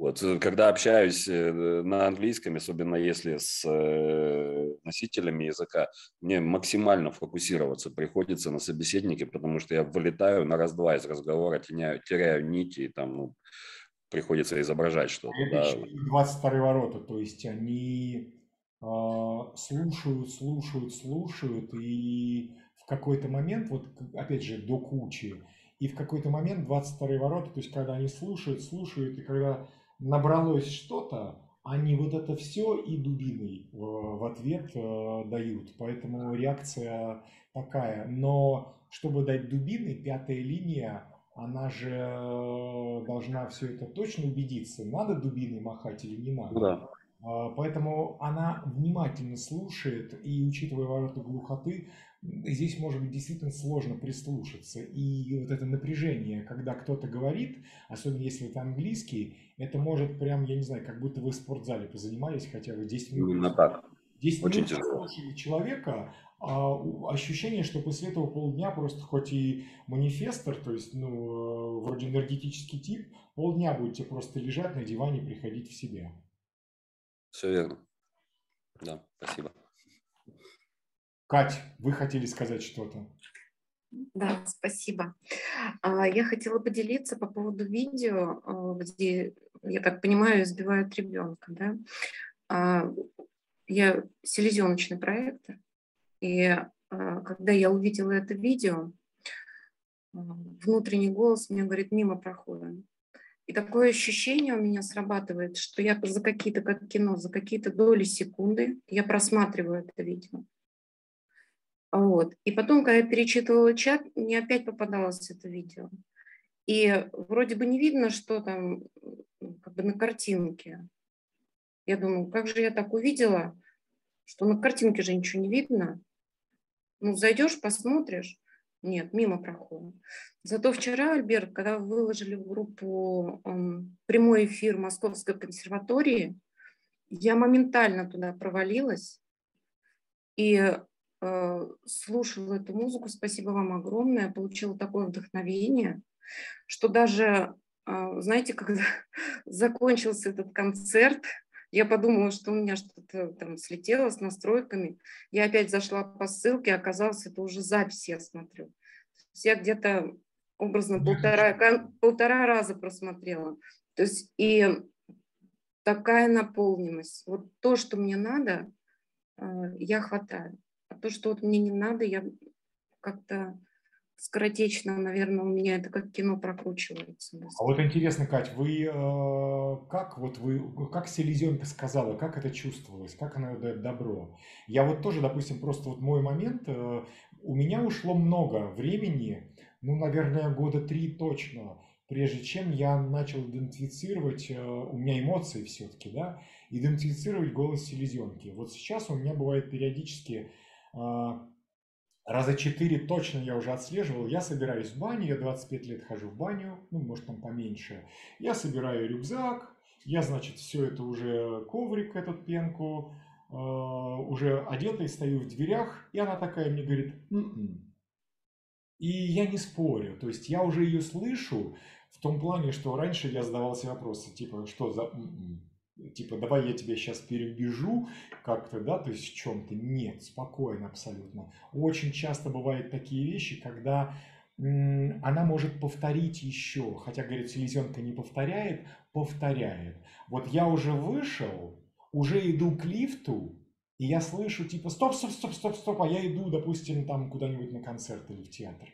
Вот, э, когда общаюсь э, на английском, особенно если с э, носителями языка, мне максимально фокусироваться приходится на собеседнике, потому что я вылетаю на раз-два из разговора, теряю, теряю нити, и там ну, приходится изображать что-то. Это да. 22 ворота, то есть они э, слушают, слушают, слушают, и в какой-то момент, вот опять же, до кучи, и в какой-то момент 22 ворота, то есть когда они слушают, слушают, и когда набралось что-то, они вот это все и дубиной э, в ответ э, дают. Поэтому реакция такая. Но чтобы дать дубины, пятая линия, она же э, должна все это точно убедиться, надо дубиной махать или не надо. Да. Поэтому она внимательно слушает, и учитывая ворота глухоты, здесь может быть действительно сложно прислушаться. И вот это напряжение, когда кто-то говорит, особенно если это английский, это может прям, я не знаю, как будто вы в спортзале позанимались хотя бы 10 минут. Именно так. 10 Очень минут слушали человека, а ощущение, что после этого полдня просто хоть и манифестор, то есть, ну, э, вроде энергетический тип, полдня будете просто лежать на диване, приходить в себя. Все верно. Да, спасибо. Кать, вы хотели сказать что-то? Да, спасибо. А, я хотела поделиться по поводу видео, а, где, я так понимаю, избивают ребенка. Да? А, я селезеночный проектор, и когда я увидела это видео, внутренний голос мне говорит, мимо проходим. И такое ощущение у меня срабатывает, что я за какие-то, как кино, за какие-то доли секунды я просматриваю это видео. Вот. И потом, когда я перечитывала чат, мне опять попадалось это видео. И вроде бы не видно, что там как бы на картинке. Я думаю, как же я так увидела, что на картинке же ничего не видно. Ну, зайдешь, посмотришь. Нет, мимо проходим. Зато вчера, Альберт, когда выложили в группу эм, прямой эфир Московской консерватории, я моментально туда провалилась. И слушала эту музыку, спасибо вам огромное, получила такое вдохновение, что даже, а, знаете, когда закончился этот концерт, я подумала, что у меня что-то там слетело с настройками. Я опять зашла по ссылке, оказалось, это уже запись я смотрю. Я где-то образно полтора, полтора раза просмотрела. То есть и такая наполненность. Вот то, что мне надо, э, я хватаю. А то, что вот мне не надо, я как-то скоротечно, наверное, у меня это как кино прокручивается. А вот интересно, Кать, вы э, как вот вы, как селезенка сказала, как это чувствовалось, как она дает добро? Я вот тоже, допустим, просто вот мой момент, э, у меня ушло много времени, ну, наверное, года три точно, прежде чем я начал идентифицировать, э, у меня эмоции все-таки, да, идентифицировать голос селезенки. Вот сейчас у меня бывает периодически раза четыре точно я уже отслеживал. Я собираюсь в баню, я 25 лет хожу в баню, ну, может, там поменьше. Я собираю рюкзак, я, значит, все это уже коврик, этот пенку, уже одетый, стою в дверях, и она такая мне говорит, «М-м». и я не спорю, то есть я уже ее слышу в том плане, что раньше я задавался вопросы, типа, что за «М-м»? Типа, давай я тебя сейчас перебежу как-то, да, то есть в чем-то. Нет, спокойно абсолютно. Очень часто бывают такие вещи, когда она может повторить еще, хотя, говорит, селезенка не повторяет, повторяет. Вот я уже вышел, уже иду к лифту, и я слышу типа стоп, стоп, стоп, стоп, стоп, а я иду, допустим, там куда-нибудь на концерт или в театр.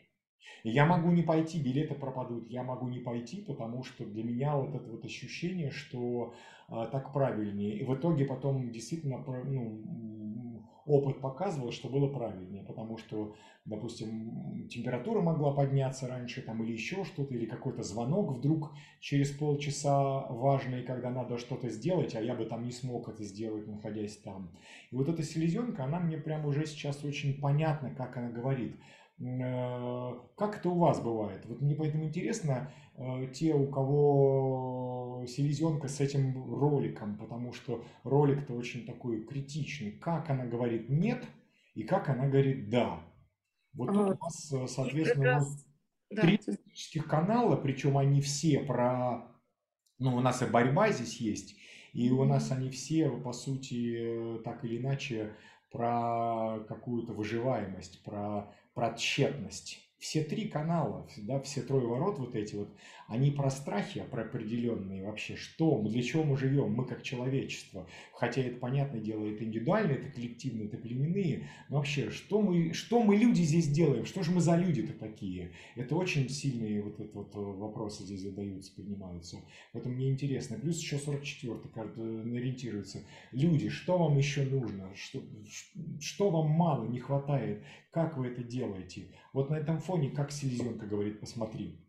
Я могу не пойти, билеты пропадут, я могу не пойти, потому что для меня вот это вот ощущение, что а, так правильнее. И в итоге потом действительно ну, опыт показывал, что было правильнее, потому что, допустим, температура могла подняться раньше там или еще что-то, или какой-то звонок вдруг через полчаса важный, когда надо что-то сделать, а я бы там не смог это сделать, находясь там. И вот эта селезенка, она мне прямо уже сейчас очень понятна, как она говорит. Э, как это у вас бывает? Вот мне поэтому интересно, э, те, у кого селезенка с этим роликом, потому что ролик-то очень такой критичный. Как она говорит «нет» и как она говорит «да». Вот тут у вас, э, соответственно, да. три политических канала, причем они все про... Ну, у нас и борьба здесь есть, и у нас они все, по сути, так или иначе, про какую-то выживаемость, про про тщетность. Все три канала, да, все трое ворот вот эти вот, они про страхи, про определенные вообще, что мы, для чего мы живем, мы как человечество. Хотя это, понятное дело, это индивидуально, это коллективно, это племенные. Но вообще, что мы, что мы люди здесь делаем? Что же мы за люди-то такие? Это очень сильные вот, это вот вопросы здесь задаются, поднимаются. Это мне интересно. Плюс еще 44-й карта ориентируется. Люди, что вам еще нужно? Что, что вам мало, не хватает? Как вы это делаете? Вот на этом фоне, как селезенка говорит, посмотри.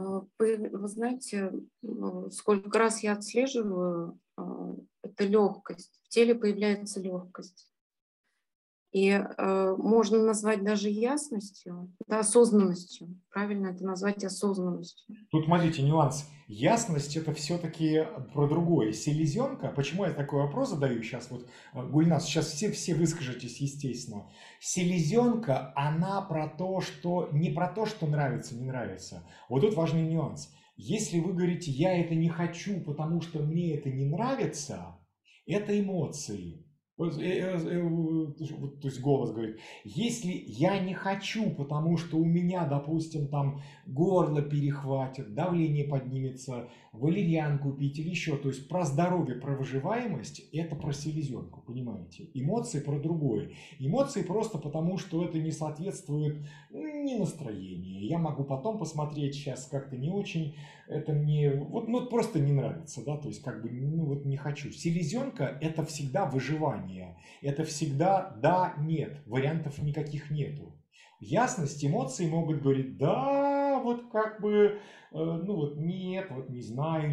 А, вы знаете, ну, сколько раз я отслеживаю, а, это легкость. В теле появляется легкость. И э, можно назвать даже ясностью, да, осознанностью. Правильно это назвать осознанностью. Тут, смотрите, нюанс. Ясность это все-таки про другое. Селезенка, почему я такой вопрос задаю сейчас, вот, э, Гульнас, сейчас все, все выскажетесь, естественно. Селезенка, она про то, что, не про то, что нравится, не нравится. Вот тут важный нюанс. Если вы говорите, я это не хочу, потому что мне это не нравится, это эмоции. Э, э, э, то есть голос говорит, если я не хочу, потому что у меня, допустим, там горло перехватит, давление поднимется, валерьянку пить или еще, то есть про здоровье, про выживаемость, это про селезенку, понимаете? Эмоции про другое. Эмоции просто потому, что это не соответствует не настроению. Я могу потом посмотреть сейчас как-то не очень, это мне вот ну, просто не нравится, да, то есть как бы ну вот не хочу. Селезенка это всегда выживание, это всегда да, нет, вариантов никаких нету. Ясность, эмоции могут говорить да, вот как бы, э, ну вот нет, вот не знаю,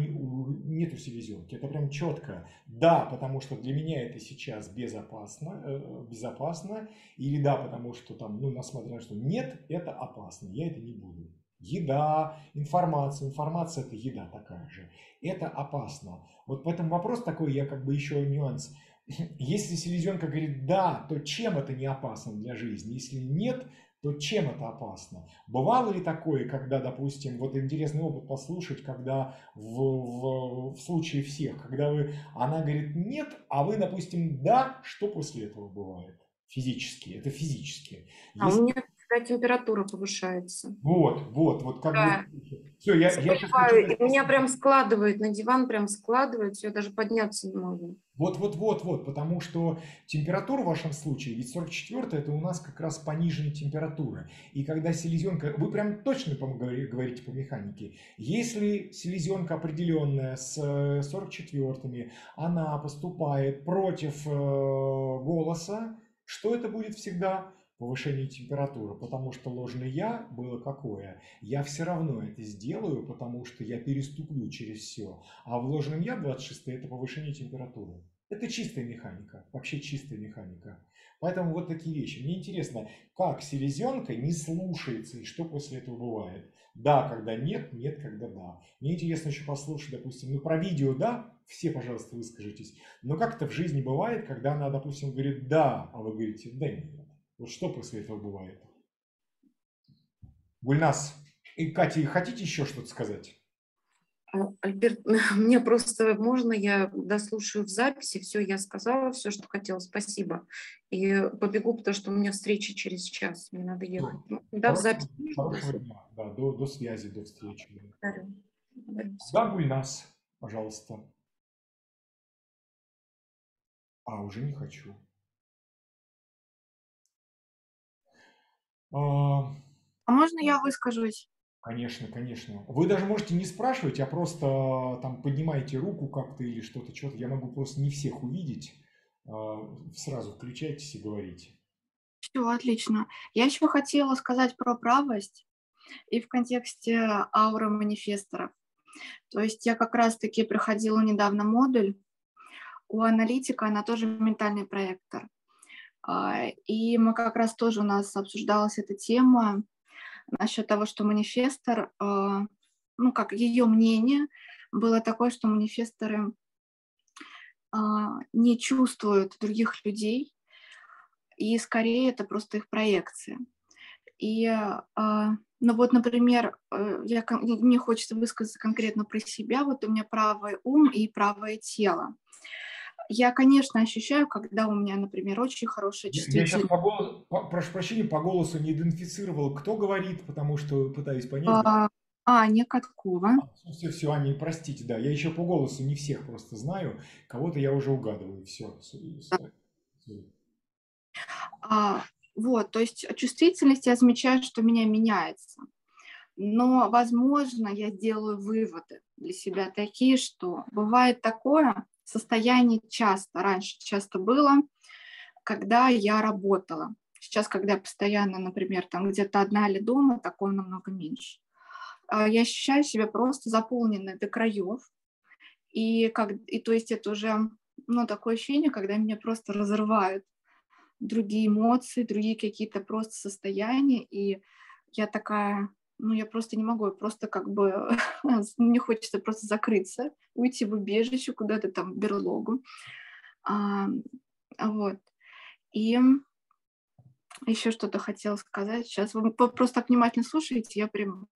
нету селезенки. Это прям четко. Да, потому что для меня это сейчас безопасно, э, безопасно. Или да, потому что там, ну, несмотря на что нет, это опасно, я это не буду. Еда, информация. Информация – это еда такая же. Это опасно. Вот поэтому вопрос такой, я как бы еще нюанс. Если селезенка говорит «да», то чем это не опасно для жизни? Если нет, то чем это опасно? Бывало ли такое, когда, допустим, вот интересный опыт послушать, когда в, в, в случае всех, когда вы, она говорит нет, а вы, допустим, да, что после этого бывает? Физически, это физически. Если... А у меня когда температура повышается. Вот, вот, вот как да. бы... Все, я, я сейчас хочу... И меня прям складывает, на диван прям складывает, все, даже подняться не могу. Вот, вот, вот, вот, потому что температура в вашем случае, ведь 44 это у нас как раз пониженная температура. И когда селезенка, вы прям точно говорите по механике, если селезенка определенная с 44-ми, она поступает против э, голоса, что это будет всегда? Повышение температуры, потому что ложное «я» было какое? Я все равно это сделаю, потому что я переступлю через все. А в ложном «я» 26 это повышение температуры. Это чистая механика, вообще чистая механика. Поэтому вот такие вещи. Мне интересно, как селезенка не слушается и что после этого бывает. Да, когда нет, нет, когда да. Мне интересно еще послушать, допустим, ну про видео да, все, пожалуйста, выскажитесь. Но как это в жизни бывает, когда она, допустим, говорит да, а вы говорите да нет. Вот что после этого бывает? Гульнас и Катя, хотите еще что-то сказать? А, Альберт, мне просто можно я дослушаю в записи, все, я сказала все, что хотела, спасибо. И побегу, потому что у меня встреча через час, мне надо ехать. Ну, да, в записи. Да, до, до связи, до встречи. Да, Гульнас, пожалуйста. А, уже не хочу. А, а можно я выскажусь? Конечно, конечно. Вы даже можете не спрашивать, а просто там поднимайте руку как-то или что-то, что-то. Я могу просто не всех увидеть. А, сразу включайтесь и говорите. Все, отлично. Я еще хотела сказать про правость и в контексте ауры манифесторов. То есть я как раз-таки проходила недавно модуль у аналитика, она тоже ментальный проектор. А, и мы как раз тоже у нас обсуждалась эта тема насчет того, что манифестор, а, ну как ее мнение было такое, что манифесторы а, не чувствуют других людей, и скорее это просто их проекция. И, ну вот, например, э, я, мне хочется высказаться конкретно про себя. Вот у меня правый ум и правое тело я, конечно, ощущаю, когда у меня, например, очень хорошая чувствительность. Я сейчас по голосу, по, прошу прощения, по голосу не идентифицировал, кто говорит, потому что пытаюсь понять. А, Аня Каткова. А, все, все, Аня, простите, да, я еще по голосу не всех просто знаю, кого-то я уже угадываю, все. А, вот, то есть чувствительность я замечаю, что меня меняется. Но, возможно, я делаю выводы для себя такие, что бывает такое, состояние часто, раньше часто было, когда я работала. Сейчас, когда я постоянно, например, там где-то одна или дома, такого намного меньше. А я ощущаю себя просто заполненной до краев. И, как, и то есть это уже ну, такое ощущение, когда меня просто разрывают другие эмоции, другие какие-то просто состояния. И я такая, ну, я просто не могу, я просто как бы, мне хочется просто закрыться, уйти в убежище, куда-то там, в берлогу. А, вот. И еще что-то хотела сказать. Сейчас вы просто так внимательно слушаете, я прям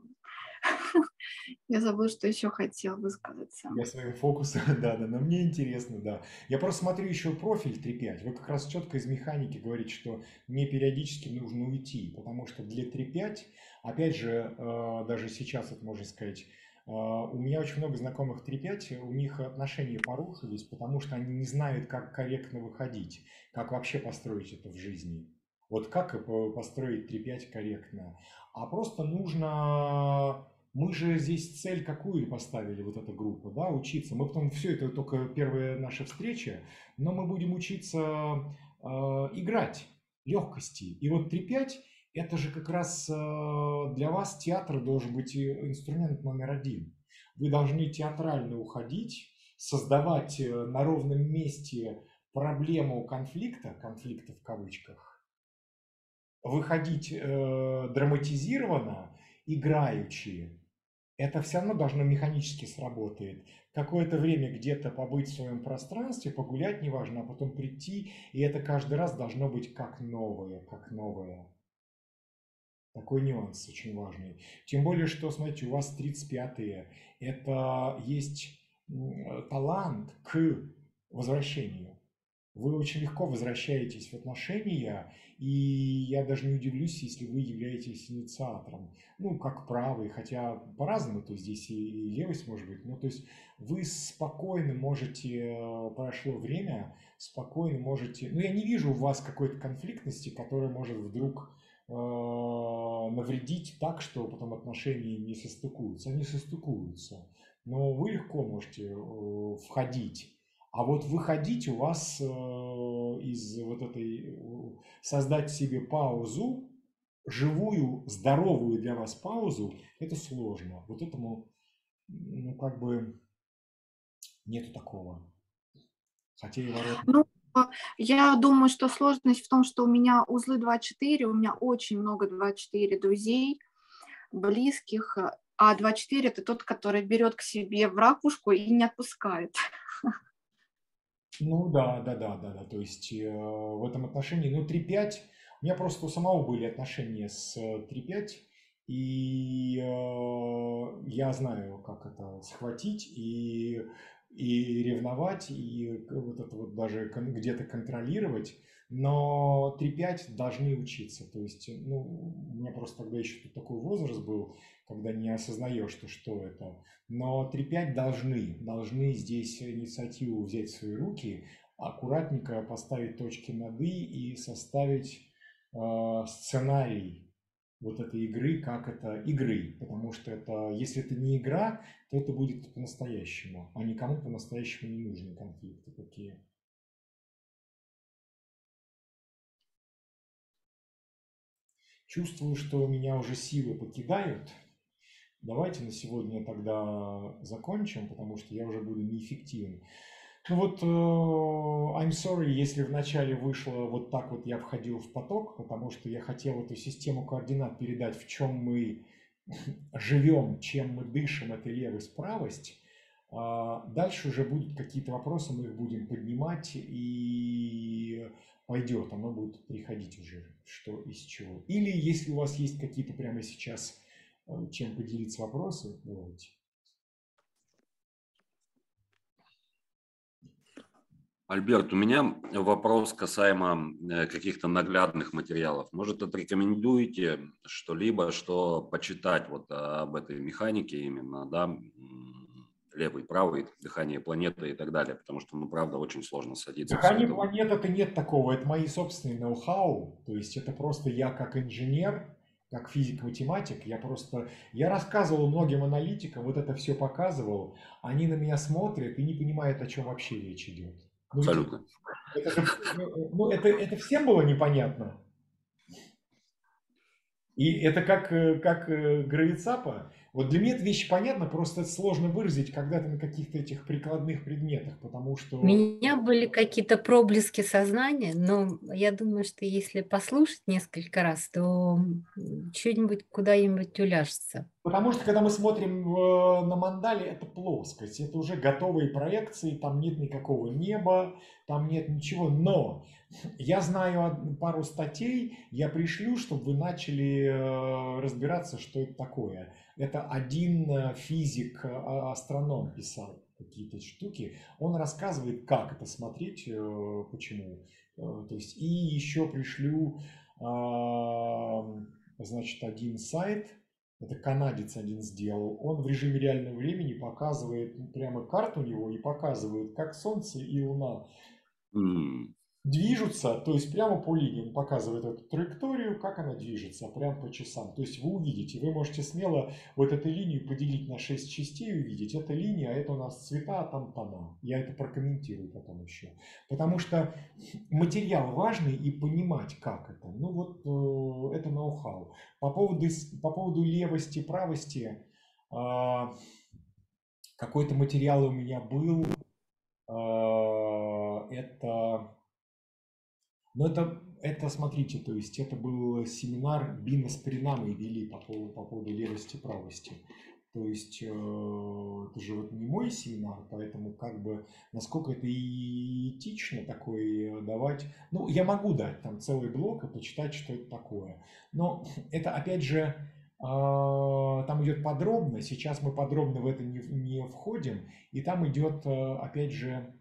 я забыла, что еще хотел высказаться. Я своим фокусом, да, да, но мне интересно, да. Я просто смотрю еще профиль 3.5. Вы как раз четко из механики говорите, что мне периодически нужно уйти, потому что для 3.5, опять же, э, даже сейчас это можно сказать, э, у меня очень много знакомых 3.5, у них отношения порушились, потому что они не знают, как корректно выходить, как вообще построить это в жизни. Вот как построить 3.5 корректно. А просто нужно мы же здесь цель какую поставили, вот эта группа, да, учиться. Мы потом, все это только первая наша встреча, но мы будем учиться э, играть, легкости. И вот 3-5 это же как раз э, для вас театр должен быть инструмент номер один. Вы должны театрально уходить, создавать э, на ровном месте проблему конфликта, конфликта в кавычках, выходить э, драматизированно, играючи, это все равно должно механически сработать. Какое-то время где-то побыть в своем пространстве, погулять неважно, а потом прийти, и это каждый раз должно быть как новое, как новое. Такой нюанс очень важный. Тем более, что, смотрите, у вас 35-е. Это есть талант к возвращению. Вы очень легко возвращаетесь в отношения, и я даже не удивлюсь, если вы являетесь инициатором. Ну, как правый, хотя по-разному, то здесь и левость может быть. Ну, то есть вы спокойно можете, прошло время, спокойно можете... Ну, я не вижу у вас какой-то конфликтности, которая может вдруг э, навредить так, что потом отношения не состыкуются. Они состыкуются. Но вы легко можете э, входить а вот выходить у вас э, из вот этой, создать себе паузу, живую, здоровую для вас паузу, это сложно. Вот этому, ну, как бы, нету такого. Хотя и ворот... Ну, я думаю, что сложность в том, что у меня узлы 2-4, у меня очень много 2-4 друзей, близких, а 2-4 это тот, который берет к себе в ракушку и не отпускает. Ну да, да, да, да, да. То есть э, в этом отношении, ну 3-5, у меня просто у самого были отношения с 3-5, и э, я знаю, как это схватить, и и ревновать, и вот это вот даже где-то контролировать, но 3-5 должны учиться. То есть, ну, у меня просто тогда еще такой возраст был, когда не осознаешь, что, что это. Но 3-5 должны, должны здесь инициативу взять в свои руки, аккуратненько поставить точки над «и» и составить э, сценарий вот этой игры, как это игры, потому что это, если это не игра, то это будет по-настоящему, а никому по-настоящему не нужны конфликты такие. Чувствую, что меня уже силы покидают. Давайте на сегодня тогда закончим, потому что я уже буду неэффективен. Ну вот, uh, I'm sorry, если вначале вышло вот так вот я входил в поток, потому что я хотел эту систему координат передать, в чем мы живем, чем мы дышим, это левость, правость. Uh, дальше уже будут какие-то вопросы, мы их будем поднимать, и пойдет, оно будет приходить уже, что из чего. Или если у вас есть какие-то прямо сейчас, э, чем поделиться вопросы, давайте. Альберт, у меня вопрос касаемо э, каких-то наглядных материалов. Может, отрекомендуете что-либо, что почитать вот об этой механике именно, да, левый, правый, дыхание планеты и так далее, потому что, ну, правда, очень сложно садиться. Дыхание планеты это нет такого, это мои собственные ноу-хау, то есть это просто я как инженер, как физик-математик, я просто, я рассказывал многим аналитикам, вот это все показывал, они на меня смотрят и не понимают, о чем вообще речь идет. Ну, Абсолютно. Это, ну, это, это всем было непонятно. И это как, э, как э, гравицапа. Вот для меня эта вещь понятна, просто это сложно выразить когда-то на каких-то этих прикладных предметах, потому что... У меня были какие-то проблески сознания, но я думаю, что если послушать несколько раз, то что-нибудь куда-нибудь уляжется. Потому что когда мы смотрим на мандале, это плоскость, это уже готовые проекции, там нет никакого неба, там нет ничего. Но я знаю пару статей, я пришлю, чтобы вы начали э, разбираться, что это такое. Это один э, физик, э, а, астроном писал какие-то штуки. Он рассказывает, как это смотреть, почему. То есть, и еще пришлю, значит, один сайт, это канадец один сделал. Он в режиме реального времени показывает прямо карту у него и показывает, как Солнце и Луна движутся, то есть прямо по линии. Он показывает эту траекторию, как она движется, прямо по часам. То есть вы увидите, вы можете смело вот эту линию поделить на 6 частей и увидеть. Это линия, а это у нас цвета, а там тона. Я это прокомментирую потом еще. Потому что материал важный и понимать, как это. Ну вот э, это ноу-хау. По поводу, по поводу левости, правости, э, какой-то материал у меня был. Э, это но это, это, смотрите, то есть это был семинар Бина с Принамой вели по поводу, по поводу левости и правости. То есть э, это же вот не мой семинар, поэтому как бы насколько это и этично такое давать. Ну, я могу дать там целый блок и почитать, что это такое. Но это опять же э, там идет подробно. Сейчас мы подробно в это не, не входим. И там идет, э, опять же,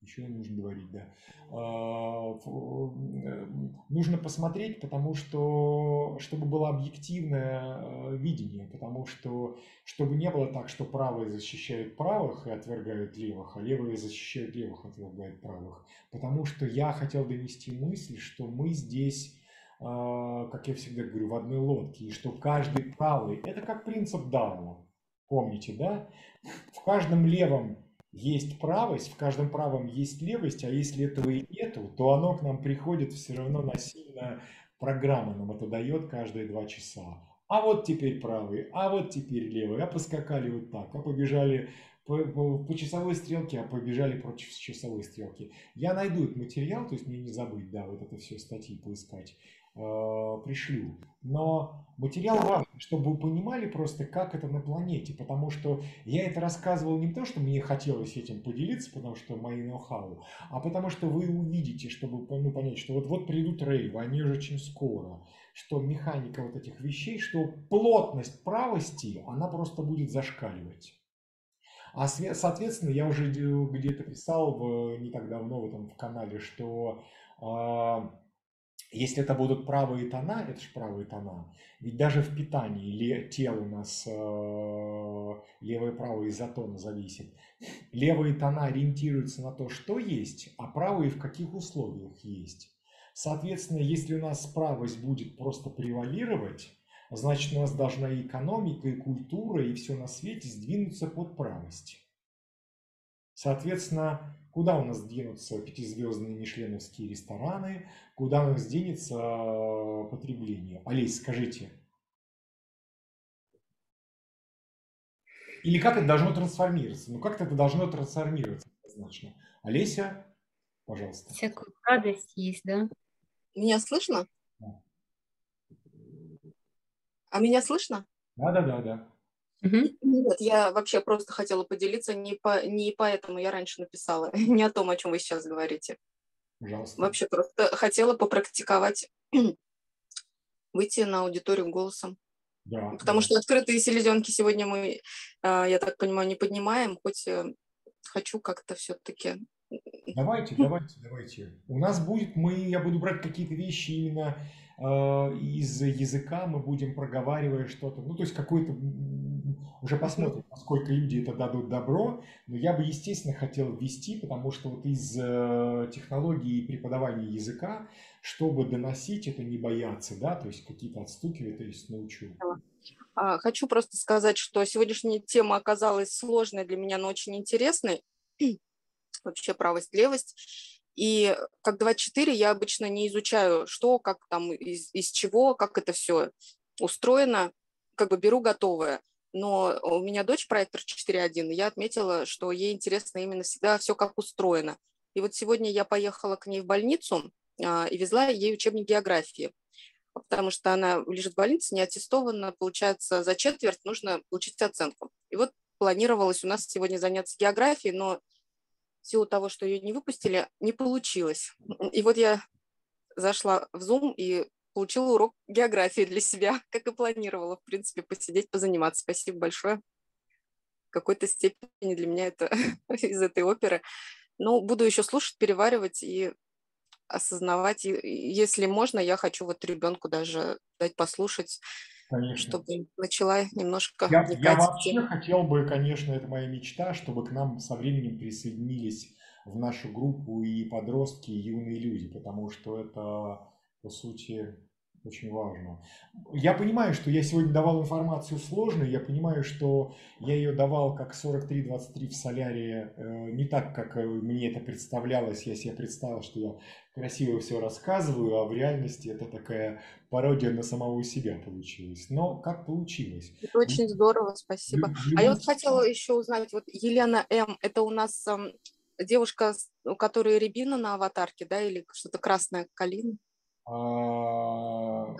еще нужно говорить, да. А, э, нужно посмотреть, потому что, чтобы было объективное э, видение, потому что, чтобы не было так, что правые защищают правых и отвергают левых, а левые защищают левых и отвергают правых. Потому что я хотел донести мысль, что мы здесь а, как я всегда говорю, в одной лодке, и что каждый правый, это как принцип Дауна, помните, да? В каждом левом есть правость, в каждом правом есть левость, а если этого и нету, то оно к нам приходит все равно насильно, программа нам это дает каждые два часа. А вот теперь правый, а вот теперь левый, а поскакали вот так, а побежали по, по, по часовой стрелке, а побежали против часовой стрелки. Я найду этот материал, то есть мне не забыть, да, вот это все статьи поискать, э, пришлю. Но материал важен, чтобы вы понимали просто, как это на планете, потому что я это рассказывал не потому, что мне хотелось этим поделиться, потому что мои ноу-хау, а потому что вы увидите, чтобы ну, понять, что вот-вот придут рейвы, они уже очень скоро, что механика вот этих вещей, что плотность правости, она просто будет зашкаливать. А соответственно, я уже где-то писал в, не так давно в этом в канале, что э, если это будут правые тона, это же правые тона, ведь даже в питании тело у нас э, левое и правое из тона зависит. Левые тона ориентируются на то, что есть, а правые в каких условиях есть. Соответственно, если у нас правость будет просто превалировать, значит у нас должна и экономика, и культура, и все на свете сдвинуться под правость. Соответственно, куда у нас денутся пятизвездные мишленовские рестораны, куда у нас денется э, потребление? Олесь, скажите. Или как это должно трансформироваться? Ну, как-то это должно трансформироваться однозначно. Олеся, пожалуйста. Всякую радость есть, да? Меня слышно? А меня слышно? Да, да, да, да. Нет, я вообще просто хотела поделиться, не, по, не поэтому я раньше написала, не о том, о чем вы сейчас говорите. Пожалуйста. Вообще просто хотела попрактиковать, выйти на аудиторию голосом. Да, Потому да. что открытые селезенки сегодня мы, а, я так понимаю, не поднимаем, хоть э, хочу как-то все-таки Давайте, давайте, давайте. У нас будет, мы, я буду брать какие-то вещи именно из языка, мы будем проговаривая что-то, ну, то есть какой-то, уже посмотрим, насколько люди это дадут добро, но я бы, естественно, хотел ввести, потому что вот из э, технологии преподавания языка, чтобы доносить это, не бояться, да, то есть какие-то отстукивать, то есть научу. А, Хочу просто сказать, что сегодняшняя тема оказалась сложной для меня, но очень интересной. Вообще правость, левость. И как 24 я обычно не изучаю, что, как там, из, из чего, как это все устроено. Как бы беру готовое. Но у меня дочь проектор 4.1, и я отметила, что ей интересно именно всегда все как устроено. И вот сегодня я поехала к ней в больницу а, и везла ей учебник географии потому что она лежит в больнице, не аттестована, получается, за четверть нужно получить оценку. И вот планировалось у нас сегодня заняться географией, но в силу того, что ее не выпустили, не получилось. И вот я зашла в Zoom и получила урок географии для себя, как и планировала, в принципе, посидеть, позаниматься. Спасибо большое. В какой-то степени для меня это из этой оперы. Но буду еще слушать, переваривать и осознавать. И если можно, я хочу вот ребенку даже дать послушать, Конечно. чтобы начала немножко Я, вникать я вообще хотел бы, конечно, это моя мечта, чтобы к нам со временем присоединились в нашу группу и подростки, и юные люди, потому что это, по сути, очень важно. Я понимаю, что я сегодня давал информацию сложную, я понимаю, что я ее давал как 43-23 в соляре, э, не так, как э, мне это представлялось. Я себе представил, что я красиво все рассказываю, а в реальности это такая пародия на самого себя получилась. Но как получилось? Это очень здорово, спасибо. В А я вот хотела еще узнать, вот Елена М, это у нас эм, девушка, у которой рябина на аватарке, да, или что-то красная калина? А.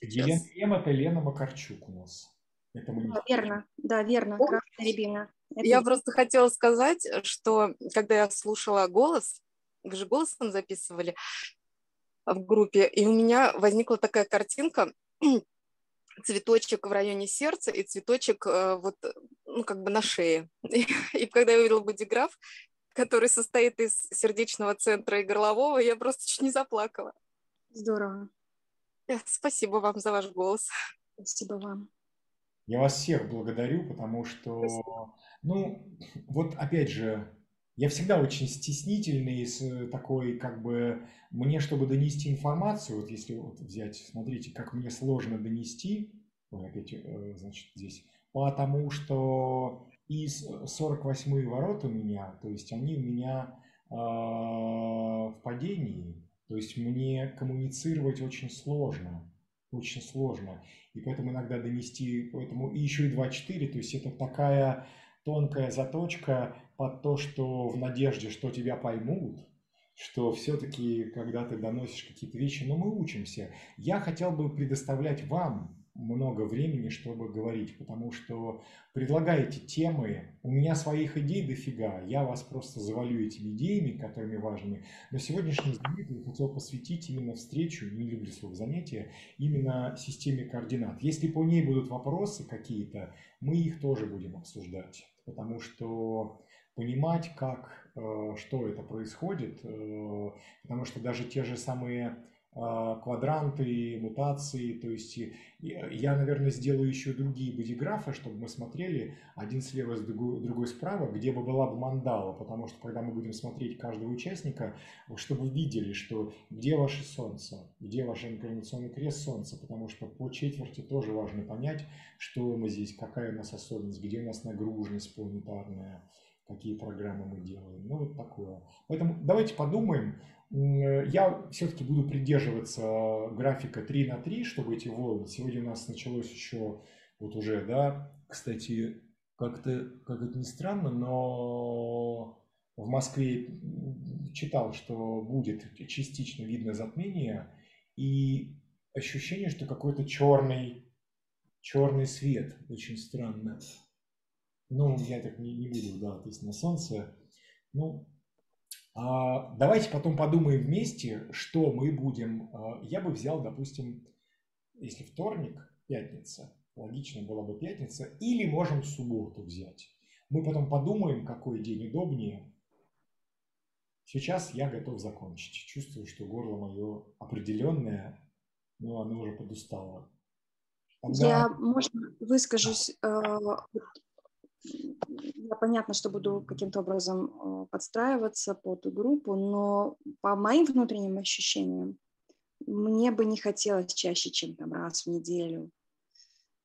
Елена М. это Лена Макарчук у нас. Это мы не Да, верно, да, верно, О, красная рябина. Это Я просто хотела сказать, что когда я слушала голос, вы же голосом записывали в группе, и у меня возникла такая картинка, цветочек в районе сердца и цветочек э, вот, ну, как бы на шее. И, и когда я увидела бодиграф, который состоит из сердечного центра и горлового, я просто чуть не заплакала. Здорово. Э, Спасибо вам за ваш голос. Спасибо вам. Я вас всех благодарю, потому что, ну, вот опять же, я всегда очень стеснительный, с э, такой, как бы, мне, чтобы донести информацию, вот если вот взять, смотрите, как мне сложно донести, ой, опять, э, значит, здесь, потому что из 48 ворот у меня, то есть они у меня э, в падении, то есть мне коммуницировать очень сложно, очень сложно. И поэтому иногда донести, поэтому и еще и 2.4, то есть это такая тонкая заточка под то, что в надежде, что тебя поймут, что все-таки, когда ты доносишь какие-то вещи, но мы учимся. Я хотел бы предоставлять вам много времени, чтобы говорить, потому что предлагаете темы, у меня своих идей дофига, я вас просто завалю этими идеями, которыми важны, но сегодняшний занятие я хотел посвятить именно встречу, не люблю слово занятие, именно системе координат. Если по ней будут вопросы какие-то, мы их тоже будем обсуждать, потому что понимать, как, э, что это происходит, э, потому что даже те же самые квадранты, мутации. То есть я, наверное, сделаю еще другие бодиграфы, чтобы мы смотрели один слева, другой, справа, где бы была бы мандала, потому что когда мы будем смотреть каждого участника, чтобы видели, что где ваше солнце, где ваш инкарнационный крест солнца, потому что по четверти тоже важно понять, что мы здесь, какая у нас особенность, где у нас нагруженность планетарная, какие программы мы делаем. Ну, вот такое. Поэтому давайте подумаем, Э, я все-таки буду придерживаться графика 3 на 3, чтобы эти волны. Сегодня у нас началось еще, вот уже, да, кстати, как-то, как это ни странно, но в Москве читал, что будет частично видно затмение, и ощущение, что какой-то черный, черный свет, очень странно. Ну, я так не, не буду, да, то есть на солнце. Ну, а, давайте потом подумаем вместе, что мы будем. А, я бы взял, допустим, если вторник, пятница, логично было бы пятница, или можем субботу взять. Мы потом подумаем, какой день удобнее. Сейчас я готов закончить. Чувствую, что горло мое определенное, но оно уже подустало. Тогда... Я, можно, выскажусь э, я понятно, что буду каким-то образом э, подстраиваться под группу, но по моим внутренним ощущениям мне бы не хотелось чаще, чем там раз в неделю,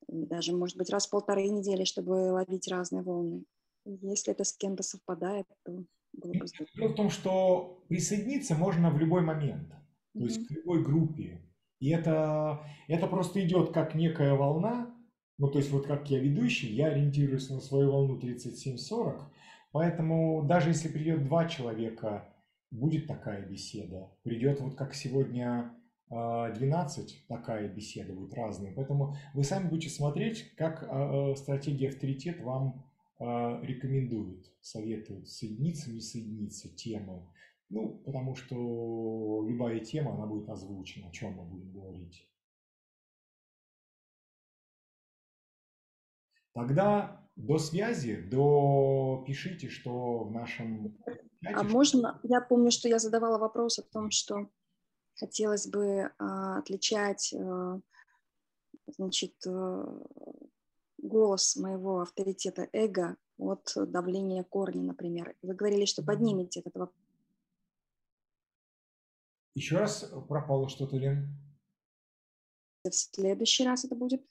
даже, может быть, раз в полторы недели, чтобы ловить разные волны. Если это с кем-то совпадает, то было бы здорово. Дело в том, что присоединиться можно в любой момент, то mm-hmm. есть к любой группе. И это, это просто идет как некая волна, ну, то есть вот как я ведущий, я ориентируюсь на свою волну 37-40, поэтому даже если придет два человека, будет такая беседа. Придет вот как сегодня 12, а, такая беседа будет разная. Поэтому вы сами будете смотреть, как а, а, стратегия авторитет вам рекомендует, советует соединиться, не соединиться, темы. Ну, потому что любая тема, она будет озвучена, о чем мы будем говорить. Тогда до связи, до пишите, что в нашем. А можно, я помню, что я задавала вопрос о том, что хотелось бы а, отличать, а, значит, а, голос моего авторитета эго от давления корня, например. Вы говорили, что поднимете этот вопрос. Еще раз пропало что-то, Лен? В следующий раз это будет?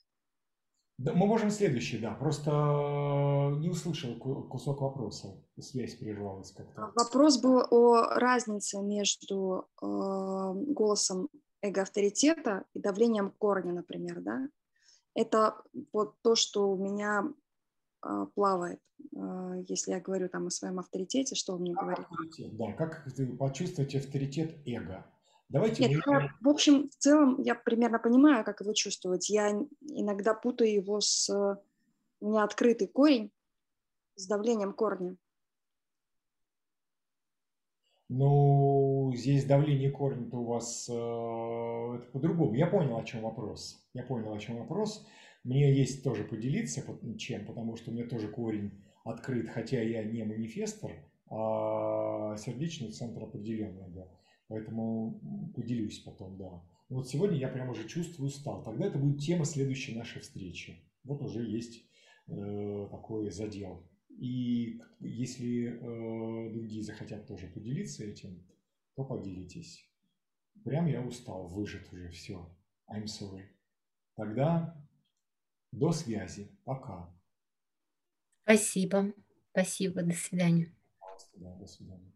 Да, мы можем следующий, да. Просто э, не услышал кусок вопроса. Связь прервалась как-то. Вопрос был о разнице между э, голосом эго-авторитета и давлением корня, например, да. Это вот то, что у меня э, плавает, э, если я говорю там о своем авторитете, что он мне как говорит. Авторитет, да, как почувствовать авторитет эго? Давайте Нет, я, в общем, в целом я примерно понимаю, как его чувствовать. Я иногда путаю его с... У меня открытый корень с давлением корня. Ну, здесь давление корня-то у вас э, это по-другому. Я понял, о чем вопрос. Я понял, о чем вопрос. Мне есть тоже поделиться чем, потому что у меня тоже корень открыт, хотя я не манифестор, а сердечный центр определенный. Да. Поэтому поделюсь потом, да. Вот сегодня я прям уже чувствую устал. Тогда это будет тема следующей нашей встречи. Вот уже есть э, такой задел. И если э, другие захотят тоже поделиться этим, то поделитесь. Прям я устал, выжат уже, все. I'm sorry. Тогда до связи. Пока. Спасибо. Спасибо. До свидания. Да, до свидания.